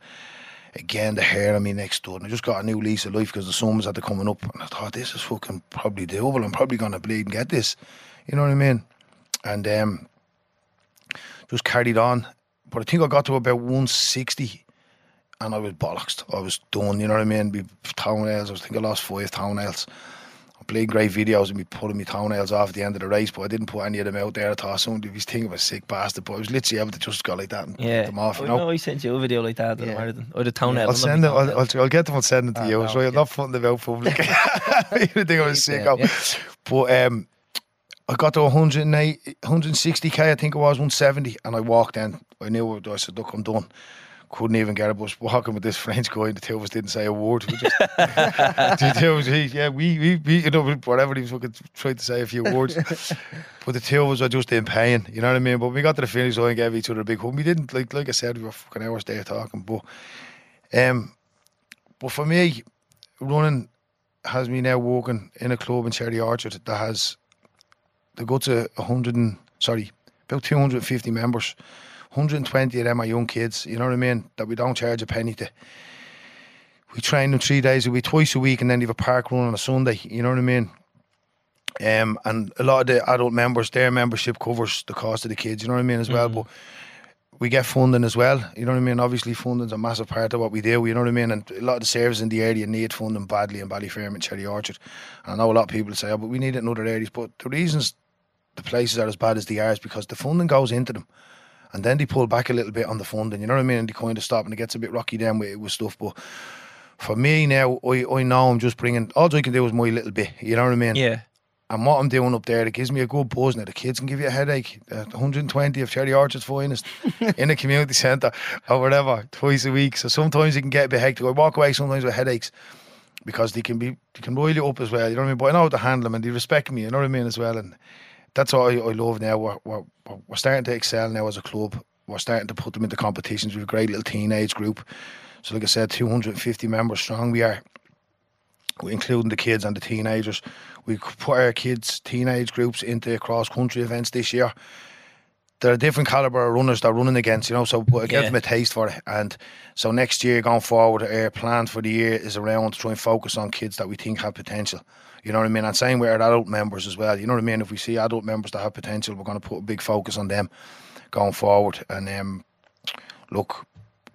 Again, the hair on me next door, And I just got a new lease of life because the sun was at the coming up. And I thought, this is fucking probably doable. I'm probably going to bleed and get this. You know what I mean? And um, just carried on. But I think I got to about 160 and I was bollocks. I was done, you know what I mean? Me toenails, I was think I lost five toenails. I played great videos of me pulling my toenails off at the end of the race, but I didn't put any of them out there. I thought someone would be thinking of a sick bastard, but I was literally able to just go like that and Yeah. put them off, you I know? know I sent you a video like that Yeah. marathon. Or the toenail. I'll send it. I'll, I'll, get them. I'll send them to Ah, you. no, so I'm okay. not putting them out public. [LAUGHS] [LAUGHS] you think I was sick Yeah, yeah. But um, I got to 108, 160k. I think it was 170, and I walked in. I knew. I said, "Look, I'm done." Couldn't even get a bus walking with this French guy, and the two of us didn't say a word. We just, [LAUGHS] the two of us, he, yeah, we, we, we, you know, whatever he was fucking trying to say a few words. [LAUGHS] but the two of us are just in pain. You know what I mean? But we got to the finish line, gave each other a big hug. We didn't like, like I said, we were fucking hours there talking. But, um, but for me, running has me now walking in a club in Cherry Orchard that has the guts of 100 and, sorry, about 250 members. 120 of them are young kids, you know what I mean? That we don't charge a penny to. We train them three days a week, twice a week, and then you have a park run on a Sunday, you know what I mean? Um, and a lot of the adult members, their membership covers the cost of the kids, you know what I mean, as well. But we get funding as well. You know what I mean? Obviously, funding's a massive part of what we do. You know what I mean? And a lot of the services in the area need funding badly in Ballyfermot and Cherry Orchard. And I know a lot of people say, "Oh, but we need it in other areas." But the reasons the places are as bad as they are is because the funding goes into them, and then they pull back a little bit on the funding. You know what I mean? And they kind of stop, and it gets a bit rocky then with, with stuff. But for me now, I, I know I'm just bringing all I can do is my little bit. You know what I mean? Yeah. And what I'm doing up there, it gives me a good buzz. Now, the kids can give you a headache. Uh, 120 of Cherry Orchard's finest [LAUGHS] in a community centre or whatever, twice a week. So sometimes it can get a bit hectic. I walk away sometimes with headaches because they can be, they can roll you up as well. You know what I mean? But I know how to handle them and they respect me. You know what I mean as well. And that's what I, I love now. We're, we're, we're starting to excel now as a club. We're starting to put them into competitions. We've a great little teenage group. So, like I said, 250 members strong we are we- including the kids and the teenagers. We put our kids' teenage groups into cross country events this year. There are different caliber of runners they're running against, you know. So but it gives Yeah. them a taste for it. And so next year, going forward, our plan for the year is around to try and focus on kids that we think have potential. You know what I mean? And same with our adult members as well. You know what I mean? If we see adult members that have potential, we're going to put a big focus on them going forward. And um, look,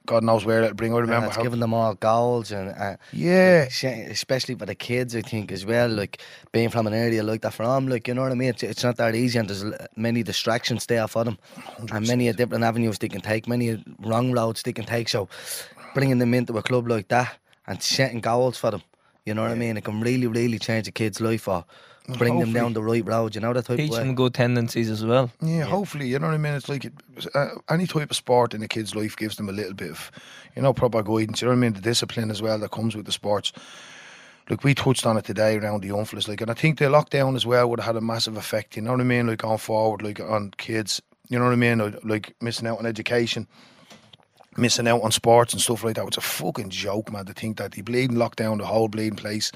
God knows where it'll bring. I remember and it's how, giving them all goals and uh, yeah, especially for the kids, I think as well. Like being from an area like that, from like you know what I mean. It's, it's not that easy, and there's many distractions there for them, and many a different avenues they can take, many wrong roads they can take. So bringing them into a club like that and setting goals for them, You know what I mean? It can really, really change a kid's life or bring them down the right road. You know that type Teach of way. them good tendencies as well. Yeah, hopefully, you know what I mean. It's like it, uh, any type of sport in a kid's life gives them a little bit of, you know, proper guidance. You know what I mean? The discipline as well that comes with the sports. Look, we touched on it today around the young fellas, like, and I think the lockdown as well would have had a massive effect. You know what I mean? Like going forward, like on kids. You know what I mean? Like- Like missing out on education, missing out on sports and stuff like that. It's a fucking joke, man. To think that he bleeding locked down the whole bleeding place.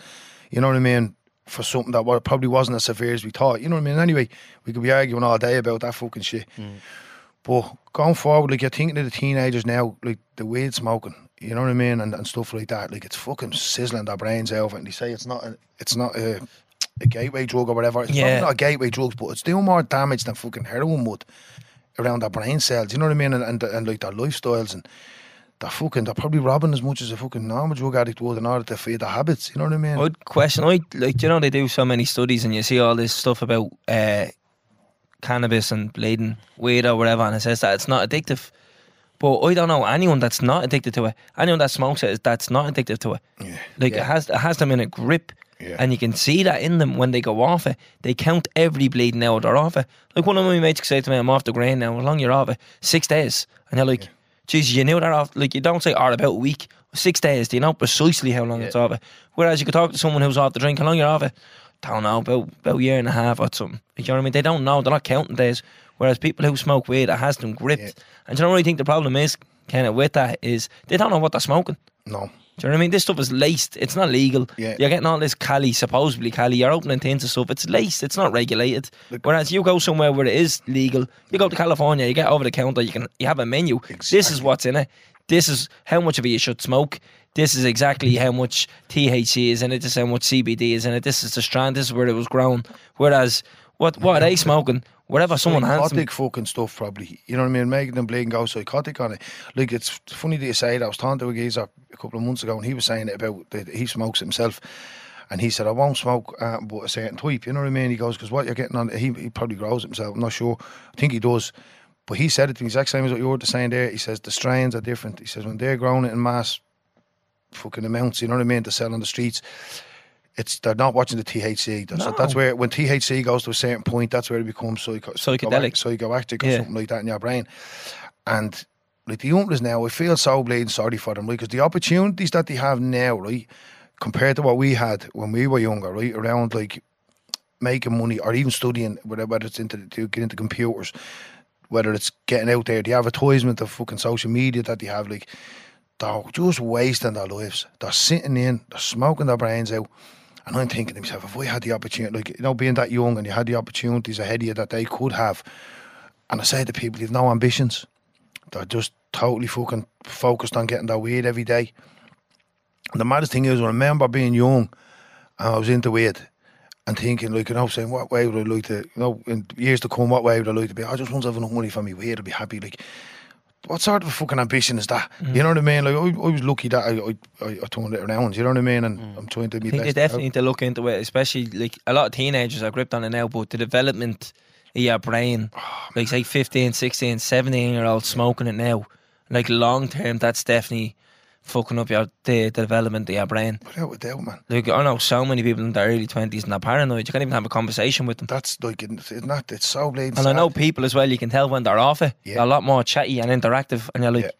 You know what I mean? For something that probably wasn't as severe as we thought. You know what I mean? Anyway, we could be arguing all day about that fucking shit. Mm. But going forward, like you're thinking of the teenagers now, like the weed smoking, you know what I mean, and, and stuff like that. Like it's fucking sizzling their brains out, and they say it's not, a, it's not a, a gateway drug or whatever. It's Yeah. not a gateway drug, but it's doing more damage than fucking heroin would around their brain cells. You know what I mean, and and, and like their lifestyles and. They're fucking, they're probably robbing as much as a fucking normal drug addict would in order to feed their habits. You know what I mean? I'd question. I like you know they do so many studies and you see all this stuff about uh, cannabis and bleeding weed or whatever, and it says that it's not addictive. But I don't know anyone that's not addicted to it. Anyone that smokes it that's not addicted to it. Yeah. Like it has it has them in a grip. Yeah. And you can see that in them when they go off it. They count every bleeding hour they're off it. Like one of my mates could say to me, I'm off the grain now. How long you're off it? Six days. And they're like, geez, you knew that off. Like you don't say, oh, about a week. Six days. Do you know precisely how long it's off it? Whereas you could talk to someone who's off the drink, how long you're off it? Don't know, about, about a year and a half or something. You know what I mean? They don't know. They're not counting days. Whereas people who smoke weed, it has them gripped. Yeah. And do you know what I think the problem is, kind of with that, is they don't know what they're smoking. No. Do you know what I mean? This stuff is laced. It's not legal. Yeah. You're getting all this Cali, supposedly Cali. You're opening tins of stuff. It's laced. It's not regulated. Whereas you go somewhere where it is legal. You go to California. You get over the counter. You can. You have a menu. This is what's in it. This is how much of it you should smoke. This is exactly how much THC is in it. This is how much CBD is in it. This is the strand. This is where it was grown. Whereas what what are they smoking? Whatever someone psychotic fucking stuff, probably. You know what I mean? Making them bleed and go psychotic on it. Like, it's funny that you say that. I was talking to a geezer a couple of months ago, and he was saying it about that he smokes himself. And he said, I won't smoke uh, but a certain type. You know what I mean? He goes, because what you're getting on, he, he probably grows himself. I'm not sure. I think he does. But he said it to me, exact same as what you were saying there. He says, the strains are different. He says, when they're growing it in mass fucking amounts, you know what I mean, to sell on the streets, it's they're not watching the THC. That's, No. that's where when THC goes to a certain point, that's where it becomes psycho- Psychedelic. psychoactive or Yeah. something like that in your brain. And like the youngsters now, I feel so bleeding sorry for them, right? Because the opportunities that they have now, right, compared to what we had when we were younger, right, around like making money or even studying, whether, whether it's into to get into computers, whether it's getting out there, the advertisement of fucking social media that they have, like they're just wasting their lives. They're sitting in, they're smoking their brains out. And I'm thinking to myself, if we had the opportunity, like, you know, being that young and you had the opportunities ahead of you that they could have, and I say to people, you've no ambitions. They're just totally fucking focused on getting their weed every day. And the maddest thing is, I remember being young and I was into weed and thinking, like, you know, saying, what way would I like to, you know, in years to come, what way would I like to be? I just want to have enough money for me weed, I'd be happy. Like, what sort of a fucking ambition is that? You mm. know what I mean? Like, I, I was lucky that I, I, I, turned it around, you know what I mean? And mm. I'm trying to be I think you definitely need to look into it, especially like a lot of teenagers are gripped on it now, but the development of your brain, oh, like say 15, 16, 17 year olds smoking it now, like long term, that's definitely fucking up your the, the development of your brain. Without a doubt, man. Like I know so many people in their early twenties and they're paranoid. You can't even have a conversation with them. That's like, it's not, it's so blatant. And I know people as well. You can tell when they're off it. Yeah. They're a lot more chatty and interactive, and you're like, Yeah.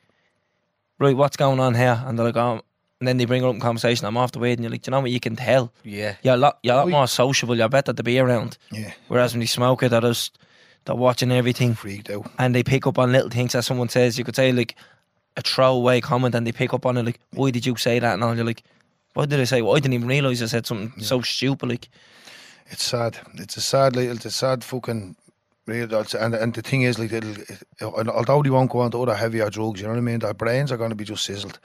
right, what's going on here? And they're like, oh, and then they bring up in conversation. I'm off the weed, and you're like, "Do you know what? You can tell. Yeah. You're a lot, you're a lot more sociable. You're better to be around. Yeah, Whereas when you smoke it, they're just they're watching everything, freaked out. and they pick up on little things that someone says. You could say like a throwaway comment, and they pick up on it like, "Why did you say that?" And all you're like, "What did I say? Well, I didn't even realize I said something so stupid." Like, It's sad. It's a sad, little, it's a sad fucking. And and the thing is, like, it'll, it, although they won't go on to other heavier drugs, you know what I mean. Their brains are going to be just sizzled,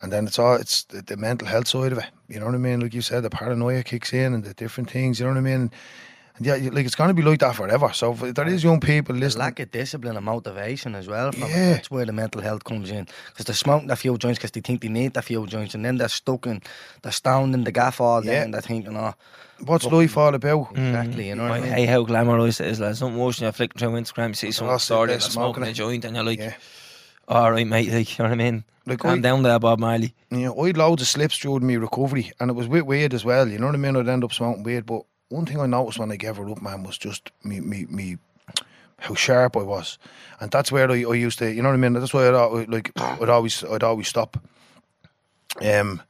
and then it's all it's the, the mental health side of it. You know what I mean? Like you said, the paranoia kicks in, and the different things. You know what I mean? And yeah, like it's going to be like that forever. So if there is young people The listening. lack of discipline and motivation as well. From it. Yeah. That's where the mental health comes in. Because they're smoking a few joints because they think they need a few joints, and then they're stuck in, they're stoned in the gaff all day, Yeah. and they're thinking, oh, What's life all about? Mm. exactly, you know what I I mean? hate how glamorised it is. Like, something worse when you're flicking through Instagram, you see someone That's it, starting and smoking smoking a joint, and you're like, Yeah. All right, mate. Like, you know what I mean? Like, Calm I- down there, Bob Marley. you know, I had loads of slips during my recovery, and it was a bit weird as well. You know what I mean? I'd end up smoking weird, but one thing I noticed when I gave her up, man, was just me, me, me, how sharp I was, and that's where I, I used to, you know what I mean? That's why I'd like, [CLEARS THROAT] I'd always, I'd always stop. Um,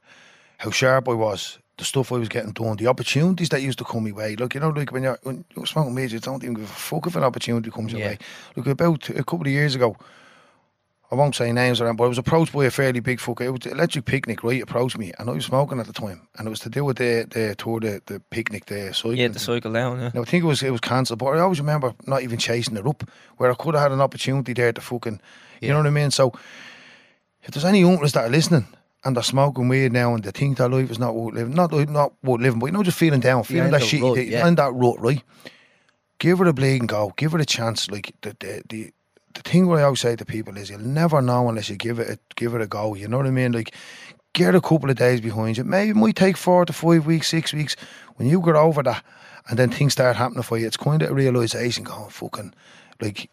how sharp I was, the stuff I was getting done, the opportunities that used to come my way. Look, you know, like when you're, when you're smoking weed, you don't even give a fuck if an opportunity comes your Yeah. way. Look, about a couple of years ago, I won't say names around, but I was approached by a fairly big fucker. It was Electric Picnic, right? Approached me, and I was smoking at the time, and it was to do with the the tour, the, the picnic, the cycling. Yeah, the cycle down, yeah. Now, I think it was it was cancelled, but I always remember not even chasing it up, where I could have had an opportunity there to fucking, you know what I mean? So, if there's any uncles that are listening and they're smoking weed now and they think their life is not worth living, not not worth living, but you know, just feeling down, feeling in that shit, rut, yeah. in that rut, right? Give it a bleeding go, give it a chance. Like the the the, the thing what I always say to people is, you'll never know unless you give it a, give it a go. You know what I mean? Like. Get a couple of days behind you. Maybe it might take four to five weeks, six weeks. When you get over that, and then things start happening for you, it's kind of a realization going, oh, fucking, like,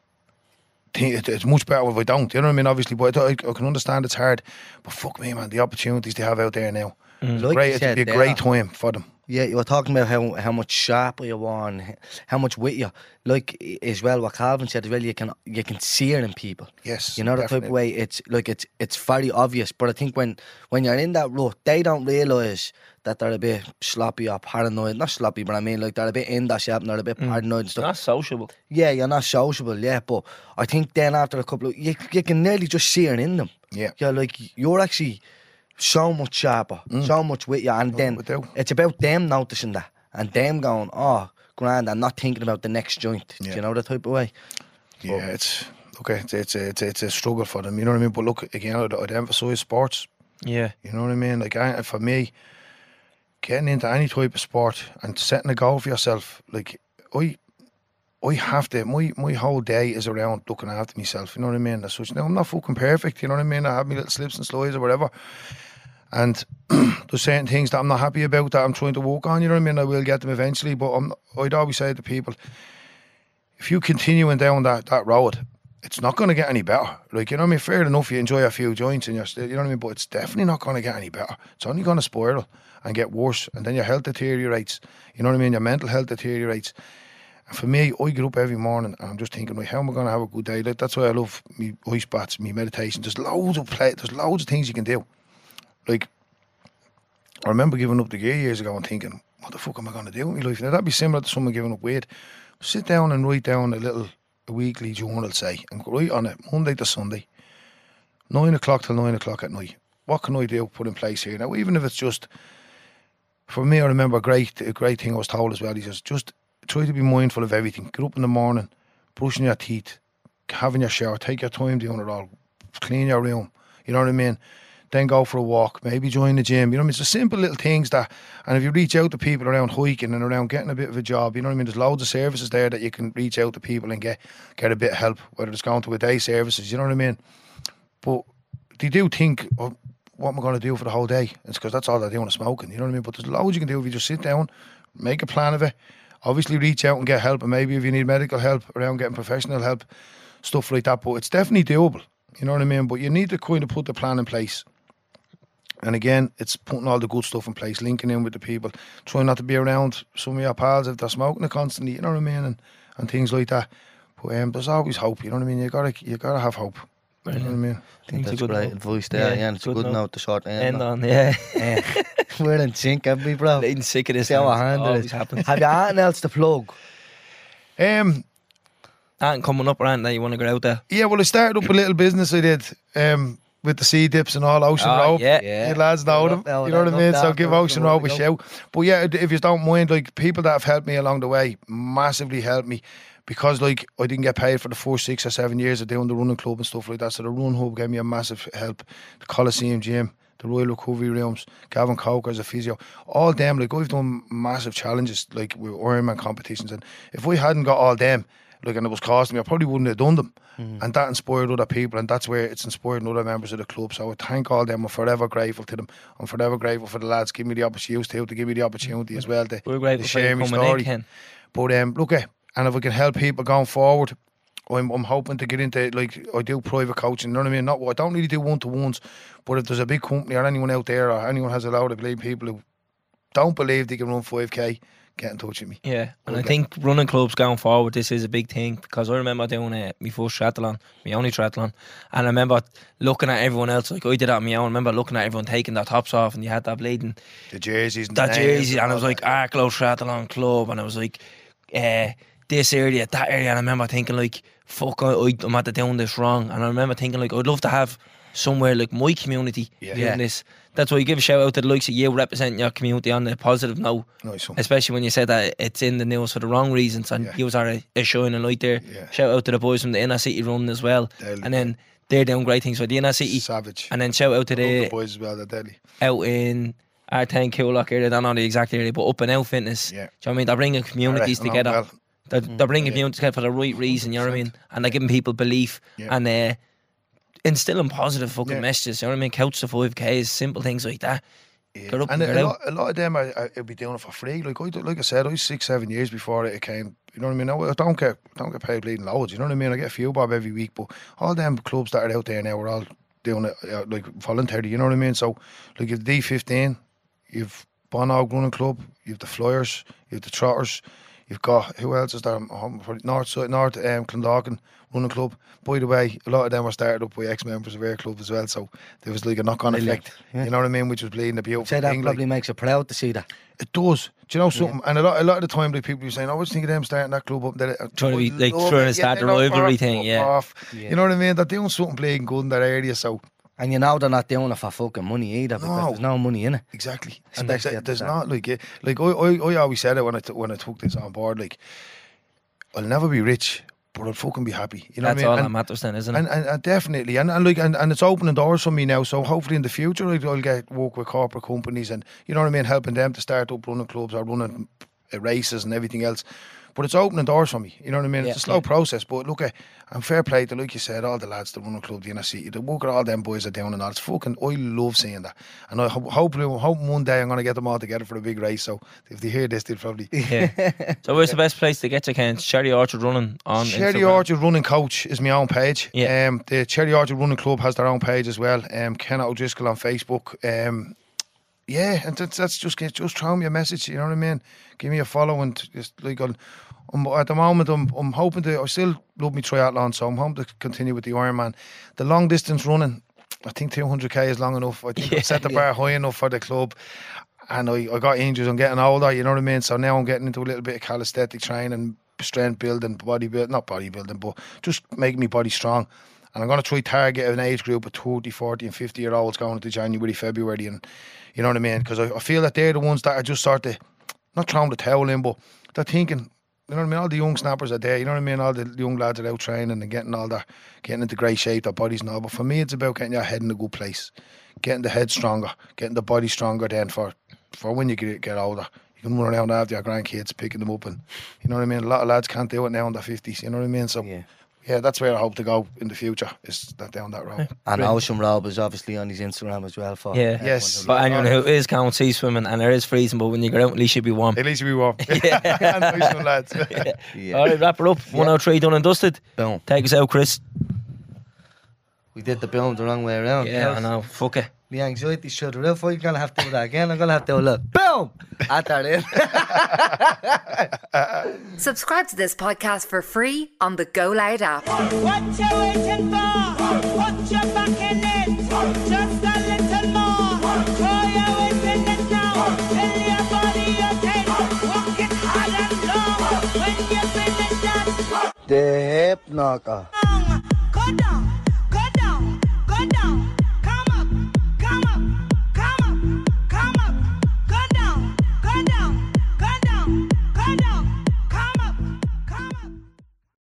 it's much better if I don't. You know what I mean? Obviously, but I, I can understand it's hard. But fuck me, man, the opportunities they have out there now. Like great, it'd be a great time for them. Yeah, you were talking about how how much sharper you are and how much wit you. Like i- as well, what Calvin said as well, you can you can see it in people. Yes, You know the type of way it's like it's it's very obvious. But I think when when you're in that rut, they don't realise that they're a bit sloppy or paranoid. Not sloppy, but I mean like they're a bit in that shape and they're a bit mm. paranoid and stuff. Not sociable. Yeah, you're not sociable, yeah, but I think then after a couple of you, you can nearly just see it in them. Yeah. You're like you're actually so much sharper, mm. so much with you, and then it's about them noticing that and them going, oh, grand, and not thinking about the next joint. Do you know the type of way? Yeah, it's okay. It's it's it's, it's a struggle for them. You know what I mean? But look again, I'd, I'd emphasize sports. Yeah. You know what I mean? Like I, for me, getting into any type of sport and setting a goal for yourself, like I, I have to. My my whole day is around looking after myself. You know what I mean? As such, now I'm not fucking perfect. You know what I mean? I have my little slips and slides or whatever. And [CLEARS THROAT] there's certain things that I'm not happy about that I'm trying to work on. You know what I mean? I will get them eventually, but I'm, I'd always say to people, if you continuing down that, that road, it's not going to get any better. Like, you know what I mean? Fair enough, you enjoy a few joints and you're still, you know what I mean? But it's definitely not going to get any better. It's only going to spiral and get worse. And then your health deteriorates. You know what I mean? Your mental health deteriorates. And for me, I get up every morning and I'm just thinking, like, how am I going to have a good day? Like, that's why I love me ice baths, me meditation. There's loads of play, there's loads of things you can do. Like, I remember giving up the gear years ago and thinking, what the fuck am I going to do with my life? Now, that'd be similar to someone giving up weight. Sit down and write down a little a weekly journal, say, and write on it Monday to Sunday, nine o'clock till nine o'clock at night. What can I do? Put in place here now, even if it's just for me. I remember a great a great thing I was told as well. He says, just try to be mindful of everything. Get up in the morning, brushing your teeth, having your shower, take your time doing it all, clean your room. You know what I mean? Then go for a walk, maybe join the gym. You know what I mean? It's the simple little things that, and if you reach out to people around hiking and around getting a bit of a job, you know what I mean? There's loads of services there that you can reach out to people and get get a bit of help, whether it's going to a day services, you know what I mean? But they do think, what am I going to do for the whole day? It's because that's all they're doing is smoking, you know what I mean? But there's loads you can do if you just sit down, make a plan of it, obviously reach out and get help, and maybe if you need medical help around getting professional help, stuff like that. But it's definitely doable, you know what I mean? But you need to kind of put the plan in place. And again, it's putting all the good stuff in place, linking in with the people, trying not to be around some of your pals if they're smoking it constantly, you know what I mean, and, and things like that. But um, there's always hope, you know what I mean? You gotta you gotta have hope. You know what I mean? I think It's a that's good great note. advice there, Yeah, yeah, and it's a good good note, note. to short end. End on. on, yeah. [LAUGHS] Yeah. We're in sync, haven't we, bro? Getting sick of this. See how. I handle Always it. happens. Have you anything else to plug? Um, Anything coming up around that you want to get out there? yeah, well, I started up a little business I did um, with the sea dips and all Ocean ah, Oh, Road. yeah. You lads know I them. love You know what I mean? that. So give Ocean the Road a shout. But yeah, if you don't mind, like people that have helped me along the way massively helped me because like I didn't get paid for the first six or seven years of doing the running club and stuff like that. So the run hub gave me a massive help. The Coliseum gym, the Royal Recovery Rooms, Gavin Coker as a physio, all them. Like I've done massive challenges like with Ironman competitions, and if we hadn't got all them. Like and it was costing me, I probably wouldn't have done them, and that inspired other people, and that's where it's inspired other members of the club. So I thank all them. I'm forever grateful to them. I'm forever grateful for the lads giving me the opportunity to, to give me the opportunity as well to, We're to grateful for share my story. in, But um, look, eh, and if we can help people going forward, I'm, I'm hoping to get into like I do private coaching. You know what I mean? Not I don't really do one to ones, but if there's a big company or anyone out there or anyone has a lot of believe people who don't believe they can run five k, get in touch with me. Yeah, and I think running clubs going forward, this is a big thing because I remember doing uh, my first triathlon, my only triathlon, and I remember looking at everyone else like I did it on my own. I remember looking at everyone taking their tops off, and you had that bleeding The jerseys, and that jersey, and I was like that. Arklow Triathlon Club, and I was like uh, this area, that area, and I remember thinking like, fuck, I, I, I'm at the doing this wrong, and I remember thinking like, I'd love to have somewhere like my community Yeah. doing Yeah. this. That's why you give a shout out to the likes of you representing your community on the positive note nice one. especially when you said that it's in the news for the wrong reasons, and Yeah. you are a, a shining light there. Yeah. Shout out to the boys from the inner city run as well, Deadly. and then they're doing great things for the inner city. Savage. And then shout out to the the boys as well. They're deadly. out in Artane Coolock area. I don't know the exact area, but up and out fitness. Yeah. Do you know what I mean? They're bringing communities I know together. well. They're, they're bringing communities together for the right reason. You know what I mean? And they're giving people belief Yeah. and uh, instilling positive fucking Yeah. messages. You know what I mean? Couch to five Ks, simple things like that. Yeah. Get up and and a, get a, lot, a lot of them will be doing it for free. Like I, like I said, I was six, seven years before it came. You know what I mean? I, don't get, don't get paid bleeding loads. You know what I mean? I get a few bob every week, but all them clubs that are out there now we are all doing it uh, like voluntary. You know what I mean? So, like you've D fifteen, you've Bonog Running Club, you've the Flyers, you've the Trotters. You've got who else is there? North Side, North um, Clondalkin Running Club. By the way, a lot of them were started up by ex-members of our club as well, so there was like a knock-on Brilliant, effect. yeah. You know what I mean? Which was bleeding the beautiful Say that thing. like- makes you proud to see that. it does. Do you know something? And a lot, a lot of the time, like people be saying, "I was thinking of them starting that club up." There, Trying to be, like, trying to start the rivalry thing, yeah. Yeah. You know what I mean? They're doing something bleeding good in that area. So And you know they're not doing it for fucking money either because No. there's no money in it. exactly, and there's, there's not like, like I, I, I always said it when I t- when I took this on board. Like, I'll never be rich, but I'll fucking be happy. You know That's what I mean? all mean? that matters then, isn't it? And, and, and definitely, and, and like, and, and it's opening doors for me now. So hopefully in the future, I'll, I'll get work with corporate companies, and you know what I mean, helping them to start up running clubs or running races and everything else. But it's opening doors for me. You know what I mean? Yeah, it's a slow yeah. process, but look at and fair play to like you said, all the lads that run a club, the NSC, the work at all them boys are down and all. It's fucking. I love seeing that, and I ho- hopefully, I'm one day I'm going to get them all together for a big race. So if they hear this, they'll probably. [LAUGHS] Yeah. so where's the best place to get to Ken? Cherry Orchard running on Cherry Instagram. Orchard Running Coach is my own page. Yeah. Um, the Cherry Orchard Running Club has their own page as well. Um, Ken O'Driscoll on Facebook. Um, yeah, and that's, that's just just throw me a message. You know what I mean? Give me a follow and just like on. I'm, at the moment, I'm I'm hoping to. I still love me triathlon, so I'm hoping to continue with the Ironman. The long distance running, I think 200k is long enough. I think Yeah, [LAUGHS] I've set the bar high enough for the club. And I, I got injuries. I'm getting older. You know what I mean? So now I'm getting into a little bit of calisthenic training, strength building, bodybuilding, not bodybuilding, but just making my body strong. And I'm going to try target an age group of 30, 40, and 50 year olds going into January, February. And you know what I mean? Because I, I feel that they're the ones that are just sort of not throwing the towel in, but they're thinking, you know what I mean? All the young snappers are there, you know what I mean? All the young lads are out training and getting all their, getting into great shape, their bodies and all. But for me, it's about getting your head in a good place, getting the head stronger, getting the body stronger then for, for when you get, get older. You can run around after your grandkids, picking them up. And you know what I mean? A lot of lads can't do it now in 50s, you know what I mean? So, Yeah. Yeah, that's where I hope to go in the future, is that down that road. And Ocean Rob is obviously on his Instagram as well. For Yeah. Yes. But look. anyone who is going sea swimming and there is freezing, but when you get out, at least you'll be warm. At least we were. nice one, lads. Yeah. [LAUGHS] All right, wrap her up. 103 done and dusted. Boom. Take us out, Chris. We did the boom the wrong way around. Yeah, I know. Fuck it. The anxiety shut it off. You're gonna have to do that again. I'm gonna have to do a look. Boom! At that in. Subscribe to this podcast for free on the Go Loud app. What you waiting for? Put your back in it. Just a little more. Throw your weight in it now. Tell your body you can. Walk it hard and long. When you finish that the hip knocker. song,